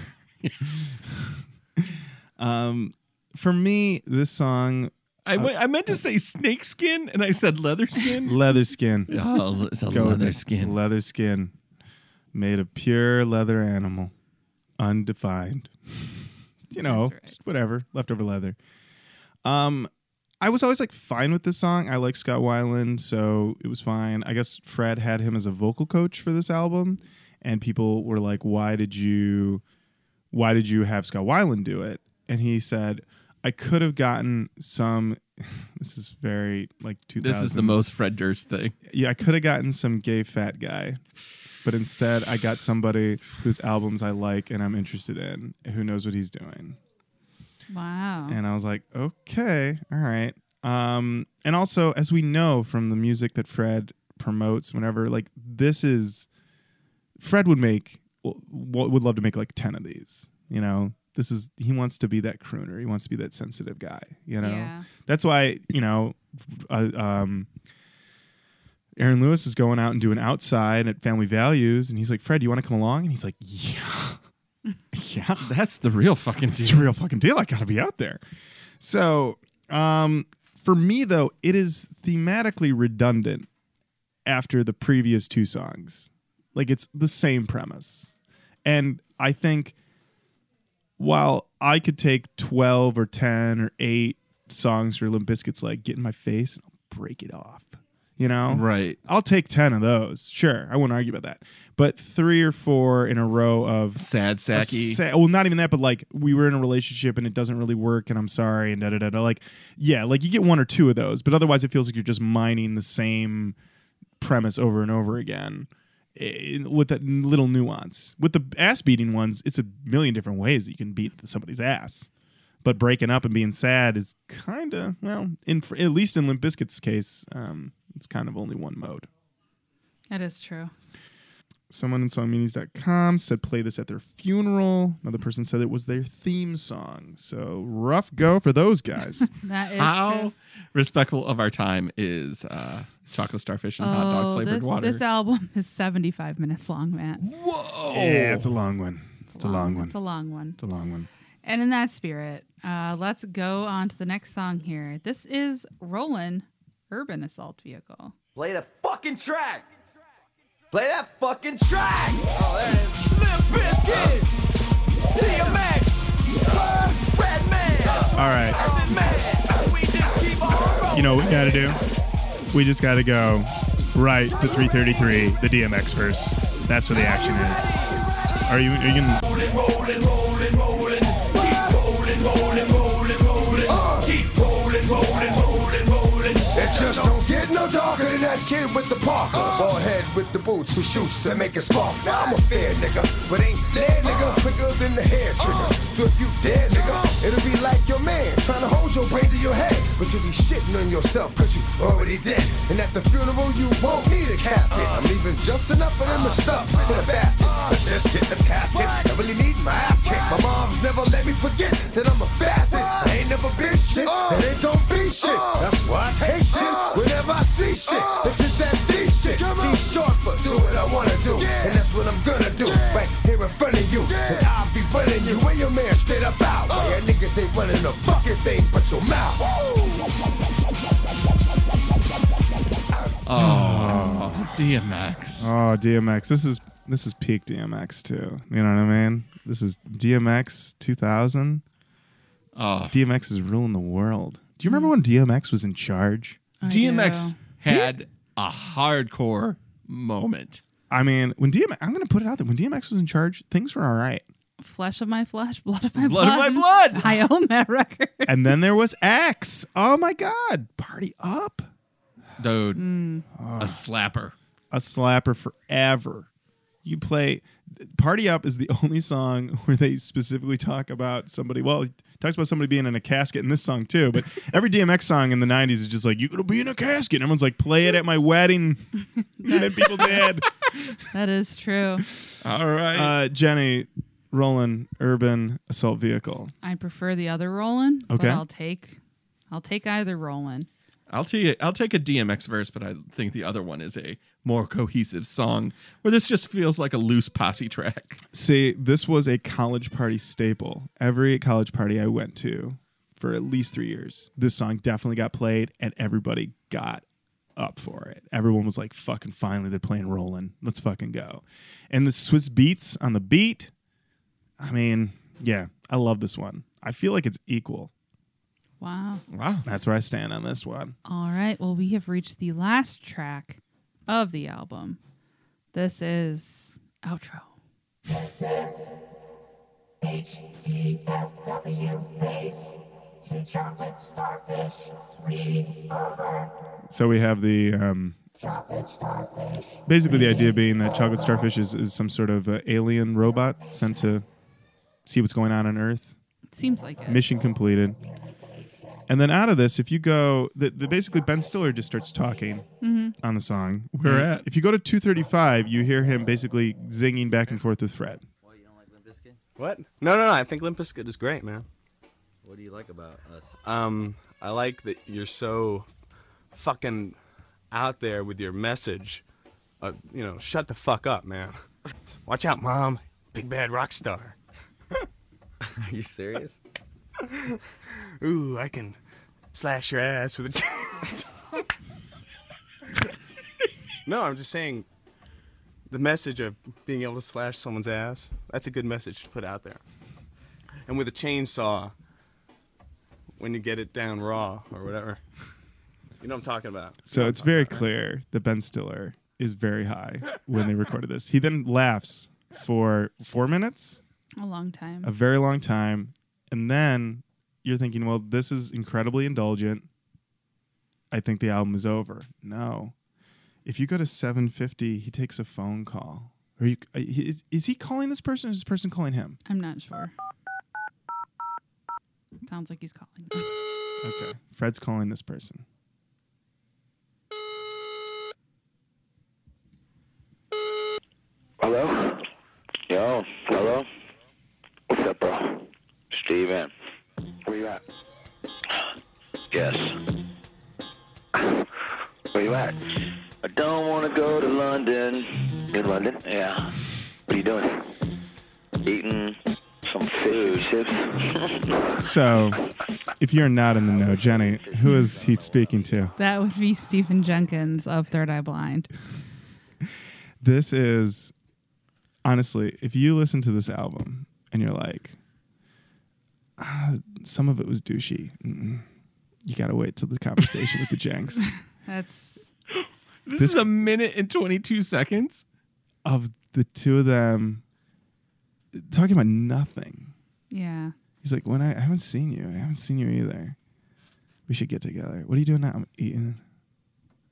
S2: um, for me, this song,
S4: I went- I meant to say snake skin, and I said leather skin.
S2: leather skin.
S4: oh, it's a
S2: Go with
S4: leather
S2: it.
S4: skin.
S2: Leather skin. Made of pure leather animal. Undefined. you know,
S3: That's right.
S2: just whatever. Leftover leather. Um I was always like fine with this song. I like Scott Weiland, so it was fine. I guess Fred had him as a vocal coach for this album, and people were like, Why did you why did you have Scott Weiland do it? And he said, I could have gotten some this is very like 2000.
S4: This is the most Fred Durst thing.
S2: Yeah, I could have gotten some gay fat guy, but instead I got somebody whose albums I like and I'm interested in, who knows what he's doing.
S3: Wow.
S2: And I was like, okay, all right. Um, and also, as we know from the music that Fred promotes, whenever like this is, Fred would make w- would love to make like ten of these. You know, this is he wants to be that crooner. He wants to be that sensitive guy. You know,
S3: Yeah.
S2: that's why you know, uh, um, Aaron Lewis is going out and doing outside at Family Values, and he's like, Fred, do you want to come along? And he's like, Yeah, yeah.
S4: That's the real fucking
S2: It's
S4: deal.
S2: a real fucking deal. I got to be out there. So, um, for me though, it is thematically redundant after the previous two songs. Like it's the same premise, and I think while I could take twelve or ten or eight songs for Limp Bizkit's like get in my face and I'll break it off. You know,
S4: Right.
S2: I'll take ten of those. Sure, I won't argue about that. But three or four in a row of
S4: Sad
S2: of sa- well, not even that, but like we were in a relationship and it doesn't really work, and I'm sorry, and da da da da. Like, yeah, like you get one or two of those, but otherwise it feels like you're just mining the same premise over and over again with that little nuance. With the ass beating ones, it's a million different ways that you can beat somebody's ass. But breaking up and being sad is kind of well, in at least in Limp Bizkit's case, um, it's kind of only one mode.
S3: That is true.
S2: Someone in songmeanings.com said play this at their funeral. Another person said it was their theme song. So rough go for those guys.
S3: That is
S4: How
S3: true.
S4: respectful of our time is uh, chocolate starfish and hot dog
S3: Oh,
S4: flavored
S3: this,
S4: water?
S3: this album is 75 minutes long, Matt.
S4: Whoa!
S2: yeah, it's a long one. It's a long one.
S3: It's a long one.
S2: It's a long one.
S3: And in that spirit, uh, let's go on to the next song here. This is Rollin' Urban Assault Vehicle.
S7: Play the fucking track. Play that fucking track. Oh, there it is. Limp Bizkit. DMX. uh, Redman.
S2: All right.
S7: Man. We just keep on.
S2: You know what we got to do? We just got to go right to 333, the DMX verse. That's where the action is. Are you? Are you
S12: that kid with the Parker. Bald head with the boots who shoots to make it spark. Now I'm a fair nigga, but ain't dead nigga quicker than the hair trigger. So if you dead nigga, it'll be like your man trying to hold your brain to your head. But you'll be shitting on yourself cause you already dead. And at the funeral you won't need a casket. I'm leaving just enough of them to stuff in a basket. But just get the casket. I really need my ass kicked. My mom's never let me forget that I'm a bastard. I ain't never been shit. And ain't gon' be shit. That's why I take shit whenever I see shit. It's just that D shit. Be short, but do what I wanna do. And that's what I'm gonna do. Right here in front of you. And I'll be running you and your man straight up out. Uh. Yeah, niggas ain't running a fucking thing but your mouth.
S4: Oh, DMX.
S2: oh, DMX. Oh, this is this is peak DMX too. You know what I mean? This is DMX 2000.
S4: Oh,
S2: DMX is ruling the world. Do you remember when DMX was in charge?
S3: I
S4: DMX
S3: do.
S4: Had a hardcore moment.
S2: I mean, when DMX, I'm going to put it out there. When DMX was in charge, things were all right.
S3: Flesh of my flesh, blood of my
S4: Blood
S3: blood.
S4: of my blood.
S3: I own that record.
S2: And then there was X. Oh my God. Party up.
S4: Dude,
S3: Mm.
S4: a slapper.
S2: A slapper forever. You play Party Up is the only song where they specifically talk about somebody. Well, it talks about somebody being in a casket in this song too, but every DMX song in the 90s is just like, you're going to be in a casket. And everyone's like, play it at my wedding. and then people did.
S3: That is true.
S4: All right.
S2: Uh, Jenny, Rollin', Urban Assault Vehicle.
S3: I prefer the other Rollin', but
S2: Okay.
S3: I'll take I'll take either Rollin'.
S4: I'll you, I'll take a DMX verse, but I think the other one is a more cohesive song where this just feels like a loose posse track.
S2: See, this was a college party staple. Every college party I went to for at least three years, this song definitely got played, and everybody got up for it. Everyone was like, fucking finally, they're playing Rollin'. Let's fucking go. And the Swizz Beatz on the beat, I mean, yeah, I love this one. I feel like it's equal.
S3: Wow.
S4: Wow.
S2: That's where I stand on this one.
S3: All right. Well, we have reached the last track of the album. This is outro.
S5: This is HEFW Bass. to chocolate starfish. Read over.
S2: So we have the um,
S5: Chocolate starfish.
S2: basically the idea being that chocolate starfish is, is some sort of uh, alien robot sent to see what's going on on Earth.
S3: Seems like it.
S2: Mission completed. And then out of this, if you go, the, the basically Ben Stiller just starts talking
S3: Mhm.
S2: on the song.
S4: Where
S2: And
S4: at?
S2: If you go to 235, you hear him basically zinging back and forth with Fred.
S13: What, you don't like Limp Bizkit? What? No, no, no. I think Limp Bizkit is great, man.
S14: What do you like about us?
S13: Um, I like that you're so fucking out there with your message. Uh, you know, shut the fuck up, man. Watch out, mom. Big bad rock star.
S14: Are you serious?
S13: Ooh, I can slash your ass with a chainsaw. no, I'm just saying the message of being able to slash someone's ass, that's a good message to put out there. And with a chainsaw, when you get it down raw or whatever. You know what I'm talking about.
S2: So it's very clear that Ben Stiller is very high when they recorded this. He then laughs for four minutes,
S3: A long time.
S2: a very long time, and then you're thinking, well, this is incredibly indulgent. I think the album is over. No. If you go to 750, he takes a phone call. Are you, uh, is, is he calling this person or is this person calling him?
S3: I'm not sure. Sounds like he's calling.
S2: Okay. Fred's calling this person.
S15: Hello? Yo, hello? What's up, bro? Steven. Where you at? Yes. Where you at? I don't want to go to London. In London? Yeah. What are you doing? Eating some food. Chips?
S2: So, if you're not in the know, Jenny, who is he speaking to?
S3: That would be Stephan Jenkins of Third Eye Blind.
S2: This is honestly, if you listen to this album and you're like, ah, some of it was douchey, mm-mm, you gotta wait till the conversation with the Jenks.
S3: That's
S4: This,
S2: This-
S4: is a minute and 22 seconds.
S2: Of the two of them talking about nothing.
S3: yeah.
S2: He's like, when I, I haven't seen you, I haven't seen you either. We should get together. What are you doing now? I'm eating.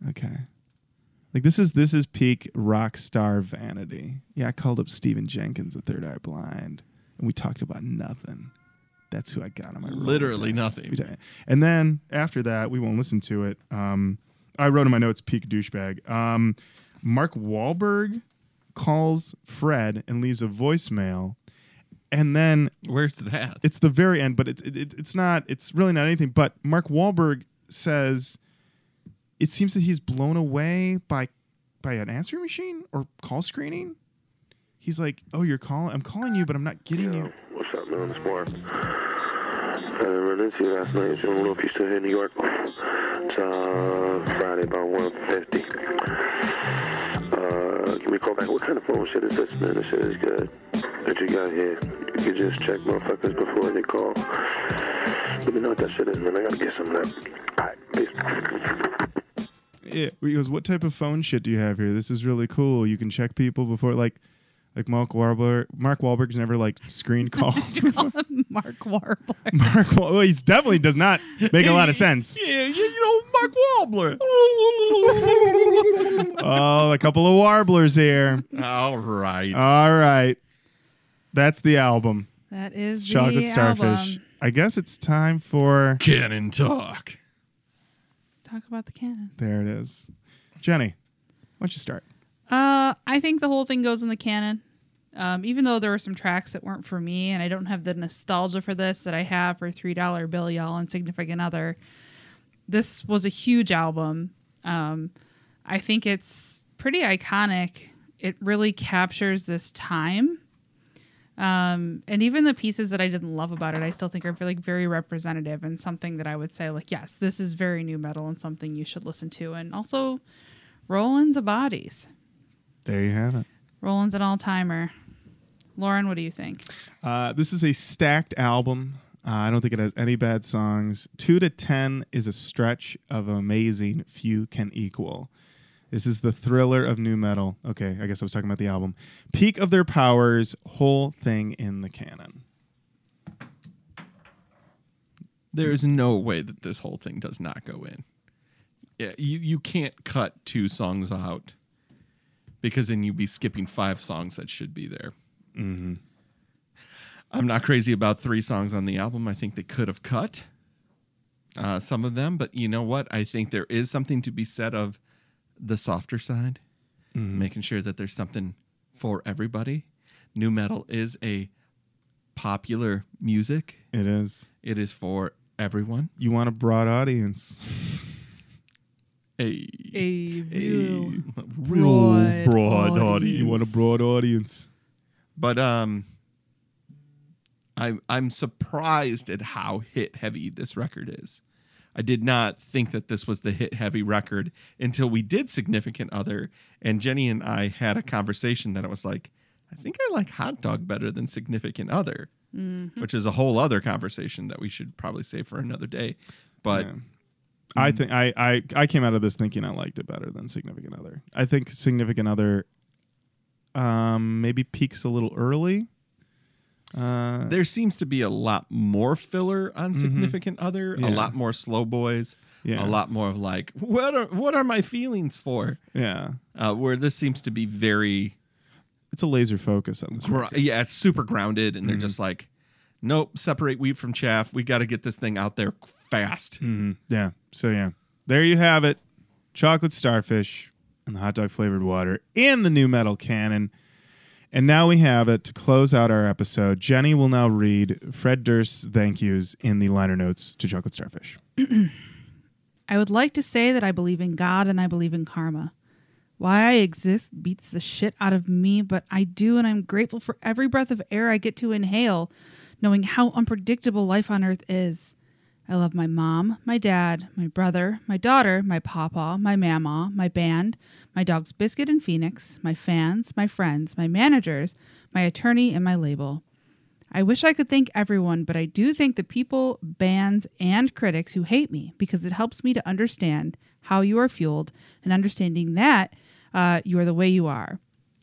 S2: Okay. Like this is this is peak rock star vanity. Yeah, I called up Stephan Jenkins at Third Eye Blind, and we talked about nothing. That's who I got on my
S4: Literally nothing.
S2: And then after that, we won't listen to it. Um, I wrote in my notes peak douchebag. Um, Mark Wahlberg calls Fred and leaves a voicemail, and then
S4: where's that?
S2: It's the very end, but it's it, it, it's not. It's really not anything. But Mark Wahlberg says it seems that he's blown away by by an answering machine or call screening. He's like, "Oh, you're calling. I'm calling you, but I'm not getting you."
S15: What's up, man? It's Mark. I run into you last night. I don't know if you're still here in New York. It's uh, Friday about 1.50. Uh, me a call back. What kind of phone shit is this, man? This shit is good. That you got here. You can just check motherfuckers before they call. Let me know what that shit is, man. I gotta get some of that. Alright, peace.
S2: Yeah. He goes, "What type of phone shit do you have here? This is really cool. You can check people before like." Like Mark Wahlberg, Mark Wahlberg's never like screened calls.
S3: Call him Mark Warbler.
S2: Mark, Wahl- well, he's definitely does not make a lot of sense.
S4: Yeah, you, you know, Mark Wahlberg.
S2: Oh, a couple of warblers here.
S4: All right.
S2: All right. That's the album.
S3: That is the
S2: Chocolate Starfish.
S3: album.
S2: I guess it's time for
S4: Canon Talk.
S3: Talk about the canon.
S2: There it is. Jenny, why don't you start?
S3: Uh, I think the whole thing goes in the canon. Um, even though there were some tracks that weren't for me, and I don't have the nostalgia for this that I have for Three Dollar Bill, Y'all, and Significant Other. This was a huge album. Um, I think it's pretty iconic. It really captures this time. Um, and even the pieces that I didn't love about it, I still think are like very representative and something that I would say like, yes, this is very nu metal and something you should listen to. And also, Rollin's a bodies.
S2: There you have it.
S3: Rollin's an all timer. Lauren, what do you think?
S2: Uh, this is a stacked album. Uh, I don't think it has any bad songs. Two to ten is a stretch of amazing. Few can equal. This is the thriller of nu metal. Okay, I guess I was talking about the album. Peak of their powers, whole thing in the canon.
S4: There's no way that this whole thing does not go in. Yeah, you, you can't cut two songs out because then you'd be skipping five songs that should be there.
S2: Mm-hmm.
S4: I'm not crazy about three songs on the album. I think they could have cut uh, some of them, but you know what? I think there is something to be said of the softer side,
S2: Mhm.
S4: making sure that there's something for everybody. Nu metal is a popular music.
S2: It is.
S4: It is for everyone.
S2: You want a broad audience.
S4: A
S3: A real
S2: Real broad audience.
S3: audience.
S2: You want a broad audience.
S4: But um I'm I'm surprised at how hit heavy this record is. I did not think that this was the hit heavy record until we did Significant Other and Jenny and I had a conversation that I was like, I think I like Hot Dog better than Significant Other,
S3: Mhm.
S4: which is a whole other conversation that we should probably save for another day. But
S2: Yeah. I think I, I I came out of this thinking I liked it better than Significant Other. I think Significant Other um maybe peaks a little early. Uh,
S4: there seems to be a lot more filler on
S2: Mhm.
S4: Significant Other,
S2: Yeah.
S4: a lot more slow boys,
S2: Yeah.
S4: a lot more of like, what are what are my feelings for?
S2: yeah,
S4: Uh, where this seems to be very,
S2: it's a laser focus on this.
S4: gr- yeah, it's super grounded, and they're
S2: Mhm.
S4: just like, nope, separate wheat from chaff. We got to get this thing out there fast.
S2: Mhm. Yeah. So yeah, there you have it. Chocolate starfish and the hot dog flavored water in the nu metal canon. And now we have it to close out our episode. Jenny will now read Fred Durst's thank yous in the liner notes to Chocolate Starfish.
S3: I would like to say that I believe in God and I believe in karma. Why I exist beats the shit out of me, but I do, and I'm grateful for every breath of air I get to inhale, knowing how unpredictable life on earth is. I love my mom, my dad, my brother, my daughter, my papa, my mama, my band, my dogs Biscuit and Phoenix, my fans, my friends, my managers, my attorney, and my label. I wish I could thank everyone, but I do thank the people, bands, and critics who hate me because it helps me to understand how you are fueled and understanding that uh, you are the way you are.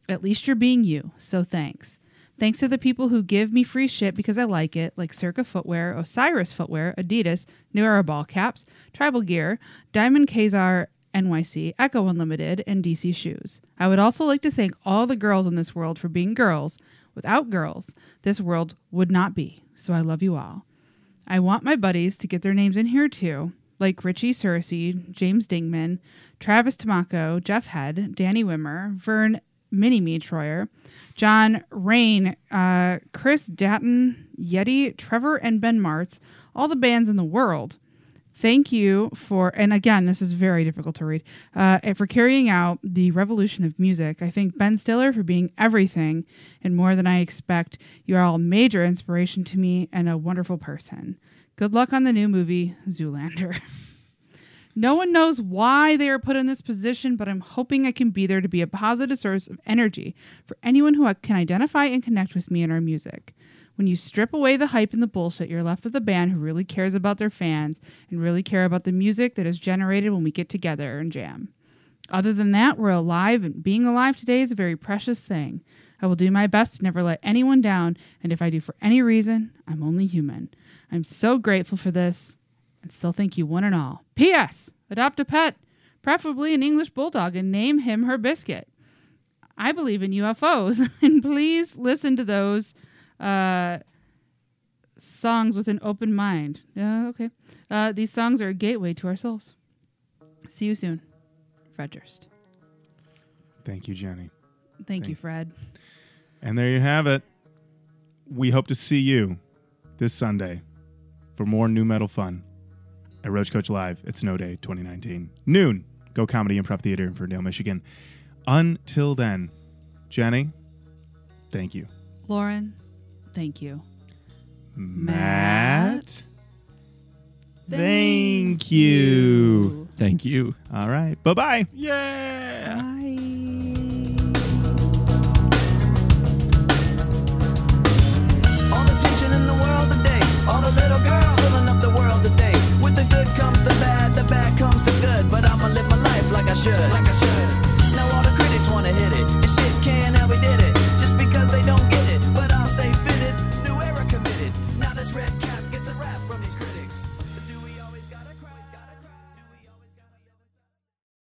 S3: At least you're being you, so thanks. Thanks to the people who give me free shit because I like it, like Circa Footwear, Osiris Footwear, Adidas, New Era Ball Caps, Tribal Gear, Diamond Kazar NYC, Echo Unlimited, and DC Shoes. I would also like to thank all the girls in this world for being girls. Without girls, this world would not be. So I love you all. I want my buddies to get their names in here too, like Richie Cersei, James Dingman, Travis Tamako, Jeff Head, Danny Wimmer, Verne Mini Me Troyer, John Rain, uh, Chris Datton, Yeti, Trevor, and Ben Martz, all the bands in the world. Thank you for, and again, this is very difficult to read, uh, for carrying out the revolution of music. I thank Ben Stiller for being everything and more than I expect. You are all major inspiration to me and a wonderful person. Good luck on the new movie, Zoolander. No one knows why they are put in this position, but I'm hoping I can be there to be a positive source of energy for anyone who can identify and connect with me in our music. When you strip away the hype and the bullshit, you're left with a band who really cares about their fans and really care about the music that is generated when we get together and jam. Other than that, we're alive, and being alive today is a very precious thing. I will do my best to never let anyone down, and if I do for any reason, I'm only human. I'm so grateful for this, and still thank you one and all. P.S. Adopt a pet, preferably an English bulldog, and name him her biscuit. I believe in UFOs, and please listen to those uh, songs with an open mind. Yeah, okay. Uh, these songs are a gateway to our souls. See you soon, Fred Durst.
S2: Thank you, Jenny.
S3: Thank you, Fred.
S2: And there you have it. We hope to see you this Sunday for more nu metal fun at Roach Coach Live at Snow Day 2019. Noon, Go Comedy Improv Theater in Ferndale, Michigan. Until then, Jenny, thank you.
S3: Lauren, thank you.
S2: Matt, thank you.
S4: Thank you.
S2: All right. Bye bye.
S4: Yeah.
S7: All Should. Like I should.